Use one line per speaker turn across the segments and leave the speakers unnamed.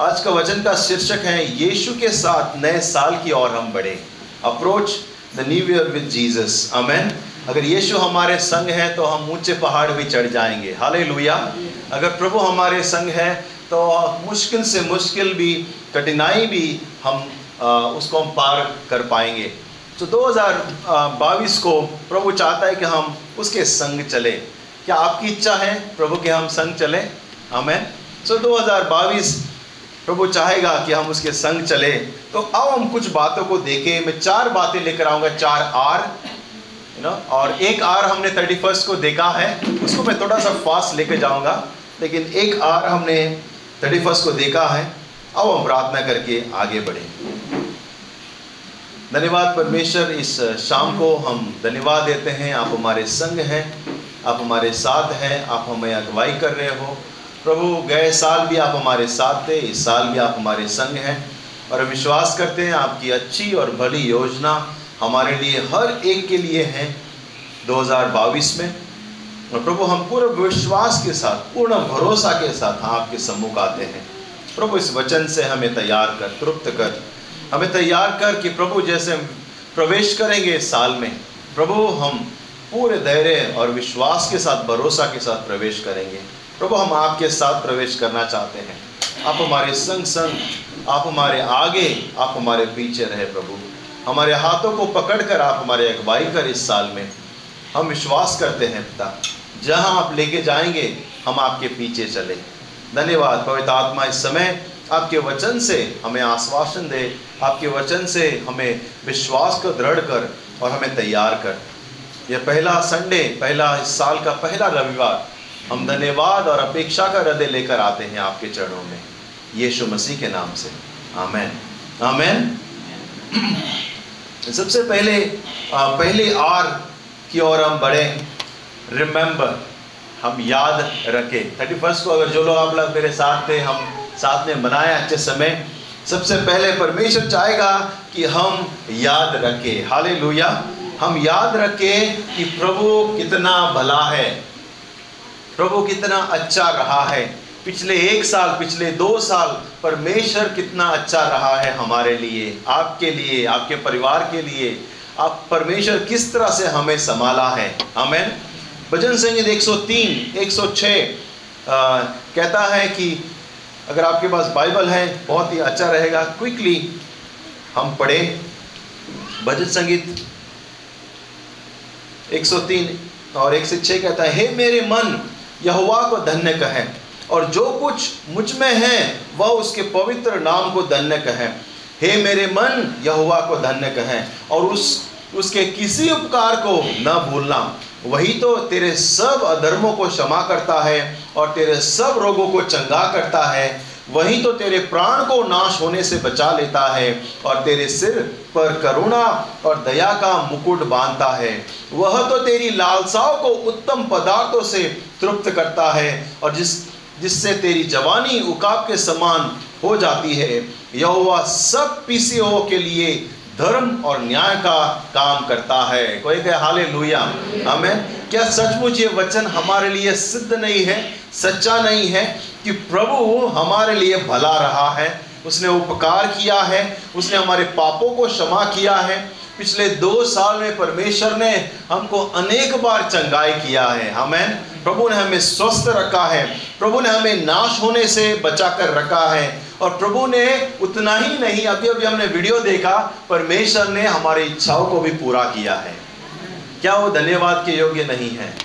आज का वचन का शीर्षक है यीशु के साथ नए साल की ओर हम बढ़े। Approach the new year with Jesus amen अगर यीशु हमारे संग है तो हम ऊँचे पहाड़ भी चढ़ जाएँगे। हाले अगर प्रभु हमारे संग है तो मुश्किल से मुश्किल भी कठिनाई भी हम आ, उसको हम पार कर पाएँगे। तो 2022 को प्रभु चाहता है कि हम उसके संग चले। क्या आपकी इच्छा है प्रभु के हम संग चले? हमें सो so, 2022 प्रभु चाहेगा कि हम उसके संग चले। तो अब हम कुछ बातों को देखें। मैं चार बातें लेकर आऊँगा, चार आर यू नो और एक आर हमने थर्टी फ़र्स्ट को देखा है। उसको मैं थोड़ा सा फास्ट लेकर जाऊँगा, लेकिन एक आर हमने थर्टी फ़र्स्ट को देखा है। अब हम प्रार्थना करके आगे बढ़े। धन्यवाद परमेश्वर, इस शाम को हम धन्यवाद देते हैं। आप हमारे संग हैं, आप हमारे साथ हैं, आप हमें अगुवाई कर रहे हो। प्रभु, गए साल भी आप हमारे साथ थे, इस साल भी आप हमारे संग हैं और हम विश्वास करते हैं आपकी अच्छी और भली योजना हमारे लिए हर एक के लिए है 2022 में। और प्रभु, हम पूरे विश्वास के साथ, पूर्ण भरोसा के साथ आपके सम्मुख आते हैं। प्रभु, इस वचन से हमें तैयार कर, तृप्त कर, हमें तैयार कर कि प्रभु, जैसे हम प्रवेश करेंगे इस साल में, प्रभु, हम पूरे धैर्य और विश्वास के साथ, भरोसा के साथ प्रवेश करेंगे। प्रभु, हम आपके साथ प्रवेश करना चाहते हैं। आप हमारे संग संग, आप हमारे आगे, आप हमारे पीछे रहे प्रभु। हमारे हाथों को पकड़कर आप हमारे अगुवाई कर इस साल में। हम विश्वास करते हैं पिता, जहाँ आप लेके जाएँगे, हम आपके पीछे चले। धन्यवाद, पवित्र आत्मा, इस समय आपके वचन से हमें आश्वासन दे, आपके वचन से हमें विश्वास को दृढ़ कर और हमें तैयार कर। यह पहला संडे, पहला इस साल का पहला रविवार हम धन्यवाद और अपेक्षा का हृदय लेकर आते हैं आपके चरणों में। यीशु मसीह के नाम से। आमेन। आमेन। सबसे पहले पहले आर की ओर हम बढ़े। रिमेंबर हम याद रखें। थर्टी फ़र्स्ट को अगर जो लोग आप लोग मेरे साथ थे, हम साथ में बनाए अच्छे समय। सबसे पहले परमेश्वर चाहेगा कि हम याद रखें। हाले हम याद रखें कि प्रभु कितना भला है। प्रभु कितना अच्छा रहा है। पिछले एक साल पिछले दो साल परमेश्वर कितना अच्छा रहा है हमारे लिए आपके लिए आपके परिवार के लिए। आप परमेश्वर किस तरह से हमें संभाला है। हमें भजन संगीत 103 106 आ, कहता है कि अगर आपके पास बाइबल है बहुत ही अच्छा रहेगा। क्विकली हम पढ़े भजन संगीत 103 और एक से छः कहता है हे मेरे मन यहुआ को धन्य कहें। और जो कुछ मुझमें है, वह उसके पवित्र नाम को धन्य कहें। हे मेरे मन यहुआ को धन्य कहें और उस, उसके किसी उपकार को न भूलना। वही तो तेरे सब अधर्मों को क्षमा करता है और तेरे सब रोगों को चंगा करता है। वही तो तेरे प्राण को नाश होने से बचा लेता है और तेरे सिर पर करुणा और दया का मुकुट बांधता है। वह तो तेरी लालसाओं को उत्तम पदार्थों से तृप्त करता है और जिस, जिससे तेरी जवानी उकाब के समान हो जाती है। यह सब पीसीओ के लिए धर्म और न्याय का काम करता है। कोई कहे हाले हमें क्या सचमुच ये वचन हमारे लिए सिद्ध नहीं है? सच्चा नहीं है कि प्रभु हमारे लिए भला रहा है। उसने उपकार किया है। उसने हमारे पापों को क्षमा किया है। पिछले दो साल में परमेश्वर ने हमको अनेक बार चंगाई किया है। हमें प्रभु ने हमें स्वस्थ रखा है। प्रभु ने हमें नाश होने से बचा कर रखा है। और प्रभु ने उतना ही नहीं अभी अभी हमने वीडियो देखा, परमेश्वर ने हमारी इच्छाओं को भी पूरा किया है। क्या वो धन्यवाद के योग्य नहीं है?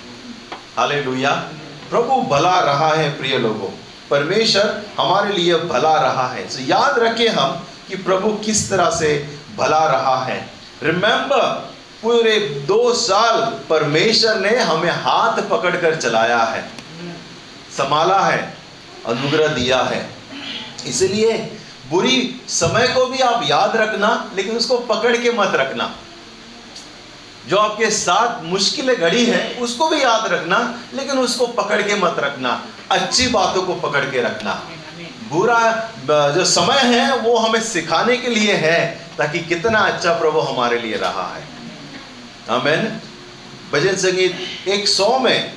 हाले प्रभु भला रहा है, प्रिय लोगों। परमेश्वर हमारे लिए भला रहा है। तो याद रखें हम कि प्रभु किस तरह से भला रहा है। रिमेंबर पूरे दो साल परमेश्वर ने हमें हाथ पकड़कर चलाया है। संभाला है, अनुग्रह दिया है। इसलिए बुरी समय को भी आप याद रखना, लेकिन उसको पकड़ के मत रखना। जो आपके साथ मुश्किलें घड़ी है, उसको भी याद रखना, लेकिन उसको पकड़ के मत रखना। अच्छी बातों को पकड़ के रखना। बुरा जो समय है, वो हमें सिखाने के लिए है, ताकि कितना अच्छा प्रभु हमारे लिए रहा है। आमेन भजन संगीत एक सौ में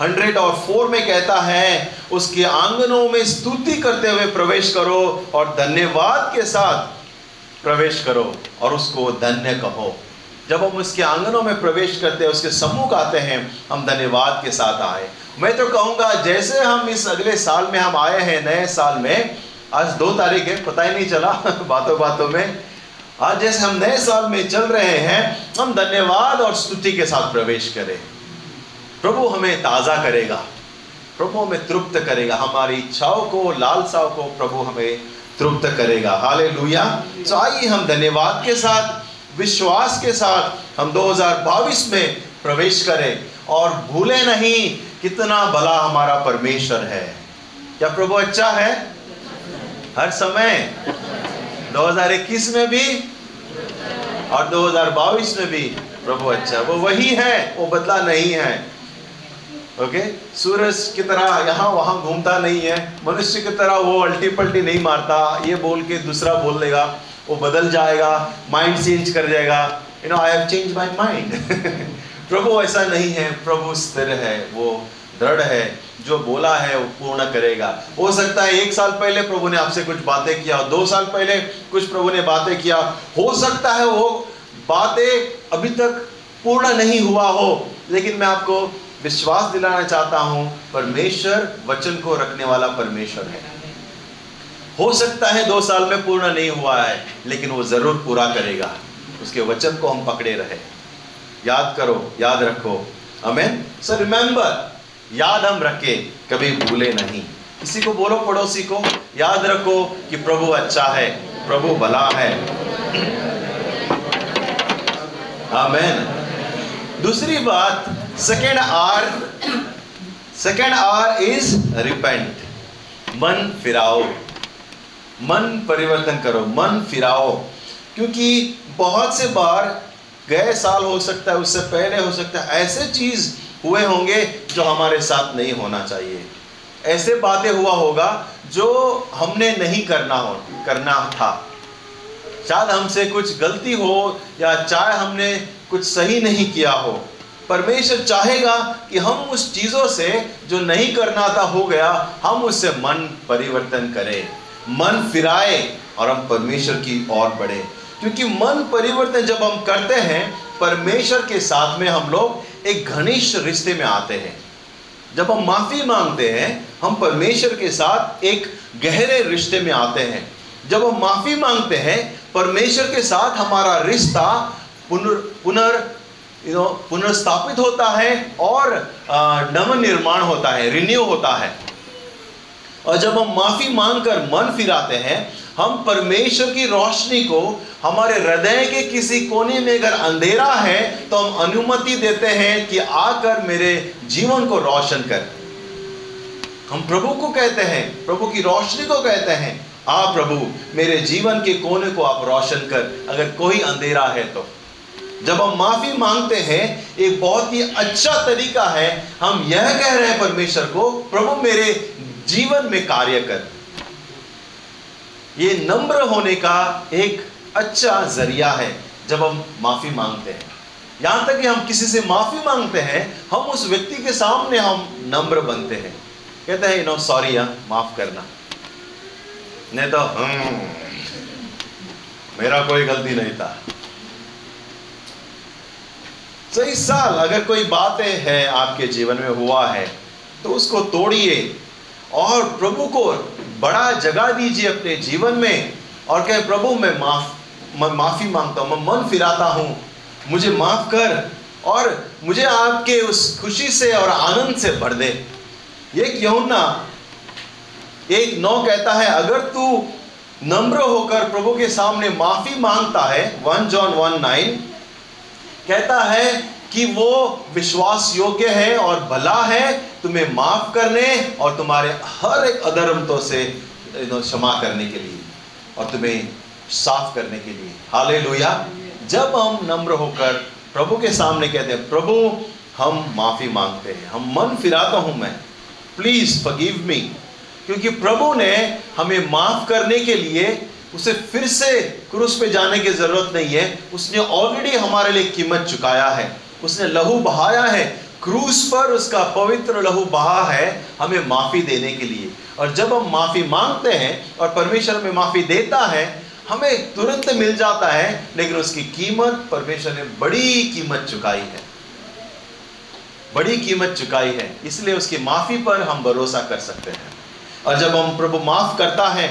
हंड्रेड और फोर में कहता है, उसके आंगनों में स्तुति करते हुए प्रवेश करो और धन्यवाद के साथ प्रवेश करो और उसको धन्य कहो। जब हम उसके आंगनों में प्रवेश करते हैं, उसके सम्मुख आते हैं, हम धन्यवाद के साथ आए। मैं तो कहूँगा, जैसे हम इस अगले साल में हम आए हैं, नए साल में, आज दो तारीख है, पता ही नहीं चला बातों बातों में। आज जैसे हम नए साल में चल रहे हैं, हम धन्यवाद और स्तुति के साथ प्रवेश करें। प्रभु हमें ताज़ा करेगा। प्रभु हमें तृप्त करेगा। हमारी इच्छाओं को, लालसाओं को प्रभु हमें तृप्त करेगा। हाले लुया तो आइए हम धन्यवाद के साथ विश्वास के साथ हम 2022 में प्रवेश करें और भूले नहीं कितना भला हमारा परमेश्वर है। क्या प्रभु अच्छा है? हर समय। 2021 में भी और 2022 में भी प्रभु अच्छा वो वही है, वो बदला नहीं है। ओके? सूरज की तरह यहाँ वहाँ घूमता नहीं है, मनुष्य की तरह वो अल्टी पल्टी नहीं मारता, ये बोल के दूसरा बोल देगा। वो बदल जाएगा माइंड चेंज कर जाएगा। You know I have change my mind प्रभु ऐसा नहीं है, प्रभु स्थिर है, वो दृढ़ है। जो बोला है, वो पूर्ण करेगा। हो सकता है एक साल पहले प्रभु ने आपसे कुछ बातें किया, दो साल पहले कुछ प्रभु ने बातें किया। हो सकता है वो बातें अभी तक पूर्ण नहीं हुआ हो, लेकिन मैं आपको विश्वास दिलाना चाहता हूँ, परमेश्वर वचन को रखने वाला परमेश्वर है। हो सकता है दो साल में पूर्ण नहीं हुआ है, लेकिन वो ज़रूर पूरा करेगा। उसके वचन को हम पकड़े रहे। याद करो, याद रखो। हमें सो रिमेंबर याद हम रखे, कभी भूले नहीं। किसी को बोलो, पड़ोसी को, याद रखो कि प्रभु अच्छा है, प्रभु भला है। आमेन दूसरी बात second R second R is repent मन फिराओ। मन परिवर्तन करो, मन फिराओ। क्योंकि बहुत से बार गए साल हो सकता है, उससे पहले हो सकता है, ऐसे चीज़ हुए होंगे जो हमारे साथ नहीं होना चाहिए। ऐसे बातें हुआ होगा जो हमने नहीं करना हो, करना था। शायद हमसे कुछ गलती हो या चाहे हमने कुछ सही नहीं किया हो। परमेश्वर चाहेगा कि हम उस चीज़ों से जो नहीं करना था हो गया, हम उससे मन परिवर्तन करें। मन फिराए और हम परमेश्वर की ओर बढ़े। क्योंकि मन परिवर्तन जब हम करते हैं, परमेश्वर के साथ में हम लोग एक घनिष्ठ रिश्ते में आते हैं। जब हम माफ़ी मांगते हैं, हम परमेश्वर के साथ एक गहरे रिश्ते में आते हैं। जब हम माफ़ी मांगते हैं, परमेश्वर के साथ हमारा रिश्ता पुनर् पुनर् यू नो पुनर्स्थापित होता है और नव निर्माण होता है रिन्यू होता है। और जब हम माफ़ी मांगकर मन फिराते हैं, हम परमेश्वर की रोशनी को, हमारे हृदय के किसी कोने में अगर अंधेरा है तो हम अनुमति देते हैं कि आकर मेरे जीवन को रोशन कर। हम प्रभु को कहते हैं, प्रभु की रोशनी को कहते हैं, आ प्रभु, मेरे जीवन के कोने को आप रोशन कर, अगर कोई अंधेरा है तो। जब हम माफ़ी मांगते हैं, एक बहुत ही अच्छा तरीका है, हम यह कह रहे हैं परमेश्वर को, प्रभु, मेरे जीवन में कार्य कर। ये नम्र होने का एक अच्छा ज़रिया है जब हम माफ़ी मांगते हैं। यहाँ तक कि हम किसी से माफ़ी मांगते हैं हम उस व्यक्ति के सामने हम नम्र बनते हैं। कहते हैं नो सॉरी माफ़ करना। नहीं तो हम्म, मेरा कोई गलती नहीं था। इस साल अगर कोई बातें हैं आपके जीवन में हुआ है तो उसको तोड़िए। और प्रभु को बड़ा जगह दीजिए अपने जीवन में और कहे, प्रभु, मैं माफ़, मैं माफ़ी माँगता हूँ, मैं मन फिराता हूँ। मुझे माफ़ कर और मुझे आपके उस खुशी से और आनंद से भर दे। ये क्यों ना? एक नौ कहता है, अगर तू नम्र होकर प्रभु के सामने माफ़ी माँगता है, वन जॉन वन नाइन, कहता है कि वो विश्वास योग्य है और भला है तुम्हें माफ़ करने और तुम्हारे हर एक अधर्मतों से क्षमा करने के लिए और तुम्हें साफ़ करने के लिए। हाले जब हम नम्र होकर प्रभु के सामने कहते हैं, प्रभु, हम माफ़ी मांगते हैं, हम मन फिराता हूँ मैं। प्लीज़ फगीव मी क्योंकि प्रभु ने हमें माफ़ करने के लिए उसे फिर से क्रूस पे जाने की ज़रूरत नहीं है। उसने ऑलरेडी हमारे लिए कीमत चुकाया है। उसने लहू बहाया है। क्रूस पर उसका पवित्र लहू बहा है हमें माफ़ी देने के लिए। और जब हम माफ़ी मांगते हैं और परमेश्वर हमें माफ़ी देता है, हमें तुरंत मिल जाता है, लेकिन उसकी कीमत परमेश्वर ने बड़ी कीमत चुकाई है। बड़ी कीमत चुकाई है। इसलिए उसकी माफ़ी पर हम भरोसा कर सकते हैं। और जब हम प्रभु माफ़ करता है,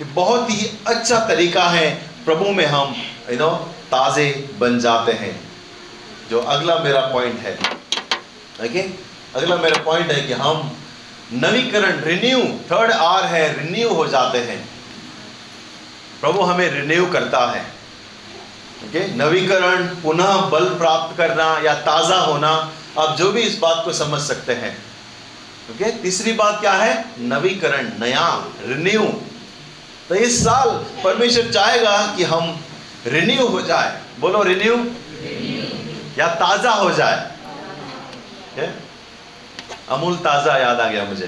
ये बहुत ही अच्छा तरीका है प्रभु में हम यू नो ताज़े बन जाते हैं, जो अगला मेरा पॉइंट है। ओके अगला मेरा पॉइंट है कि हम नवीकरण रिन्यू थर्ड आर है रिन्यू हो जाते हैं। प्रभु हमें रिन्यू करता है। ओके नवीकरण पुनः बल प्राप्त करना या ताज़ा होना आप जो भी इस बात को समझ सकते हैं। ओके तीसरी बात क्या है? नवीकरण नया रिन्यू तो इस साल परमेश्वर चाहेगा कि हम रिन्यू हो जाए। बोलो रिन्यू या ताज़ा हो जाए। Okay? अमूल ताज़ा याद आ गया मुझे।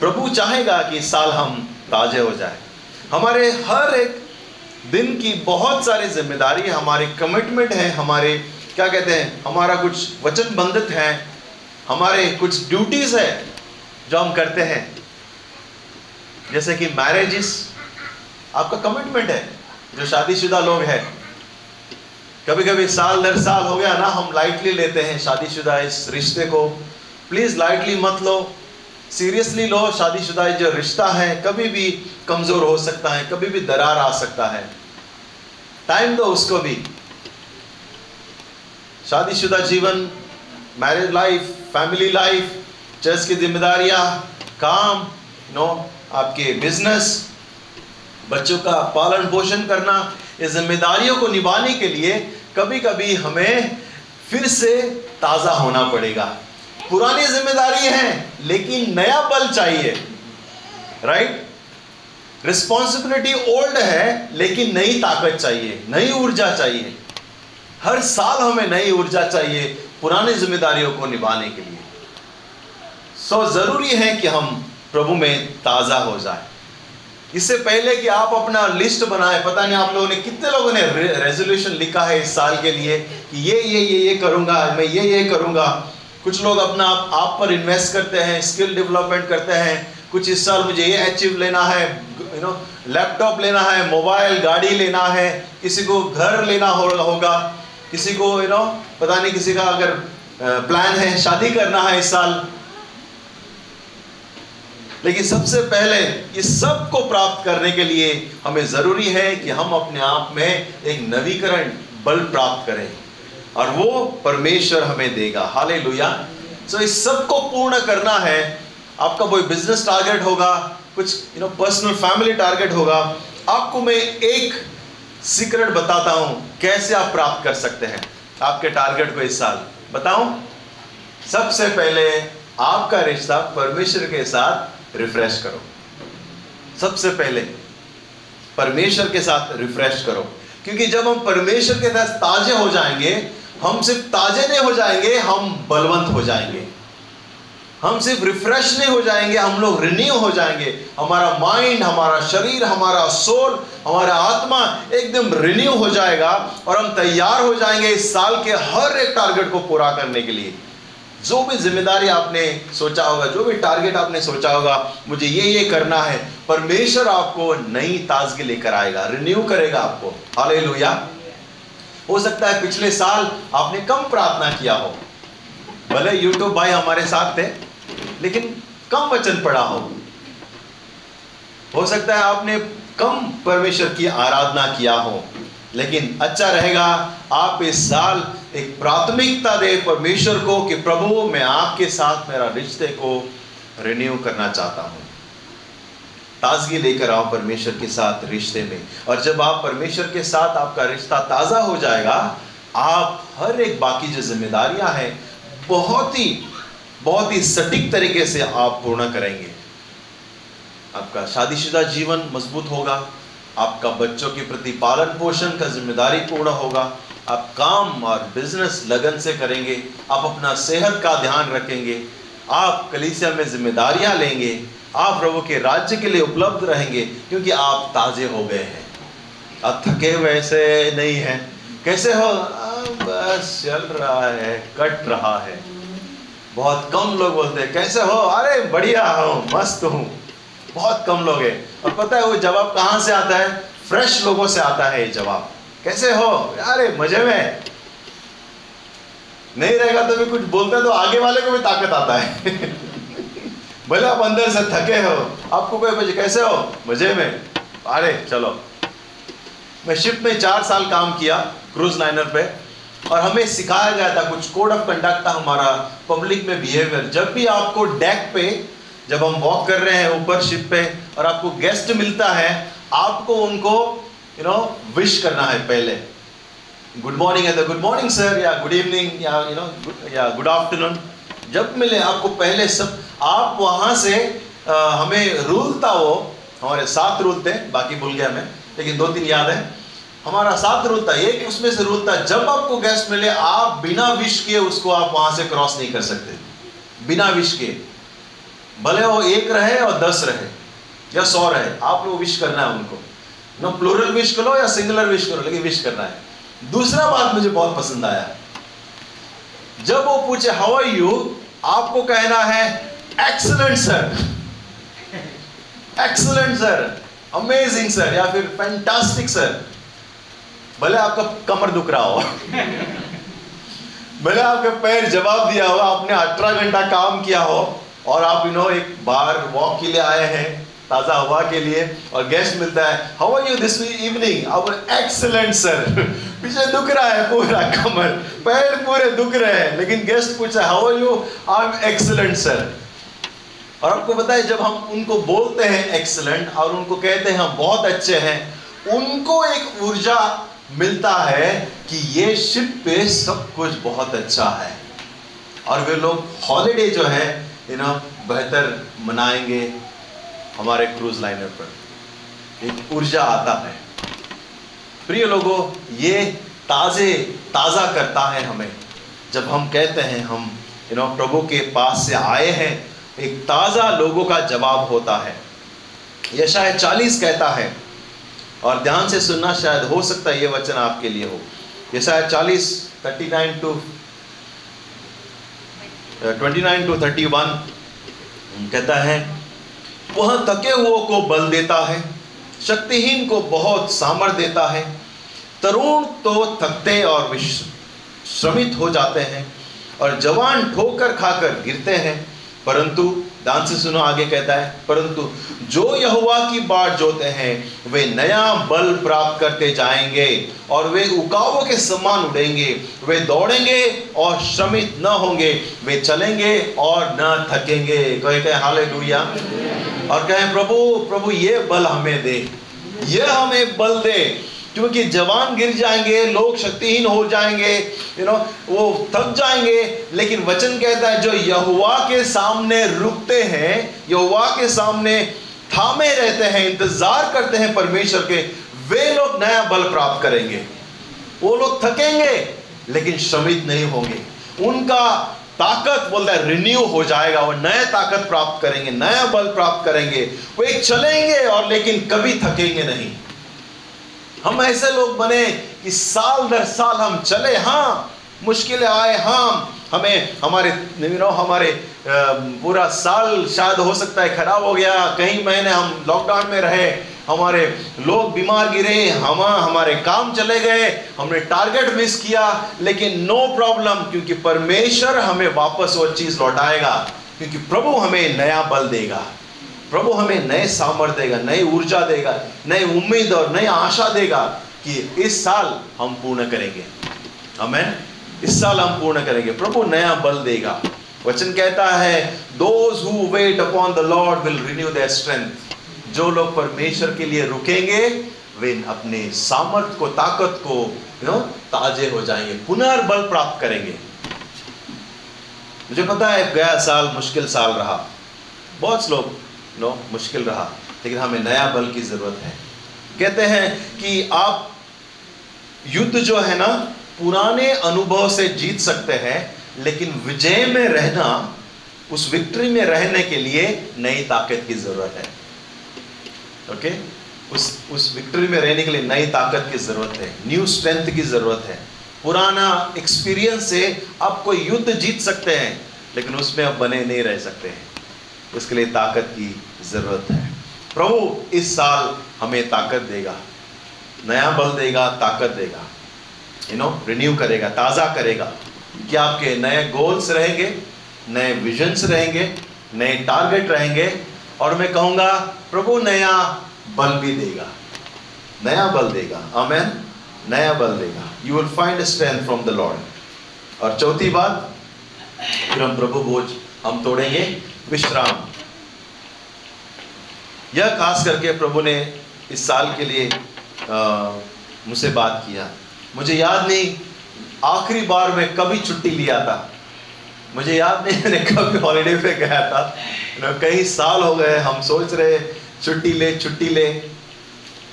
प्रभु चाहेगा कि इस साल हम ताजे हो जाए। हमारे हर एक दिन की बहुत सारी ज़िम्मेदारी, हमारे कमिटमेंट है, हमारे, क्या कहते हैं, हमारा कुछ वचन बंधित है, हमारे कुछ ड्यूटीज़ है जो हम करते हैं। जैसे कि मैरिज आपका कमिटमेंट है, जो शादीशुदा लोग हैं। कभी कभी साल दर साल हो गया ना, हम लाइटली लेते हैं शादीशुदा इस रिश्ते को। प्लीज़ लाइटली मत लो। सीरियसली लो, शादीशुदा जो रिश्ता है, कभी भी कमज़ोर हो सकता है, कभी भी दरार आ सकता है। टाइम दो उसको भी। शादीशुदा जीवन marriage life family life church की जिम्मेदारियाँ, काम नो आपके बिज़नेस बच्चों का पालन पोषण करना, ये जिम्मेदारियों को निभाने के लिए कभी कभी हमें फिर से ताज़ा होना पड़ेगा। पुरानी ज़िम्मेदारी है, लेकिन नया बल चाहिए। राइट रिस्पॉन्सिबिलिटी ओल्ड है, लेकिन नई ताकत चाहिए, नई ऊर्जा चाहिए। हर साल हमें नई ऊर्जा चाहिए पुरानी जिम्मेदारियों को निभाने के लिए। सो ज़रूरी है कि हम प्रभु में ताज़ा हो जाए। इससे पहले कि आप अपना लिस्ट बनाए पता नहीं आप लोगों ने कितने लोगों ने रेजोल्यूशन लिखा है इस साल के लिए कि ये ये ये ये करूँगा मैं ये ये करूँगा। कुछ लोग अपना आप, आप पर इन्वेस्ट करते हैं स्किल डेवलपमेंट करते हैं। कुछ इस साल मुझे ये अचीव लेना है यू नो लैपटॉप लेना है मोबाइल गाड़ी लेना है किसी को घर लेना हो, होगा। किसी को यू नो पता नहीं किसी का अगर प्लान है शादी करना है इस साल। लेकिन सबसे पहले इस सबको प्राप्त करने के लिए हमें ज़रूरी है कि हम अपने आप में एक नवीकरण बल प्राप्त करें। और वो परमेश्वर हमें देगा। हाले लुया सो इस सबको पूर्ण करना है। आपका कोई बिज़नेस टारगेट होगा, कुछ you know personal family target होगा। आपको मैं एक सीक्रेट बताता हूँ, कैसे आप प्राप्त कर सकते हैं। आपके टारगेट को इस साल। बताऊँ? सबसे पहले आपका रिश्ता परमेश्वर के साथ रिफ्रेश करो। सबसे पहले परमेश्वर के साथ रिफ्रेश करो, क्योंकि जब हम परमेश्वर के साथ ताजे हो जाएँगे, हम सिर्फ़ ताजे नहीं हो जाएँगे, हम बलवंत हो जाएँगे। हम सिर्फ़ रिफ्रेश नहीं हो जाएँगे, हम लोग रिन्यू हो जाएँगे। हमारा माइंड हमारा शरीर, हमारा सोल हमारा आत्मा एकदम रिन्यू हो जाएगा और हम तैयार हो जाएँगे इस साल के हर एक टारगेट को पूरा करने के लिए। जो भी ज़िम्मेदारी आपने सोचा होगा, जो भी टारगेट आपने सोचा होगा, मुझे ये ये करना है। परमेश्वर आपको नई ताजगी लेकर आएगा रिन्यू करेगा आपको। हाले हो सकता है पिछले साल आपने कम प्रार्थना किया हो। भले यूट्यूब भाई हमारे साथ थे, लेकिन कम वचन पढ़ा हो। हो सकता है आपने कम परमेश्वर की आराधना किया हो, लेकिन अच्छा रहेगा, आप इस साल एक प्राथमिकता दे परमेश्वर को कि प्रभु, मैं आपके साथ मेरा रिश्ते को रिन्यू करना चाहता हूँ। ताजगी लेकर आओ परमेश्वर के साथ रिश्ते में। और जब आप परमेश्वर के साथ आपका रिश्ता ताज़ा हो जाएगा, आप हर एक बाकी जो जिम्मेदारियाँ हैं, बहुत ही बहुत ही सटीक तरीके से आप पूर्ण करेंगे। आपका शादीशुदा जीवन मज़बूत होगा, आपका बच्चों के प्रति पालन पोषण का ज़िम्मेदारी पूर्ण होगा आप काम और बिज़नेस लगन से करेंगे, आप अपना सेहत का ध्यान रखेंगे, आप कलीसिया में जिम्मेदारियाँ लेंगे, आप प्रभु के राज्य के लिए उपलब्ध रहेंगे, क्योंकि आप ताज़े हो गए हैं। आप थके हुए से नहीं हैं। कैसे हो? बस चल रहा है, कट रहा है। बहुत कम लोग बोलते हैं, कैसे हो? अरे, बढ़िया हो, मस्त हूँ। बहुत कम लोग हैं। और पता है वो जवाब कहाँ से आता है? फ्रेश लोगों से आता है ये जवाब। कैसे हो? अरे, मज़े में। नहीं रहेगा तो भी कुछ बोलते तो आगे वाले को भी ताकत आता है। भले आप अंदर से थके हो। आपको कोई पूछे कैसे हो? मज़े में। अरे, चलो। मैं शिप में चार साल काम किया क्रूज लाइनर पे और हमें सिखाया गया था कुछ कोड ऑफ़ कंडक्ट था हमारा पब्लिक में बिहेवियर जब भी आपको डेक पे जब हम वॉक कर रहे हैं ऊपर शिप पे और आपको गेस्ट मिलता है, आपको उनको यू नो विश करना है पहले. गुड मॉर्निंग है तो गुड मॉर्निंग सर या गुड इवनिंग या यू नो या गुड आफ्टरनून जब मिले आपको पहले सब आप वहाँ से आ, हमें रूल था वो हमारे सात रूल थे बाकी भूल गया मैं लेकिन दो तीन याद है. हमारा सात रूल था एक उसमें से रूल था जब आपको गेस्ट मिले आप बिना विश किए उसको आप वहाँ से क्रॉस नहीं कर सकते. बिना विश किए. भले वो एक रहे और दस रहे या सौ रहे आप लोग विश करना है उनको. ना प्लूरल विश करो या सिंगुलर विश करो, लेकिन विश करना है। दूसरा बात मुझे बहुत पसंद आया। जब वो पूछे हाउ आर यू आपको कहना है excellent sir excellent sir amazing sir या फिर फैंटास्टिक सर भले आपका कमर दुख रहा हो। भले आपके पैर जवाब दिया हो, आपने अठारह घंटा काम किया हो, और आप यू नो एक बार वॉक के लिए आए हैं। ताज़ा हवा के लिए और गेस्ट मिलता है। How are you this evening our excellent sir पीछे दुख रहा है पूरा कमर। पैर पूरे दुख रहे हैं, लेकिन गेस्ट पूछा how are you I am excellent sir और आपको पता है, जब हम उनको बोलते हैं एक्सलेंट और उनको कहते हैं हम बहुत अच्छे हैं, उनको एक ऊर्जा मिलता है कि ये शिप पे सब कुछ बहुत अच्छा है। और वे लोग हॉलीडे जो है यू नो बेहतर मनाएँगे। हमारे क्रूज लाइनर पर। एक ऊर्जा आता है। प्रिय लोगों, ये ताज़े, ताज़ा करता है हमें। जब हम कहते हैं, हम यू नो प्रभु के पास से आए हैं, एक ताज़ा लोगों का जवाब होता है। यह शायद चालीस कहता है, और ध्यान से सुनना, शायद हो सकता है ये वचन आपके लिए हो। ये शायद चालीस thirty nine two twenty nine two thirty one कहता है वह थके हुओं को बल देता है, शक्तिहीन को बहुत सामर्थ देता है। तरुण तो थकते और विश्रमित हो जाते हैं और जवान ठोकर खाकर गिरते हैं। परंतु ध्यान से सुनो, आगे कहता है, परंतु जो यहुआ की बाट जोते हैं, वे नया बल प्राप्त करते जाएँगे और वे उकावों के समान उड़ेंगे। वे दौड़ेंगे और श्रमित न होंगे। वे चलेंगे और न थकेंगे। कहे कहे हाले और कहें, प्रभु प्रभु, ये बल हमें दे। ये हमें बल दे क्योंकि जवान गिर जाएँगे, लोग शक्तिहीन हो जाएँगे यू नो वो थक जाएँगे। लेकिन वचन कहता है, जो यहुआ के सामने रुकते हैं यहुआ के सामने थामे रहते हैं, इंतज़ार करते हैं परमेश्वर के, वे लोग नया बल प्राप्त करेंगे। वो लोग थकेंगे, लेकिन श्रमित नहीं होंगे। उनका ताकत, बोलता है रिन्यू हो जाएगा, वो नया ताकत प्राप्त करेंगे, नया बल प्राप्त करेंगे। वो एक चलेंगे और लेकिन कभी थकेंगे नहीं। हम ऐसे लोग बने कि साल दर साल हम चले हाँ मुश्किलें आए हाँ हमें हमारे हमारे पूरा साल शायद हो सकता है खराब हो गया कई महीने हम लॉकडाउन में रहे, हमारे लोग बीमार गिरे, हम, हमारे काम चले गए, हमने टारगेट मिस किया, लेकिन नो प्रॉब्लम क्योंकि परमेश्वर हमें वापस वो चीज़ लौटाएगा, क्योंकि प्रभु हमें नया बल देगा। प्रभु हमें नए सामर्थ्य देगा, नई ऊर्जा देगा, नई उम्मीद और नई आशा देगा कि इस साल हम पूर्ण करेंगे। हमें इस साल हम पूर्ण करेंगे। प्रभु नया बल देगा। वचन कहता है those who wait upon the Lord will renew their strength जो लोग परमेश्वर के लिए रुकेंगे, वे अपने सामर्थ्य को, ताकत को यू नो ताजे हो जाएँगे। पुनर्बल प्राप्त करेंगे। मुझे पता है, गया साल मुश्किल साल रहा। बहुत लोग नो मुश्किल रहा। लेकिन हमें नया बल की ज़रूरत है। कहते हैं कि आप युद्ध जो है ना, पुराने अनुभव से जीत सकते हैं, लेकिन विजय में रहना, उस विक्ट्री में रहने के लिए नई ताकत की ज़रूरत है। ओके उस उस विक्ट्री में रहने के लिए नई ताकत की ज़रूरत है। न्यू स्ट्रेंथ की ज़रूरत है। पुराना एक्सपीरियंस से आप कोई युद्ध जीत सकते हैं, लेकिन उसमें आप बने नहीं रह सकते हैं। उसके लिए ताकत की ज़रूरत है। प्रभु, इस साल हमें ताकत देगा। नया बल देगा, ताकत देगा। यू नो रिन्यू करेगा, ताज़ा करेगा। कि आपके नए गोल्स रहेंगे, नए विजन्स रहेंगे, नए टारगेट रहेंगे। और मैं कहूँगा, प्रभु, नया बल भी देगा। नया बल देगा। आमेन नया बल देगा। You will find strength from the Lord और चौथी बात, फिर हम प्रभु भोज हम तोड़ेंगे। विश्राम। यह खास करके प्रभु ने इस साल के लिए मुझसे बात किया। मुझे याद नहीं, आखिरी बार मैं कभी छुट्टी लिया था। मुझे याद नहीं, मैंने कभी हॉलीडे पे गया था। कई साल हो गए, हम सोच रहे छुट्टी ले छुट्टी ले।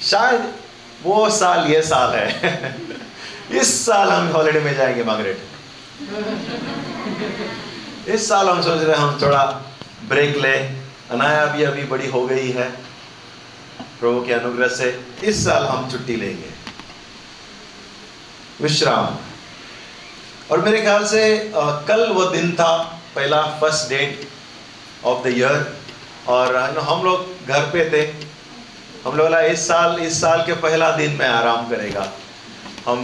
शायद वो साल, ये साल है। इस साल हम हॉलीडे में जाएँगे मार्गरेट इस साल हम सोच रहे हम थोड़ा ब्रेक ले। अनाया भी अभी बड़ी हो गई है। प्रभु के अनुग्रह से इस साल हम छुट्टी लेंगे। विश्राम। और मेरे ख्याल से आ, कल वो दिन था पहला first date of the year और हम लोग घर पे थे। हम लोग बोला इस साल इस साल के पहला दिन में आराम करेगा। हम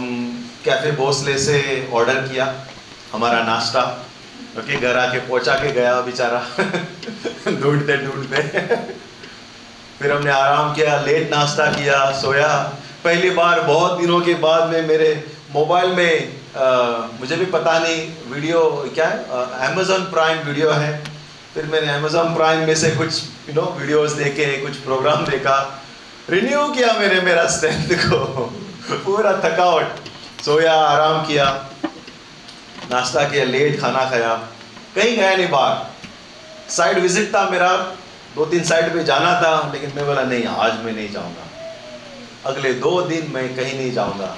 कैफ़े भोसले से ऑर्डर किया हमारा नाश्ता। क्योंकि घर आके पहुँचा के गया बेचारा। ढूंढते ढूंढते। फिर हमने आराम किया लेट नाश्ता किया सोया। पहली बार बहुत दिनों के बाद में मेरे मोबाइल में आ, मुझे भी पता नहीं वीडियो क्या है? अमेजोन प्राइम वीडियो है। फिर मैंने अमेजोन प्राइम में से कुछ यू नो वीडियोस देखे कुछ प्रोग्राम देखा। रिन्यू किया मेरे मेरा स्ट्रेंथ को। पूरा थकावट। सोया आराम किया। नाश्ता किया, लेट खाना खाया। कहीं गया नहीं बाहर। साइड विज़िट था मेरा दो तीन साइड पे जाना था, लेकिन मैं बोला, नहीं, आज मैं नहीं जाऊँगा। अगले दो दिन मैं कहीं नहीं जाऊँगा।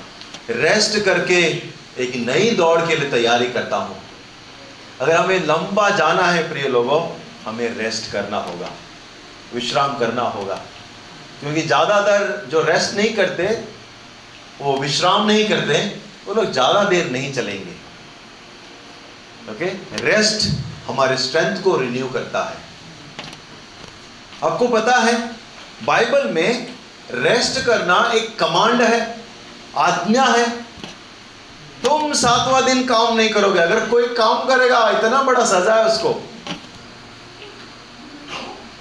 रेस्ट करके एक नई दौड़ के लिए तैयारी करता हूँ। अगर हमें लंबा जाना है, प्रिय लोगों, हमें रेस्ट करना होगा। विश्राम करना होगा। क्योंकि ज़्यादातर जो रेस्ट नहीं करते, वो विश्राम नहीं करते, वो लोग ज़्यादा देर नहीं चलेंगे। ओके रेस्ट हमारे स्ट्रेंथ को रिन्यू करता है। आपको पता है बाइबल में रेस्ट करना एक कमांड है, आज्ञा है। तुम सातवां दिन काम नहीं करोगे। अगर कोई काम करेगा, इतना बड़ा सजा है उसको।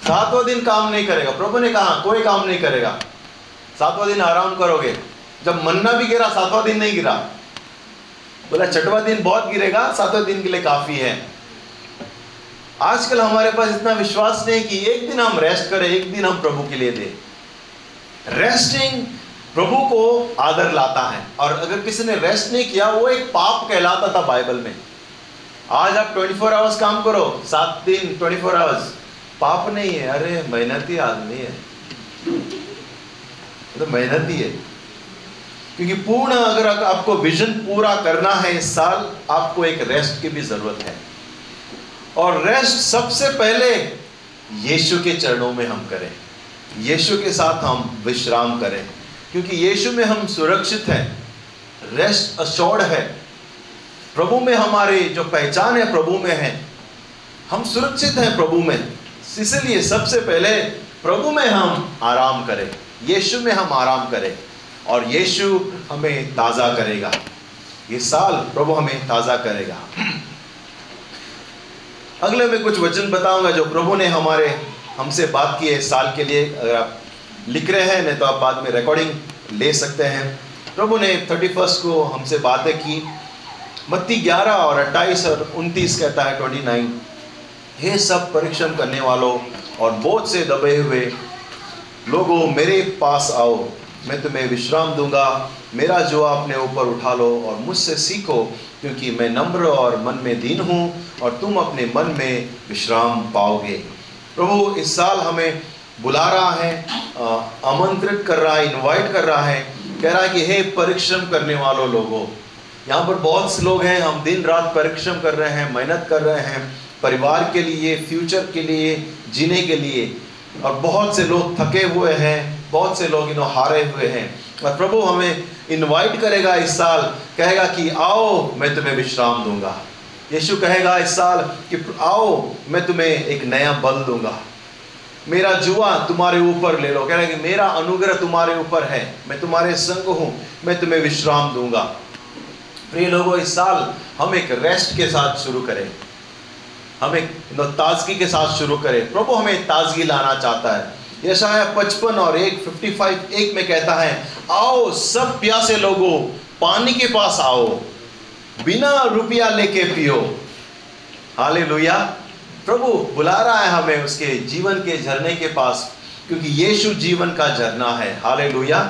सातवां दिन काम नहीं करेगा। प्रभु ने कहा, कोई काम नहीं करेगा। सातवां दिन आराम करोगे। जब मन्ना भी गिरा, सातवां दिन नहीं गिरा। बोला छठवा दिन बहुत गिरेगा, सातवें दिन के लिए काफ़ी है। आजकल हमारे पास इतना विश्वास नहीं कि एक दिन हम रेस्ट करें, एक दिन हम प्रभु के लिए दे। रेस्टिंग प्रभु को आदर लाता है। और अगर किसी ने रेस्ट नहीं किया, वो एक पाप कहलाता था बाइबल में। आज आप 24 फोर आवर्स काम करो, सात दिन 24 फोर आवर्स पाप नहीं है, अरे मेहनती आदमी है। तो मेहनती है। क्योंकि पूर्ण अगर आपको विजन पूरा करना है इस साल, आपको एक रेस्ट की भी ज़रूरत है। और रेस्ट सबसे पहले यीशु के चरणों में हम करें। यीशु के साथ हम विश्राम करें। क्योंकि यीशु में हम सुरक्षित हैं। रेस्ट अशोर्ड है। प्रभु में हमारे जो पहचान है प्रभु में है। हम सुरक्षित हैं प्रभु में। इसलिए सबसे पहले प्रभु में हम आराम करें। यीशु में हम आराम करें। और यीशु हमें ताज़ा करेगा। ये साल प्रभु हमें ताज़ा करेगा। अगले में कुछ वचन बताऊँगा जो प्रभु ने हमारे, हमसे बात की है साल के लिए। अगर आप लिख रहे हैं, नहीं तो आप बाद में रिकॉर्डिंग ले सकते हैं। प्रभु ने थर्टी फ़र्स्ट को हमसे बातें की। मत्ती ग्यारह और अट्ठाईस और उनतीस कहता है ट्वेंटी नाइन हे सब परिश्रम करने वालों और बोझ से दबे हुए लोगों, मेरे पास आओ। मैं तुम्हें विश्राम दूँगा। मेरा जो अपने ऊपर उठा लो और मुझसे सीखो, क्योंकि मैं नम्र और मन में दीन हूँ और तुम अपने मन में विश्राम पाओगे। प्रभु, इस साल हमें बुला रहा है आमंत्रित कर रहा है इनवाइट कर रहा है, कह रहा है कि, हे, परिश्रम करने वालों लोगों, यहाँ पर बहुत से लोग हैं, हम दिन रात परिश्रम कर रहे हैं, मेहनत कर रहे हैं, परिवार के लिए फ्यूचर के लिए, जीने के लिए, और बहुत से लोग थके हुए हैं बहुत से लोग इन्हों हारे हुए हैं। और प्रभु हमें इनवाइट करेगा इस साल, कहेगा कि, आओ, मैं तुम्हें विश्राम दूँगा। यीशु कहेगा इस साल कि, आओ, मैं तुम्हें एक नया बल दूँगा। मेरा जुआ तुम्हारे ऊपर ले लो। कह रहा कि, मेरा अनुग्रह तुम्हारे ऊपर है। मैं तुम्हारे संग हूँ। मैं तुम्हें विश्राम दूँगा। प्रिय लोगों, इस साल हम एक रेस्ट के साथ शुरू करें। हम एक ताजगी के साथ शुरू करें। प्रभु हमें ताजगी लाना चाहता है। यशाया पचपन और एक फिफ्टी फाइव एक में कहता है, आओ सब प्यासे लोगों, पानी के पास आओ, बिना रुपया लेके पियो। हाले लोहिया प्रभु बुला रहा है हमें उसके जीवन के झरने के पास, क्योंकि यीशु जीवन का झरना है। हाले लोहिया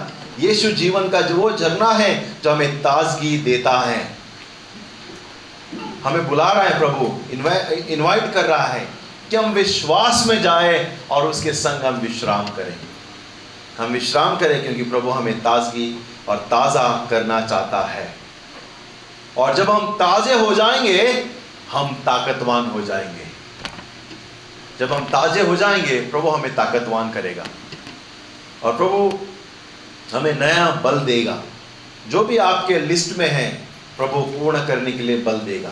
यीशु जीवन का जो वो झरना है, जो हमें ताजगी देता है। हमें बुला रहा है प्रभु। इनवाइट कर रहा है। कि हम विश्वास में जाए और उसके संग हम विश्राम करें। हम विश्राम करें क्योंकि प्रभु हमें ताजगी और ताज़ा करना चाहता है। और जब हम ताज़े हो जाएँगे, हम ताकतवान हो जाएँगे। जब हम ताजे हो जाएँगे, प्रभु हमें ताकतवान करेगा। और प्रभु हमें नया बल देगा। जो भी आपके लिस्ट में है, प्रभु पूर्ण करने के लिए बल देगा।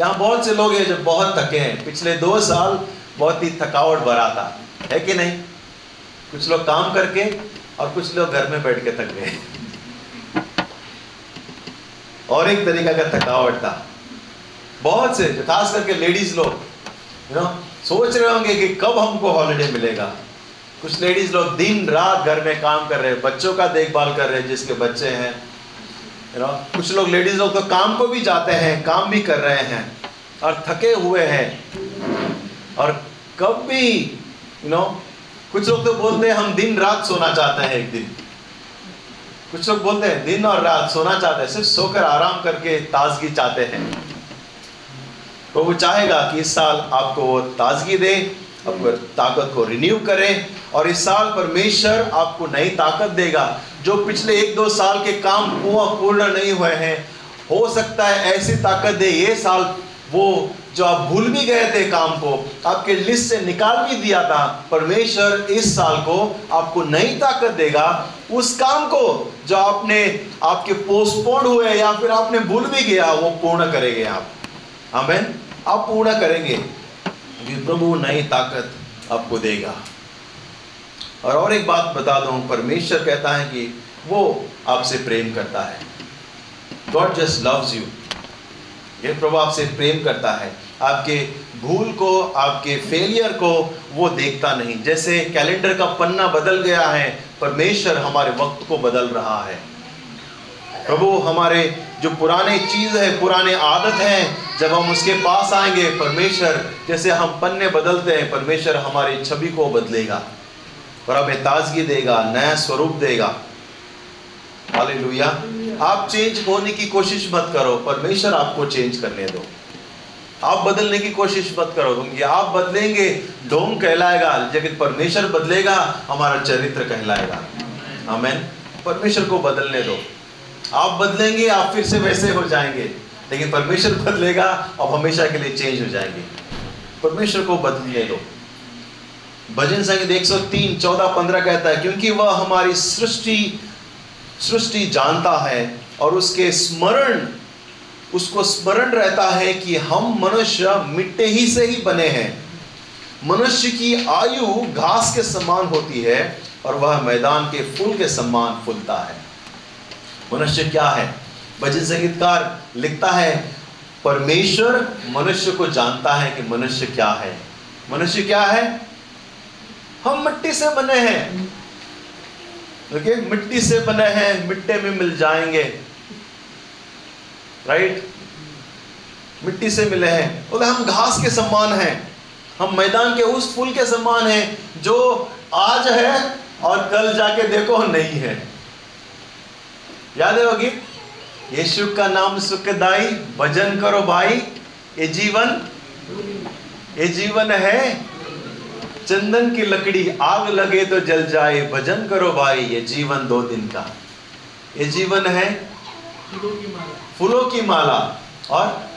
यहाँ बहुत से लोग हैं जो बहुत थके हैं। पिछले दो साल बहुत ही थकावट भरा था। है कि नहीं? कुछ लोग काम करके और कुछ लोग घर में बैठ के थक गए। और एक तरीका का थकावट था। बहुत से, जो खास करके लेडीज़ लोग यू नो सोच रहे होंगे कि कब हमको हॉलिडे मिलेगा। कुछ लेडीज़ लोग दिन रात घर में काम कर रहे हैं, बच्चों का देखभाल कर रहे हैं, जिसके बच्चे हैं। कुछ लोग लेडीज़ लोग तो काम को भी जाते हैं, काम भी कर रहे हैं और थके हुए हैं। और कब भी यू नो कुछ लोग तो बोलते हैं, हम दिन रात सोना चाहते हैं एक दिन। कुछ लोग बोलते हैं, दिन और रात सोना चाहते हैं, सिर्फ़ सोकर आराम करके ताजगी चाहते हैं। तो वो चाहेगा कि इस साल आपको वो ताजगी दे, आपको ताकत को रिन्यू करें और इस साल परमेश्वर आपको नई ताकत देगा। जो पिछले एक दो साल के काम पूर्ण नहीं हुए हैं, हो सकता है ऐसी ताकत दे ये साल वो जो आप भूल भी गए थे काम को, आपके लिस्ट से निकाल भी दिया था, परमेश्वर इस साल को आपको नई ताकत देगा। उस काम को जो आपने, आपके पोस्टपोन हुए या फिर आपने भूल भी गया, वो पूर्ण करेंगे आप। हमें आप पूर्ण करेंगे। प्रभु नई ताकत आपको देगा। और और एक बात बता दूँ, परमेश्वर कहता है कि वो आपसे प्रेम करता है। गॉड जस्ट लव्स यू ये प्रभु आपसे प्रेम करता है। आपके भूल को, आपके फेलियर को वो देखता नहीं। जैसे कैलेंडर का पन्ना बदल गया है, परमेश्वर हमारे वक्त को बदल रहा है। प्रभु, हमारे जो पुराने चीज़ है, पुराने आदत हैं, जब हम उसके पास आएँगे, परमेश्वर जैसे हम पन्ने बदलते हैं, परमेश्वर हमारी छवि को बदलेगा। और हमें ताजगी देगा, नया स्वरूप देगा। हालेलुया आप चेंज होने की कोशिश मत करो, परमेश्वर आपको चेंज करने दो। आप बदलने की कोशिश मत करो क्योंकि आप बदलेंगे डोम कहलाएगा लेकिन परमेश्वर बदलेगा, हमारा चरित्र कहलाएगा। हमें परमेश्वर को बदलने दो। आप बदलेंगे, आप फिर से वैसे हो जाएँगे, लेकिन परमेश्वर बदलेगा, आप हमेशा के लिए चेंज हो जाएँगे। परमेश्वर को बदलने दो। भजन संगीत एक सौ तीन, चौदह, पंद्रह कहता है, क्योंकि वह हमारी सृष्टि सृष्टि जानता है और उसके स्मरण, उसको स्मरण रहता है कि हम मनुष्य मिट्टी ही से ही बने हैं। मनुष्य की आयु घास के समान होती है और वह मैदान के फूल के समान फूलता है। मनुष्य क्या है? भजन संगीतकार लिखता है, परमेश्वर मनुष्य को जानता है कि मनुष्य क्या है। मनुष्य क्या है? हम मिट्टी से बने हैं। देखिए मिट्टी से बने हैं, मिट्टी में मिल जाएँगे। राइट मिट्टी से मिले हैं। बोले, हम घास के समान हैं। हम मैदान के उस फूल के समान हैं जो आज है और कल जाके देखो नहीं है। याद है होगी यीशु का नाम सुखदाई, भजन करो भाई, ये जीवन ये जीवन है। चंदन की लकड़ी आग लगे तो जल जाए। भजन करो भाई, ये जीवन दो दिन का। ये जीवन है फूलों की माला। और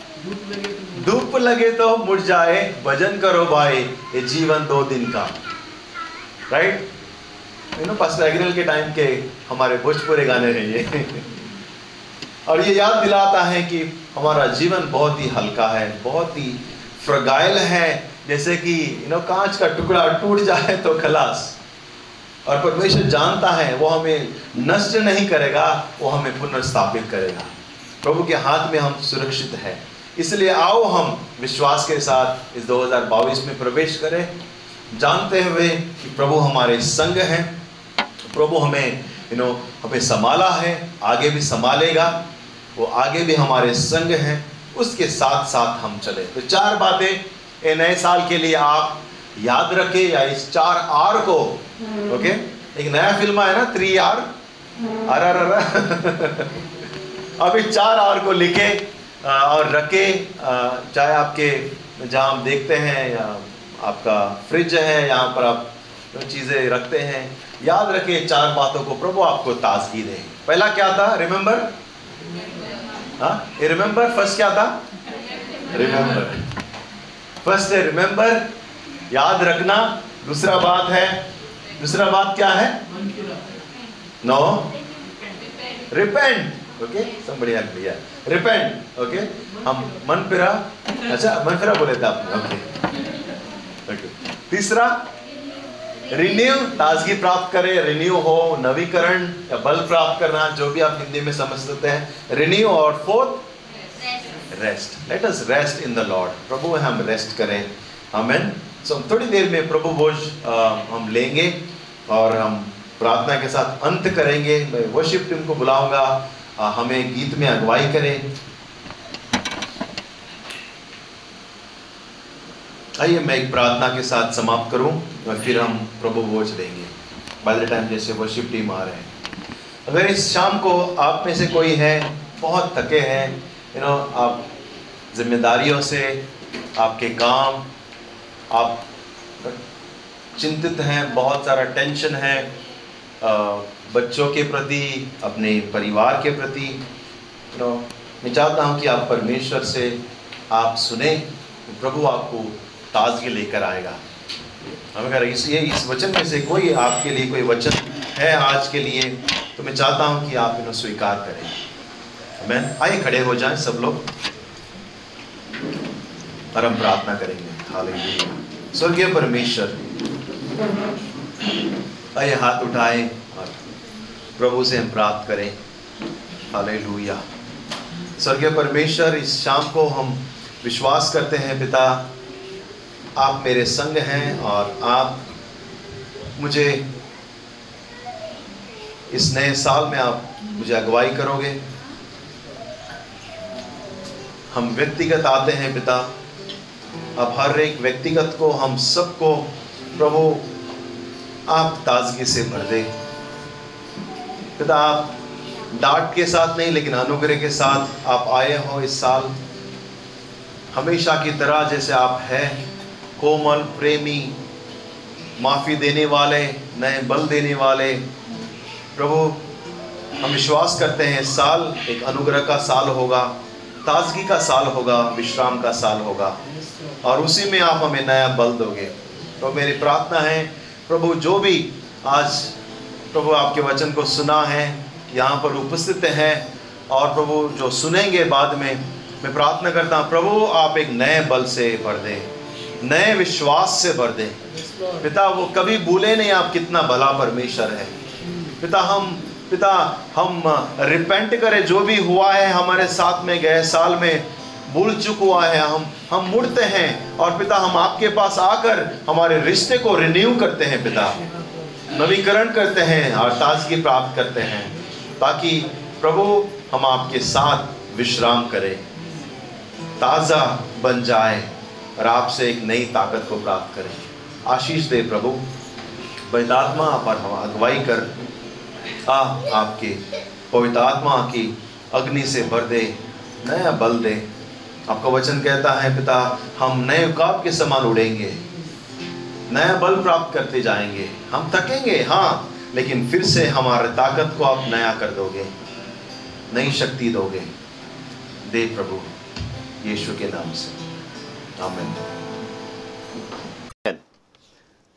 धूप लगे तो मुड़ जाए। भजन करो भाई, ये जीवन दो दिन का। राइट यू नो पास्टर के टाइम के हमारे भोजपुरी गाने हैं ये। और ये याद दिलाता है कि हमारा जीवन बहुत ही हल्का है, बहुत ही फ्रगाइल है। जैसे कि यू नो कांच का टुकड़ा टूट जाए तो खलास। और परमेश्वर जानता है, वो हमें नष्ट नहीं करेगा, वो हमें पुनर्स्थापित करेगा। प्रभु के हाथ में हम सुरक्षित है। इसलिए आओ हम विश्वास के साथ इस 2022 में प्रवेश करें। जानते हुए कि प्रभु हमारे संग हैं। प्रभु हमें यू नो हमें संभाला है, आगे भी संभालेगा। वो आगे भी हमारे संग हैं। उसके साथ साथ हम चले। तो चार बातें ये नए साल के लिए आप याद रखें या इस चार आर को ओके? एक नया फ़िल्म है ना three R? R R R अभी चार आर को लिखे और रखे चाहे आपके जहाँ हम देखते हैं या आपका फ्रिज है यहाँ पर आप चीज़ें रखते हैं याद रखे चार बातों को प्रभु आपको ताजगी दे। पहला क्या था? रिमेंबर हाँ? रिमेंबर फ़र्स्ट क्या था? रिमेंबर फ़र्स्ट है रिमेंबर याद रखना, दूसरा बात है, दूसरा बात क्या है? No repent okay somebody help me repent. Okay हम मन फिरा अच्छा मन फिरा बोले थे आपने ओके ओके तीसरा रिन्यू ताजगी प्राप्त करें रिन्यू हो, नवीकरण, या बल प्राप्त करना, जो भी आप हिंदी में समझ सकते हैं रिन्यू और fourth rest let us rest in the Lord प्रभु हम रेस्ट करें. आमेन सो so, थोड़ी देर में प्रभु भोज हम लेंगे और हम प्रार्थना के साथ अंत करेंगे. मैं वर्शिप टीम को बुलाऊँगा. हमें गीत में अगुवाई करें. आइए मैं एक प्रार्थना के साथ समाप्त करूँ और फिर हम प्रभु भोज लेंगे. बाय द टाइम जैसे वर्शिप टीम आ रहे हैं. अगर इस शाम को आप में से कोई है बहुत थके हैं यू नो आप जिम्मेदारियों से, आपके काम, आप चिंतित हैं, बहुत सारा टेंशन है बच्चों के प्रति, अपने परिवार के प्रति यू नो मैं चाहता हूँ कि आप परमेश्वर से आप सुने, प्रभु आपको ताजगी लेकर आएगा। हम अगर इस, ये इस वचन में से कोई आपके लिए कोई वचन है आज के लिए तो मैं चाहता हूँ कि आप इन्हें स्वीकार करें। मैं आइए खड़े हो जाएँ सब लोग। और हम प्रार्थना करेंगे। हालेलुया। स्वर्गीय परमेश्वर, आइए हाथ उठाएँ और प्रभु से हम प्राप्त करें। हालेलुया। स्वर्गीय परमेश्वर, इस शाम को हम विश्वास करते हैं, पिता, आप मेरे संग हैं और आप मुझे इस नए साल में आप मुझे अगुवाई करोगे। हम व्यक्तिगत आते हैं पिता। अब हर एक व्यक्तिगत को हम सबको प्रभु, आप ताजगी से भर दे। पिता, आप डांट के साथ नहीं, लेकिन अनुग्रह के साथ आप आए हो इस साल। हमेशा की तरह जैसे आप हैं, कोमल, प्रेमी, माफ़ी देने वाले, नए बल देने वाले। प्रभु, हम विश्वास करते हैं साल, एक अनुग्रह का साल होगा। ताजगी का साल होगा, विश्राम का साल होगा, और उसी में आप हमें नया बल दोगे। तो मेरी प्रार्थना है, प्रभु, जो भी आज प्रभु आपके वचन को सुना है, यहाँ पर उपस्थित हैं, और प्रभु, जो सुनेंगे बाद में, मैं प्रार्थना करता हूँ, प्रभु, आप एक नए बल से भर दें, नए विश्वास से भर दें। पिता, वो कभी भूले नहीं आप कितना भला परमेश्वर है। पिता, हम पिता, हम रिपेंट करें। जो भी हुआ है हमारे साथ में गए, साल में भूल चुक हुआ है हम हम मुड़ते हैं। और पिता, हम आपके पास आकर हमारे रिश्ते को रिन्यू करते हैं पिता। नवीकरण करते हैं और ताजगी प्राप्त करते हैं, ताकि प्रभु हम आपके साथ विश्राम करें। ताज़ा बन जाए और आपसे एक नई ताकत को प्राप्त करें। आशीष दे प्रभु वैदात्मा पर हम अगुवाई कर आ आपके पवित्र आत्मा की अग्नि से भर दे नया बल दे। आपका वचन कहता है पिता हम नए उकाब के समान उड़ेंगे नया बल प्राप्त करते जाएँगे। हम थकेंगे हाँ लेकिन फिर से हमारे ताकत को आप नया कर दोगे नई शक्ति दोगे। दे प्रभु यीशु के नाम से। आमीन।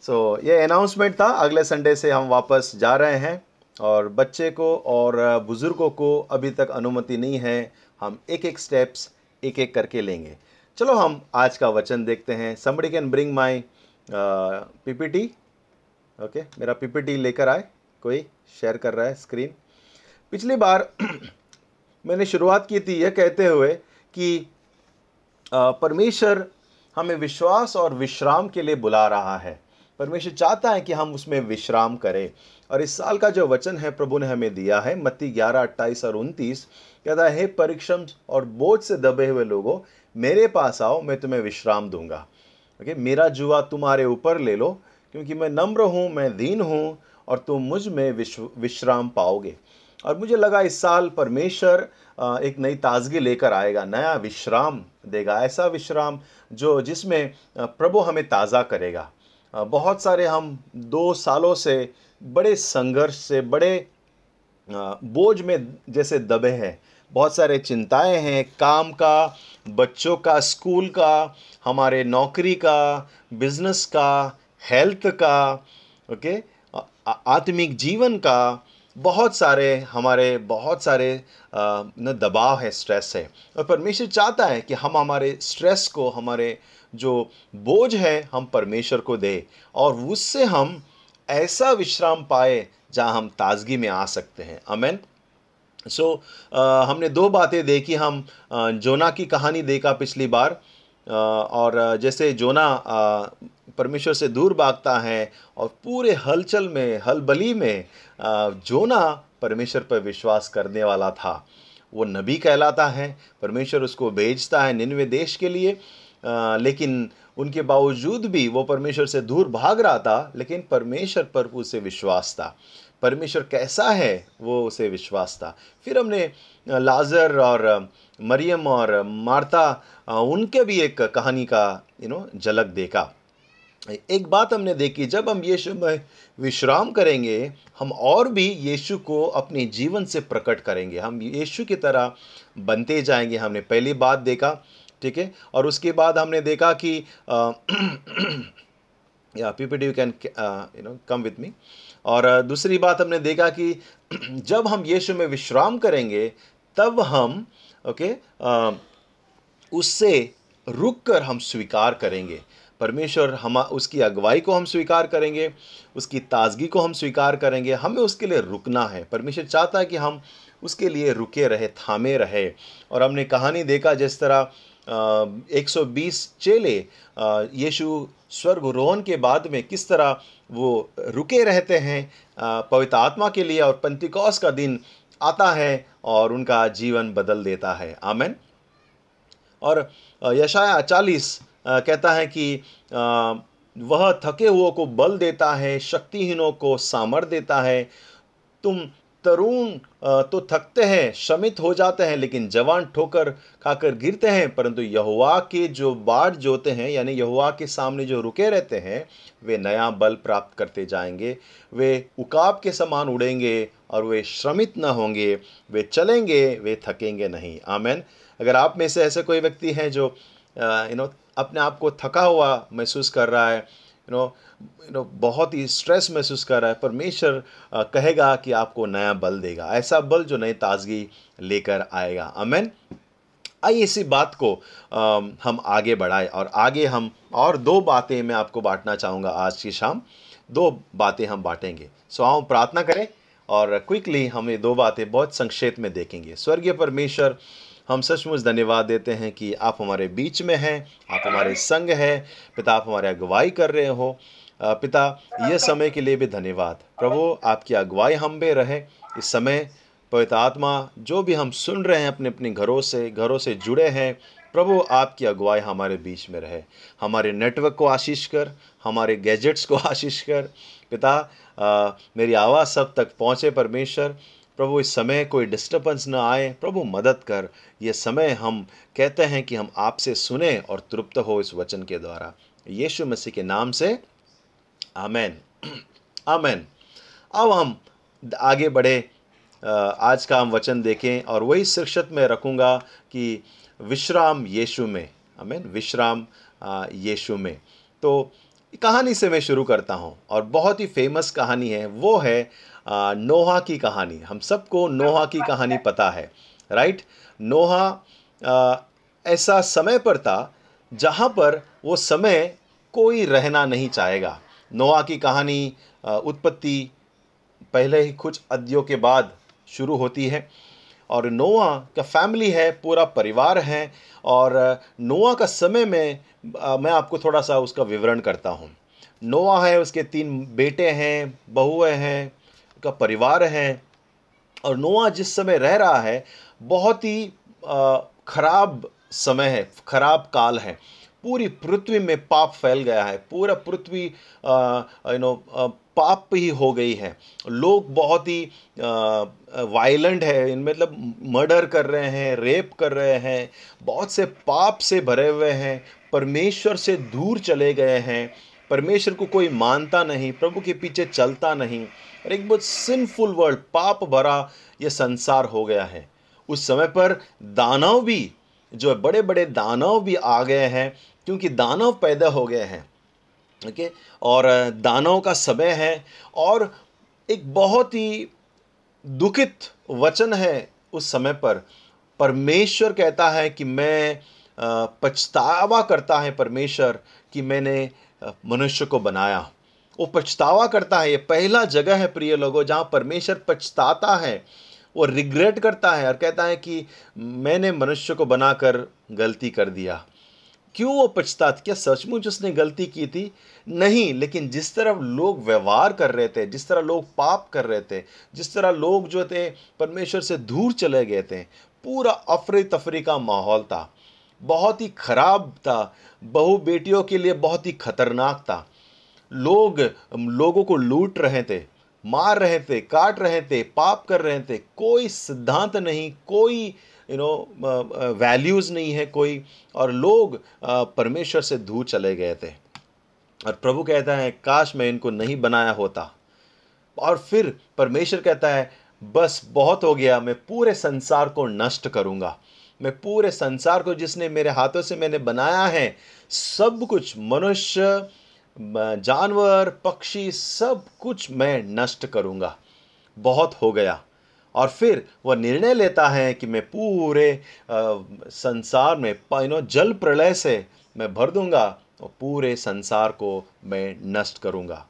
सो so, ये अनाउंसमेंट था। अगले संडे से हम वापस जा रहे हैं। और बच्चे को और बुज़ुर्गों को अभी तक अनुमति नहीं है। हम एक एक स्टेप्स एक एक करके लेंगे। चलो हम आज का वचन देखते हैं। Somebody can bring my PPT okay मेरा पीपीटी लेकर आए। कोई शेयर कर रहा है स्क्रीन पिछली बार मैंने शुरुआत की थी यह कहते हुए कि परमेश्वर हमें विश्वास और विश्राम के लिए बुला रहा है। परमेश्वर चाहता है कि हम उसमें विश्राम करें। और इस साल का जो वचन है, प्रभु ने हमें दिया है, मत्ती ग्यारह, अट्ठाईस और उनतीस। कहता है, हे परिश्रम और बोझ से दबे हुए लोगों, मेरे पास आओ, मैं तुम्हें विश्राम दूँगा। ओके, मेरा जुआ तुम्हारे ऊपर ले लो, क्योंकि मैं नम्र हूँ, मैं दीन हूँ, और तुम मुझमें विश्राम पाओगे। और मुझे लगा इस साल परमेश्वर एक नई ताजगी लेकर आएगा, नया विश्राम देगा, ऐसा विश्राम जो जिसमें प्रभु हमें ताज़ा करेगा। बहुत सारे हम दो सालों से बड़े संघर्ष से, बड़े बोझ में जैसे दबे हैं। बहुत सारे चिंताएँ हैं, काम का, बच्चों का, स्कूल का, हमारे नौकरी का, बिज़नेस का, हेल्थ का, ओके आत्मिक जीवन का, बहुत सारे हमारे, बहुत सारे न दबाव है, स्ट्रेस है। और परमेश्वर चाहता है कि हम हमारे स्ट्रेस को, हमारे जो बोझ है हम परमेश्वर को दे और उससे हम ऐसा विश्राम पाए जहाँ हम ताजगी में आ सकते हैं। अमेन सो so, हमने दो बातें देखी। हम जोना की कहानी देखा पिछली बार और जैसे जोना परमेश्वर से दूर भागता है और पूरे हलचल में हलबली में जोना परमेश्वर पर विश्वास करने वाला था। वो नबी कहलाता है परमेश्वर उसको भेजता है निन्वे देश के लिए लेकिन उनके बावजूद भी वो परमेश्वर से दूर भाग रहा था, लेकिन परमेश्वर पर उसे विश्वास था। परमेश्वर कैसा है, वो उसे विश्वास था। फिर हमने लाजर और मरियम और मार्ता उनके भी एक कहानी का यू नो झलक देखा। एक बात हमने देखी, जब हम यीशु में विश्राम करेंगे, हम और भी यीशु को अपने जीवन से प्रकट करेंगे। हम यीशु की तरह बनते जाएँगे, हमने पहली बात देखा। ठीक है? और उसके बाद हमने देखा कि या PPT you can you know come with me और दूसरी बात हमने देखा कि जब हम यीशु में विश्राम करेंगे तब हम ओके okay, उससे रुक कर हम स्वीकार करेंगे। परमेश्वर हम उसकी अगुवाई को हम स्वीकार करेंगे उसकी ताजगी को हम स्वीकार करेंगे हमें उसके लिए रुकना है। परमेश्वर चाहता है कि हम उसके लिए रुके रहे थामे रहे। और हमने कहानी देखा जिस तरह एक सौ बीस चेले यीशु स्वर्ग रोहन के बाद में किस तरह वो रुके रहते हैं पवित्र आत्मा के लिए और पंतिकौस का दिन आता है और उनका जीवन बदल देता है। आमेन। और यशाया चालीस कहता है कि वह थके हुओं को बल देता है, शक्तिहीनों को सामर देता है। तुम तरुण तो थकते हैं श्रमित हो जाते हैं, लेकिन जवान ठोकर खाकर गिरते हैं। परंतु यहुआ के जो बाढ़ जोते हैं, यानी यहुआ के सामने जो रुके रहते हैं, वे नया बल प्राप्त करते जाएँगे। वे उकाब के समान उड़ेंगे और वे श्रमित न होंगे। वे चलेंगे, वे थकेंगे नहीं। आमेन। अगर आप में से ऐसे कोई व्यक्ति हैं जो यू नो अपने आप को थका हुआ महसूस कर रहा है यू नो यू नो बहुत ही स्ट्रेस महसूस कर रहा है। परमेश्वर कहेगा कि आपको नया बल देगा। ऐसा बल जो नई ताजगी लेकर आएगा। अमेन आइए इसी बात को हम आगे बढ़ाए। और आगे हम और दो बातें मैं आपको बांटना चाहूँगा आज की शाम। दो बातें हम बांटेंगे। सो आओ प्रार्थना करें और क्विकली हम ये दो बातें बहुत संक्षेप में देखेंगे। स्वर्गीय परमेश्वर हम सचमुच धन्यवाद देते हैं कि आप हमारे बीच में हैं आप हमारे संग हैं। पिता आप हमारे अगुवाई कर रहे हो। पिता यह समय के लिए भी धन्यवाद। प्रभु आपकी अगुवाई हम भी रहे। इस समय पवित्र आत्मा जो भी हम सुन रहे हैं अपने अपने घरों से घरों से जुड़े हैं प्रभु आपकी अगुवाई हमारे बीच में रहे। हमारे नेटवर्क को आशीष कर हमारे गैजेट्स को आशीष कर। पिता आ, मेरी आवाज़ सब तक पहुँचे परमेश्वर। प्रभु, इस समय कोई डिस्टर्बेंस ना आए, प्रभु मदद कर। ये समय हम कहते हैं कि हम आपसे सुने और तृप्त हो इस वचन के द्वारा। यीशु मसीह के नाम से, आमेन। आमेन। अब हम आगे बढ़े आज का हम वचन देखें और वही शीर्षक में रखूँगा कि विश्राम यीशु में। आमेन। विश्राम यीशु में। तो कहानी से मैं शुरू करता हूँ और बहुत ही फ़ेमस कहानी है। वो है नोहा की कहानी। हम सबको नोहा की कहानी पता है राइट नोहा ऐसा समय पर था जहाँ पर वो समय कोई रहना नहीं चाहेगा। नोहा की कहानी उत्पत्ति पहले ही कुछ अध्यों के बाद शुरू होती है और नोआ का फैमिली है, पूरा परिवार है और नोआ का समय में मैं आपको थोड़ा सा उसका विवरण करता हूँ। नोआ है, उसके तीन बेटे हैं बहुएँ हैं उसका परिवार है और नोआ जिस समय रह रहा है, बहुत ही खराब समय है, खराब काल है। पूरी पृथ्वी में पाप फैल गया है, पूरा पृथ्वी यू नो पाप ही हो गई है। लोग बहुत ही वायलेंट है, इन मतलब मर्डर कर रहे हैं रेप कर रहे हैं, बहुत से पाप से भरे हुए हैं, परमेश्वर से दूर चले गए हैं, परमेश्वर को कोई मानता नहीं, प्रभु के पीछे चलता नहीं। और एक बहुत सिंफुल वर्ल्ड पाप भरा ये संसार हो गया है। उस समय पर दानव भी, जो है बड़े बड़े दानव भी आ गए हैं, क्योंकि दानव पैदा हो गए हैं। ओके? और दानव का समय है और एक बहुत ही दुखित वचन है उस समय पर। परमेश्वर कहता है कि मैं पछतावा करता है परमेश्वर कि मैंने मनुष्य को बनाया। वो पछतावा करता है, ये पहला जगह है प्रिय लोगों जहाँ परमेश्वर पछताता है, वो रिग्रेट करता है और कहता है कि मैंने मनुष्य को बनाकर गलती कर दिया। क्यों वो पछता क्या सचमुच उसने गलती की थी? नहीं, लेकिन जिस तरह लोग व्यवहार कर रहे थे, जिस तरह लोग पाप कर रहे थे, जिस तरह लोग जो थे परमेश्वर से दूर चले गए थे, पूरा अफरी तफरी का माहौल था। बहुत ही खराब था, बहु बेटियों के लिए बहुत ही खतरनाक था। लोग, लोगों को लूट रहे थे, मार रहे थे, काट रहे थे, पाप कर रहे थे। कोई सिद्धांत नहीं, कोई यू नो वैल्यूज़ नहीं है कोई, और लोग परमेश्वर से दूर चले गए थे। और प्रभु कहता है, काश मैं इनको नहीं बनाया होता। और फिर परमेश्वर कहता है, बस बहुत हो गया, मैं पूरे संसार को नष्ट करूँगा। मैं पूरे संसार को जिसने मेरे हाथों से मैंने बनाया है, सब कुछ मनुष्य जानवर, पक्षी सब कुछ मैं नष्ट करूँगा। बहुत हो गया। और फिर वह निर्णय लेता है कि मैं पूरे संसार में नो, जल प्रलय से मैं भर दूँगा और पूरे संसार को मैं नष्ट करूँगा।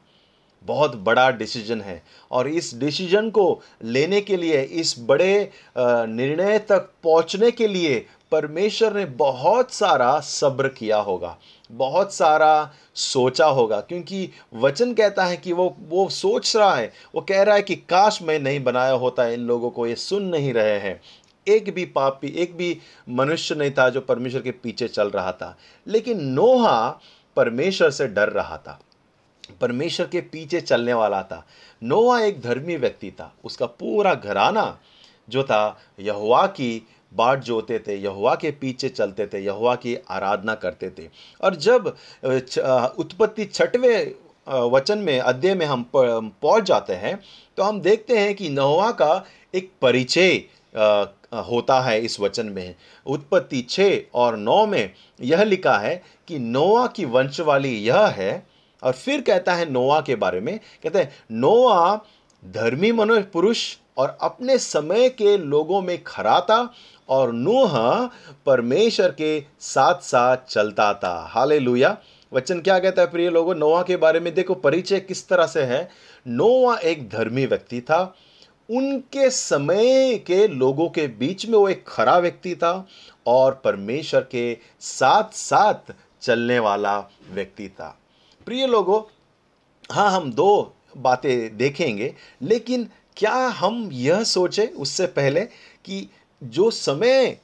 बहुत बड़ा डिसीज़न है। और इस डिसीज़न को लेने के लिए, इस बड़े निर्णय तक पहुँचने के लिए परमेश्वर ने बहुत सारा सब्र किया होगा, बहुत सारा सोचा होगा, क्योंकि वचन कहता है कि वो वो सोच रहा है, वो कह रहा है कि काश मैं नहीं बनाया होता, इन लोगों को ये सुन नहीं रहे हैं। एक भी पापी एक भी मनुष्य नहीं था जो परमेश्वर के पीछे चल रहा था, लेकिन नोहा परमेश्वर से डर रहा था, परमेश्वर के पीछे चलने वाला था। नोहा एक धर्मी व्यक्ति था, उसका पूरा घराना जो था यहुआ की बाट जोते थे यहुआ के पीछे चलते थे यहुआ की आराधना करते थे। और जब उत्पत्ति छठवें वचन में, अध्याय में हम पहुँच जाते हैं तो हम देखते हैं कि नहुआ का एक परिचय होता है इस वचन में। उत्पत्ति छः और नौ में यह लिखा है कि नोआ की वंशवाली यह है, और फिर कहता है नोआ के बारे में, कहते हैं, नोआ धर्मी मनुष्य, पुरुष और अपने समय के लोगों में खरा था और नूह परमेश्वर के साथ साथ चलता था। हाले वचन क्या कहता है प्रिय लोगों? नोआ के बारे में देखो, परिचय किस तरह से है? नोआ एक धर्मी व्यक्ति था। उनके समय के लोगों के बीच में वो एक खरा व्यक्ति था और परमेश्वर के साथ साथ चलने वाला व्यक्ति था। प्रिय लोगों हाँ हम दो बातें देखेंगे, लेकिन क्या हम यह सोचें उससे पहले कि जो समय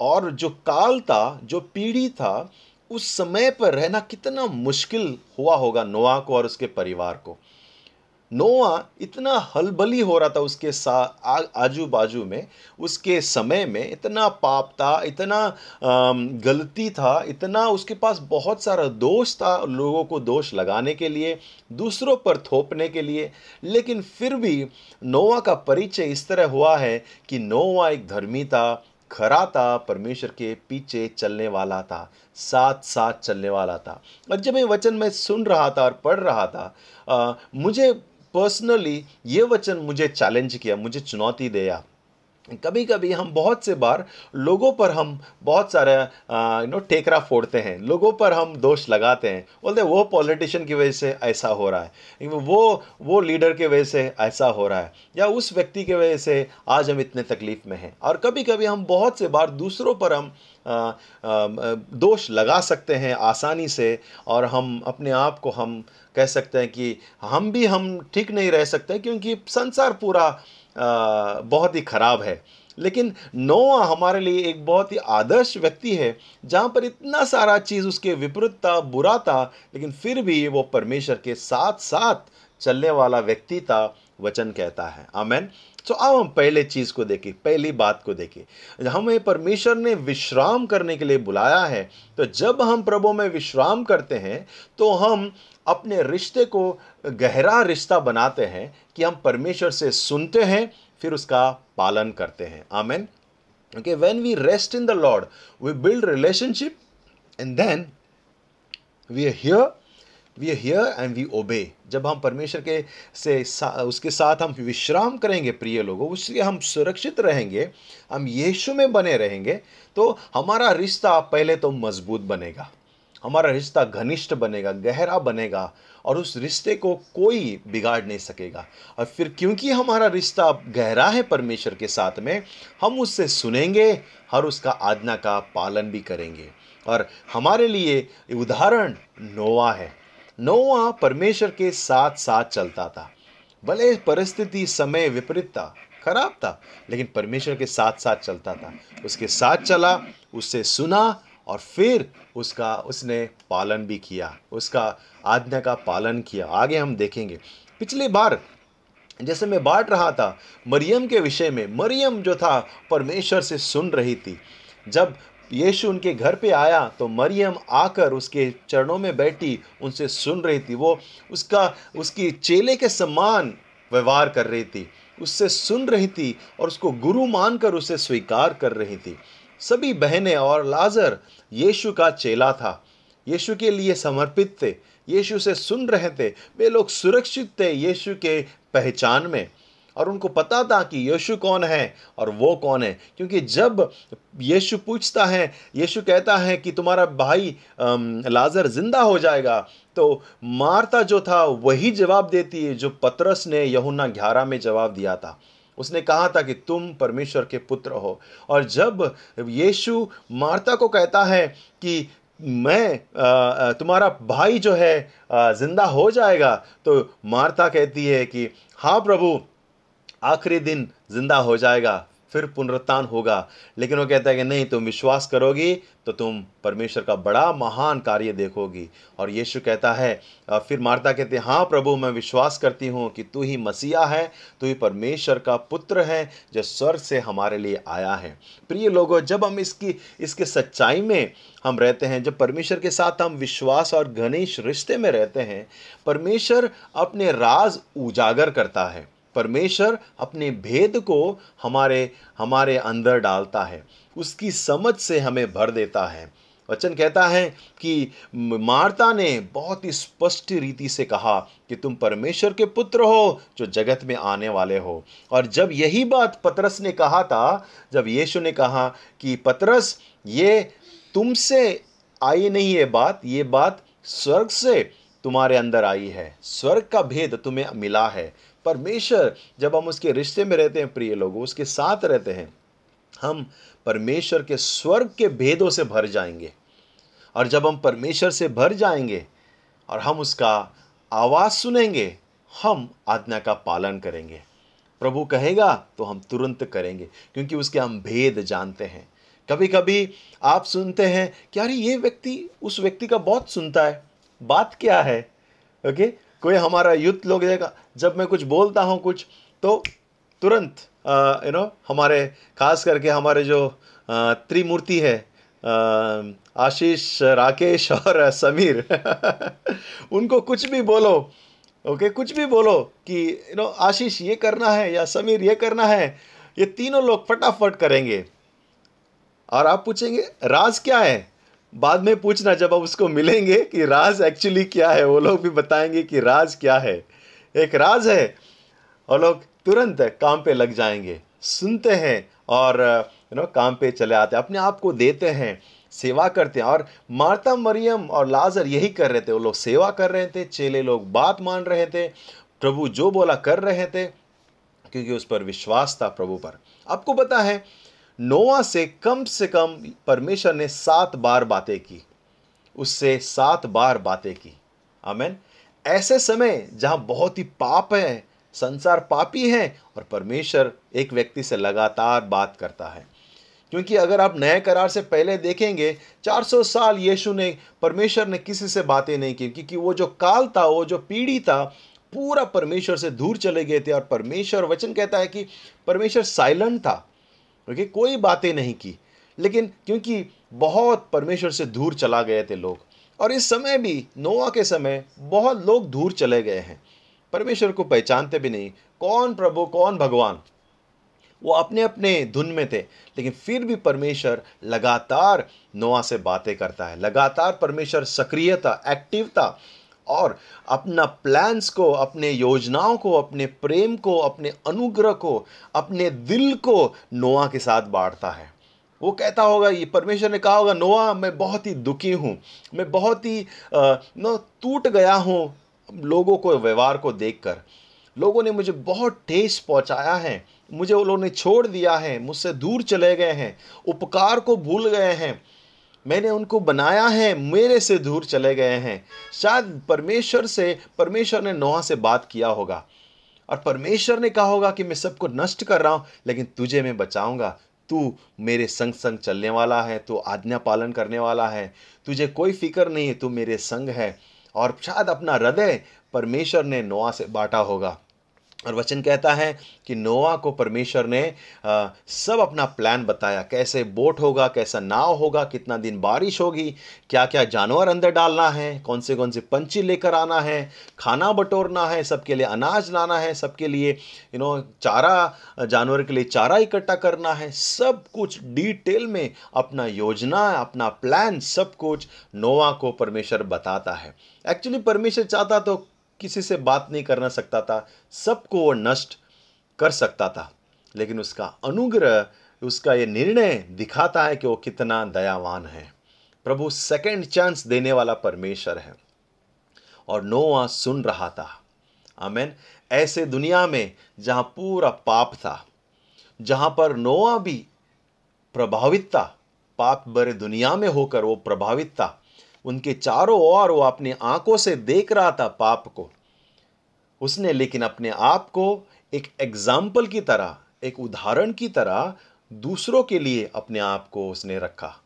और जो काल था, जो पीढ़ी था, उस समय पर रहना कितना मुश्किल हुआ होगा नोआ को और उसके परिवार को। नोआ इतना हलबली हो रहा था उसके साथ आजू बाजू में उसके समय में इतना पाप था इतना गलती था इतना उसके पास बहुत सारा दोष था लोगों को दोष लगाने के लिए दूसरों पर थोपने के लिए। लेकिन फिर भी नोआ का परिचय इस तरह हुआ है कि नोआ एक धर्मी था खरा था परमेश्वर के पीछे चलने वाला था साथ साथ चलने वाला था। और जब ये वचन मैं सुन रहा था और पढ़ रहा था आ, मुझे पर्सनली ये वचन मुझे चैलेंज किया, मुझे चुनौती दिया। कभी कभी हम बहुत से बार लोगों पर हम बहुत सारे यू नो टेकरा फोड़ते हैं। लोगों पर हम दोष लगाते हैं। बोलते वो पॉलिटिशियन की वजह से ऐसा हो रहा है। वो वो लीडर के वजह से ऐसा हो रहा है। या उस व्यक्ति के वजह से आज हम इतने तकलीफ़ में हैं। और कभी कभी हम बहुत से बार दूसरों पर हम दोष लगा सकते हैं आसानी से और हम अपने आप को हम कह सकते हैं कि हम भी हम ठीक नहीं रह सकते क्योंकि संसार पूरा बहुत ही ख़राब है। लेकिन नोआ हमारे लिए एक बहुत ही आदर्श व्यक्ति है, जहाँ पर इतना सारा चीज़ उसके विपरीत था, बुरा था, लेकिन फिर भी वो परमेश्वर के साथ साथ चलने वाला व्यक्ति था, वचन कहता है। आमेन। तो अब हम पहले चीज़ को देखें, पहली बात को देखें। हमें परमेश्वर ने विश्राम करने के लिए बुलाया है तो जब हम प्रभु में विश्राम करते हैं तो हम अपने रिश्ते को गहरा रिश्ता बनाते हैं कि हम परमेश्वर से सुनते हैं फिर उसका पालन करते हैं। Amen. Okay when we rest in the Lord we build relationship and then we hear we hear and we obey जब हम परमेश्वर के से सा, उसके साथ हम विश्राम करेंगे प्रिय लोगों उससे हम सुरक्षित रहेंगे हम यीशु में बने रहेंगे तो हमारा रिश्ता पहले तो मज़बूत बनेगा। हमारा रिश्ता घनिष्ठ बनेगा, गहरा बनेगा और उस रिश्ते को कोई बिगाड़ नहीं सकेगा। और फिर क्योंकि हमारा रिश्ता गहरा है परमेश्वर के साथ में, हम उससे सुनेंगे और उसका आज्ञा का पालन भी करेंगे। और हमारे लिए उदाहरण नोवा है। नोवा परमेश्वर के साथ साथ चलता था। भले परिस्थिति समय विपरीत था, खराब था, लेकिन परमेश्वर के साथ साथ चलता था। उसके साथ चला, उससे सुना और फिर उसका, उसने पालन भी किया, उसका आज्ञा का पालन किया। आगे हम देखेंगे। पिछली बार जैसे मैं बांट रहा था, मरियम के विषय में, मरियम जो था, परमेश्वर से सुन रही थी। जब यीशु उनके घर पे आया तो मरियम आकर उसके चरणों में बैठी, उनसे सुन रही थी। वो उसका, उसकी चेले के समान व्यवहार कर रही थी। उससे सुन रही थी और उसको गुरु मानकर उसे स्वीकार कर रही थी। सभी बहनें और लाजर यीशु का चेला था। यीशु के लिए समर्पित थे। यीशु से सुन रहे थे। वे लोग सुरक्षित थे यीशु के पहचान में। और उनको पता था कि यीशु कौन है और वो कौन है। क्योंकि जब यीशु पूछता है, यीशु कहता है कि तुम्हारा भाई लाजर ज़िंदा हो जाएगा तो मारता जो था वही जवाब देती है जो पतरस ने यहुना ग्यारह में जवाब दिया था। उसने कहा था कि तुम परमेश्वर के पुत्र हो। और जब यीशु मार्ता को कहता है कि मैं तुम्हारा भाई जो है ज़िंदा हो जाएगा तो मार्ता कहती है कि हाँ प्रभु, आखिरी दिन ज़िंदा हो जाएगा। फिर पुनरुत्थान होगा। लेकिन वो कहता है कि नहीं, तुम विश्वास करोगी तो तुम परमेश्वर का बड़ा महान कार्य देखोगी। और यीशु कहता है फिर मार्ता कहते हैं हाँ प्रभु, मैं विश्वास करती हूँ कि तू ही मसीहा है, तू ही परमेश्वर का पुत्र है जो स्वर्ग से हमारे लिए आया है। प्रिय लोगों, जब हम इसकी, इसके सच्चाई में हम रहते हैं, जब परमेश्वर के साथ हम विश्वास और घनिष्ठ रिश्ते में रहते हैं, परमेश्वर अपने राज उजागर करता है। परमेश्वर अपने भेद को हमारे हमारे अंदर डालता है। उसकी समझ से हमें भर देता है। वचन कहता है कि मार्ता ने बहुत ही स्पष्ट रीति से कहा कि तुम परमेश्वर के पुत्र हो जो जगत में आने वाले हो। और जब यही बात पतरस ने कहा था, जब यीशु ने कहा कि पतरस, ये तुमसे आई नहीं ये बात ये बात स्वर्ग से तुम्हारे अंदर आई है। स्वर्ग का भेद तुम्हें मिला है। परमेश्वर, जब हम उसके रिश्ते में रहते हैं, प्रिय लोग, उसके साथ रहते हैं, हम परमेश्वर के स्वर्ग के भेदों से भर जाएँगे। और जब हम परमेश्वर से भर जाएँगे और हम उसका आवाज़ सुनेंगे, हम आज्ञा का पालन करेंगे। प्रभु कहेगा तो हम तुरंत करेंगे, क्योंकि उसके हम भेद जानते हैं। कभी कभी आप सुनते हैं कि, अरे, ये व्यक्ति, उस व्यक्ति का बहुत सुनता है। बात क्या है? ओके? कोई हमारा युद्ध लोग देगा। जब मैं कुछ बोलता हूँ कुछ तो तुरंत यू नो हमारे खास करके हमारे जो त्रिमूर्ति है आशीष राकेश और समीर उनको कुछ भी बोलो ओके okay, कुछ भी बोलो कि यू नो आशीष ये करना है या समीर ये करना है ये तीनों लोग फटाफट करेंगे। और आप पूछेंगे राज क्या है? बाद में पूछना जब आप उसको मिलेंगे कि राज एक्चुअली क्या है, वो लोग भी बताएँगे कि राज क्या है। एक राज है और लोग तुरंत काम पे लग जाएँगे, सुनते हैं और यू नो काम पे चले आते हैं, अपने आप को देते हैं, सेवा करते हैं। और मार्ता, मरियम और लाजर यही कर रहे थे, वो लोग सेवा कर रहे थे, चेले लोग बात मान रहे थे, प्रभु जो बोला कर रहे थे, क्योंकि उस पर विश्वास था प्रभु पर। आपको पता है नोआ से कम से कम परमेश्वर ने सात बार बातें की। उससे सात बार बातें की। आमेन। ऐसे समय जहाँ बहुत ही पाप है, संसार पापी है और परमेश्वर एक व्यक्ति से लगातार बात करता है। क्योंकि अगर आप नए करार से पहले देखेंगे 400 साल यीशु ने, परमेश्वर ने किसी से बातें नहीं की, क्योंकि वो जो काल था, वो जो पीढ़ी था, पूरा परमेश्वर से दूर चले गए थे और परमेश्वर वचन कहता है कि परमेश्वर साइलेंट था। क्योंकि कोई बातें नहीं की। लेकिन क्योंकि बहुत परमेश्वर से दूर चला गए थे लोग, और इस समय भी नोआ के समय, बहुत लोग दूर चले गए हैं। परमेश्वर को पहचानते भी नहीं। कौन प्रभु, कौन भगवान? वो अपने अपने धुन में थे, लेकिन फिर भी परमेश्वर लगातार नोआ से बातें करता है। लगातार परमेश्वर सक्रिय था एक्टिव था। और अपना प्लान्स को, अपने योजनाओं को, अपने प्रेम को, अपने अनुग्रह को, अपने दिल को नोआ के साथ बांटता है। वो कहता होगा, ये परमेश्वर ने कहा होगा, नोआ, मैं बहुत ही दुखी हूँ, मैं बहुत ही नो, टूट गया हूँ लोगों को, व्यवहार को देखकर। लोगों ने मुझे बहुत ठेस पहुँचाया है, मुझे वो लोगों ने छोड़ दिया है, मुझसे दूर चले गए हैं, उपकार को भूल गए हैं मैंने उनको बनाया है, मेरे से दूर चले गए हैं। शायद परमेश्वर से, परमेश्वर ने नोहा से बात किया होगा। और परमेश्वर ने कहा होगा कि मैं सबको नष्ट कर रहा हूँ, लेकिन तुझे मैं बचाऊँगा। तू मेरे संग संग चलने वाला है, तू आज्ञा पालन करने वाला है। तुझे कोई फ़िक्र नहीं है, तू मेरे संग है। और शायद अपना हृदय परमेश्वर ने नोआ से बांटा होगा। और वचन कहता है कि नोआ को परमेश्वर ने आ, सब अपना प्लान बताया। कैसे बोट होगा कैसा नाव होगा कितना दिन बारिश होगी क्या क्या जानवर अंदर डालना है कौन से कौन से पंछी लेकर आना है खाना बटोरना है सबके लिए अनाज लाना है सबके लिए यू नो चारा जानवर के लिए चारा इकट्ठा करना है। सब कुछ डिटेल में अपना योजना अपना प्लान सब कुछ नोवा को परमेश्वर बताता है। एक्चुअली परमेश्वर चाहता तो किसी से बात नहीं करना सकता था, सबको वो नष्ट कर सकता था। लेकिन उसका अनुग्रह, उसका ये निर्णय दिखाता है कि वो कितना दयावान है। प्रभु सेकंड चांस देने वाला परमेश्वर है और नोआ सुन रहा था। आमेन। ऐसे दुनिया में जहाँ पूरा पाप था, जहाँ पर नोआ भी प्रभावित था, पाप भरे दुनिया में होकर वो प्रभावित था उनके चारों ओर वो अपनी आँखों से देख रहा था पाप को। उसने लेकिन अपने आप को एक एग्ज़ाम्पल की तरह, एक उदाहरण की तरह दूसरों के लिए अपने आप को उसने रखा।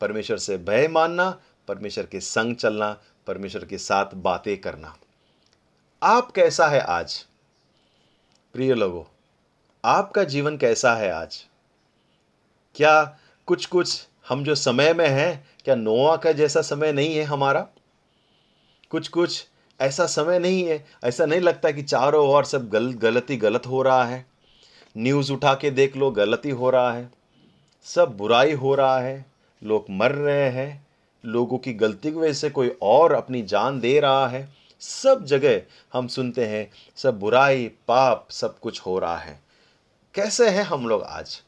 परमेश्वर से भय मानना, परमेश्वर के संग चलना, परमेश्वर के साथ बातें करना। आप कैसा है आज? प्रिय लोगों, आपका जीवन कैसा है आज? क्या कुछ कुछ हम जो समय में हैं क्या नोआ का जैसा समय नहीं है हमारा? कुछ कुछ ऐसा समय नहीं है। ऐसा नहीं लगता कि चारों ओर सब गल, गलती गलत हो रहा है। न्यूज़ उठा के देख लो, गलती हो रहा है। सब बुराई हो रहा है। लोग मर रहे हैं। लोगों की गलती की वजह से कोई और अपनी जान दे रहा है। सब जगह हम सुनते हैं, सब बुराई, पाप, सब कुछ हो रहा है। कैसे हैं हम लोग आज?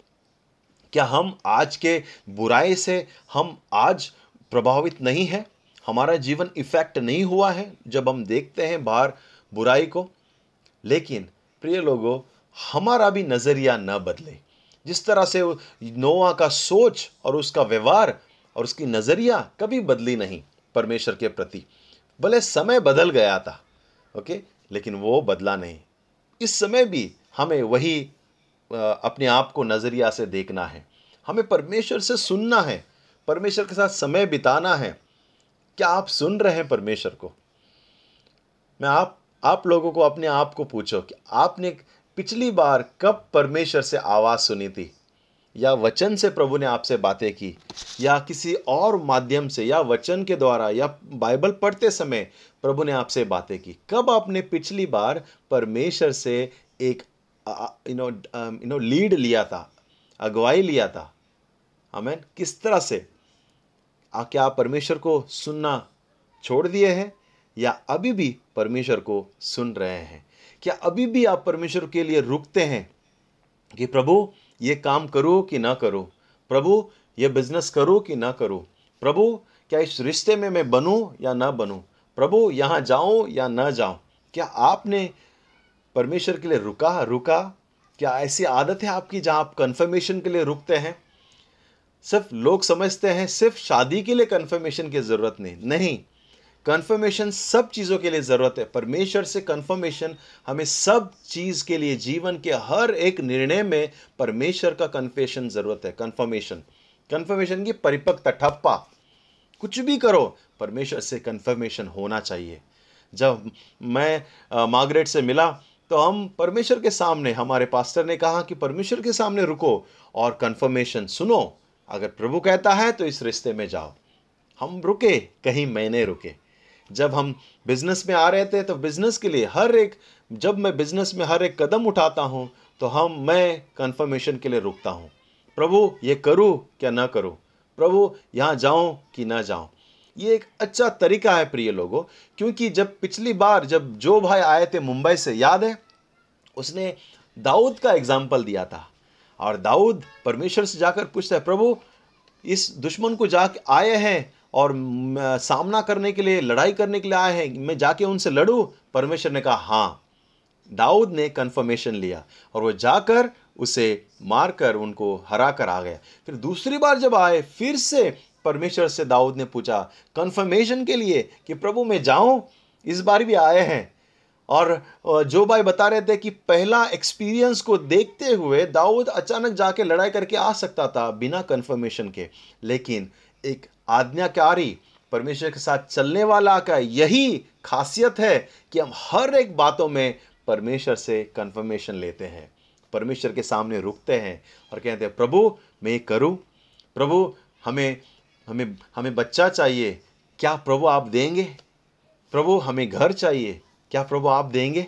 क्या हम आज के बुराई से हम आज प्रभावित नहीं हैं? हमारा जीवन इफ़ेक्ट नहीं हुआ है जब हम देखते हैं बाहर बुराई को। लेकिन प्रिय लोगों, हमारा भी नज़रिया न बदले। जिस तरह से नोआ का सोच और उसका व्यवहार और उसकी नज़रिया कभी बदली नहीं परमेश्वर के प्रति। भले समय बदल गया था, ओके, लेकिन वो बदला नहीं। इस समय भी हमें वही अपने आप को नज़रिया से देखना है। हमें परमेश्वर से सुनना है। परमेश्वर के साथ समय बिताना है। क्या आप सुन रहे हैं परमेश्वर को? मैं आप आप लोगों को अपने आप को पूछो कि आपने पिछली बार कब परमेश्वर से आवाज़ सुनी थी? या वचन से प्रभु ने आपसे बातें की? या किसी और माध्यम से, या वचन के द्वारा, या बाइबल पढ़ते समय प्रभु ने आपसे बातें की? कब आपने पिछली बार परमेश्वर से एक you know you know lead लिया था अगुवाई लिया था। हमें किस तरह से? आ, क्या आप परमेश्वर को सुनना छोड़ दिए हैं या अभी भी परमेश्वर को सुन रहे हैं? क्या अभी भी आप परमेश्वर के लिए रुकते हैं कि प्रभु ये काम करो कि ना करो? प्रभु ये बिज़नेस करो कि ना करो? प्रभु क्या इस रिश्ते में मैं बनूं या ना बनूं? प्रभु यहाँ जाऊँ या ना जाऊँ? क्या आपने परमेश्वर के लिए रुका रुका। क्या ऐसी आदत है आपकी जहाँ आप कन्फर्मेशन के लिए रुकते हैं? सिर्फ़ लोग समझते हैं, सिर्फ़ शादी के लिए कन्फर्मेशन की ज़रूरत नहीं। नहीं कन्फर्मेशन सब चीज़ों के लिए ज़रूरत है। परमेश्वर से कन्फर्मेशन हमें सब चीज़ के लिए, जीवन के हर एक निर्णय में परमेश्वर का कन्फेशन ज़रूरत है। कन्फर्मेशन कन्फर्मेशन की परिपक्वता, ठप्पा। कुछ भी करो, परमेश्वर से कन्फर्मेशन होना चाहिए। जब मैं मार्गरेट से मिला तो हम परमेश्वर के सामने, हमारे पास्टर ने कहा कि परमेश्वर के सामने रुको और कन्फर्मेशन सुनो। अगर प्रभु कहता है तो इस रिश्ते में जाओ। हम रुके, कहीं मैंने रुके। जब हम बिज़नेस में आ रहे थे तो बिज़नेस के लिए हर एक, जब मैं बिज़नेस में हर एक कदम उठाता हूँ तो हम, मैं कन्फर्मेशन के लिए रुकता हूँ। प्रभु, ये करूँ क्या ना करूँ? प्रभु, यहाँ जाऊँ कि ना जाऊँ? ये एक अच्छा तरीका है प्रिय लोगों, क्योंकि जब पिछली बार जब जो भाई आए थे मुंबई से, याद है? उसने दाऊद का एग्ज़ाम्पल दिया था। और दाऊद परमेश्वर से जाकर पूछता है, प्रभु, इस दुश्मन को जाके आए हैं और सामना करने के लिए, लड़ाई करने के लिए आए हैं, मैं जाके उनसे लड़ूं? परमेश्वर ने कहा हाँ। दाऊद ने कन्फर्मेशन लिया और वो जाकर उसे मारकर उनको हरा कर आ गया। फिर दूसरी बार जब आए, फिर से परमेश्वर से दाऊद ने पूछा कन्फर्मेशन के लिए कि प्रभु मैं जाऊँ? इस बार भी आए हैं। और जो भाई बता रहे थे कि पहला एक्सपीरियंस को देखते हुए दाऊद अचानक जाके लड़ाई करके आ सकता था बिना कन्फर्मेशन के। लेकिन एक आज्ञाकारी परमेश्वर के साथ चलने वाला का यही खासियत है कि हम हर एक बातों में परमेश्वर से कन्फर्मेशन लेते हैं। परमेश्वर के सामने रुकते हैं और कहते हैं, प्रभु, मैं करूँ? प्रभु, हमें हमें हमें बच्चा चाहिए। क्या प्रभु आप देंगे? प्रभु, हमें घर चाहिए। क्या प्रभु आप देंगे?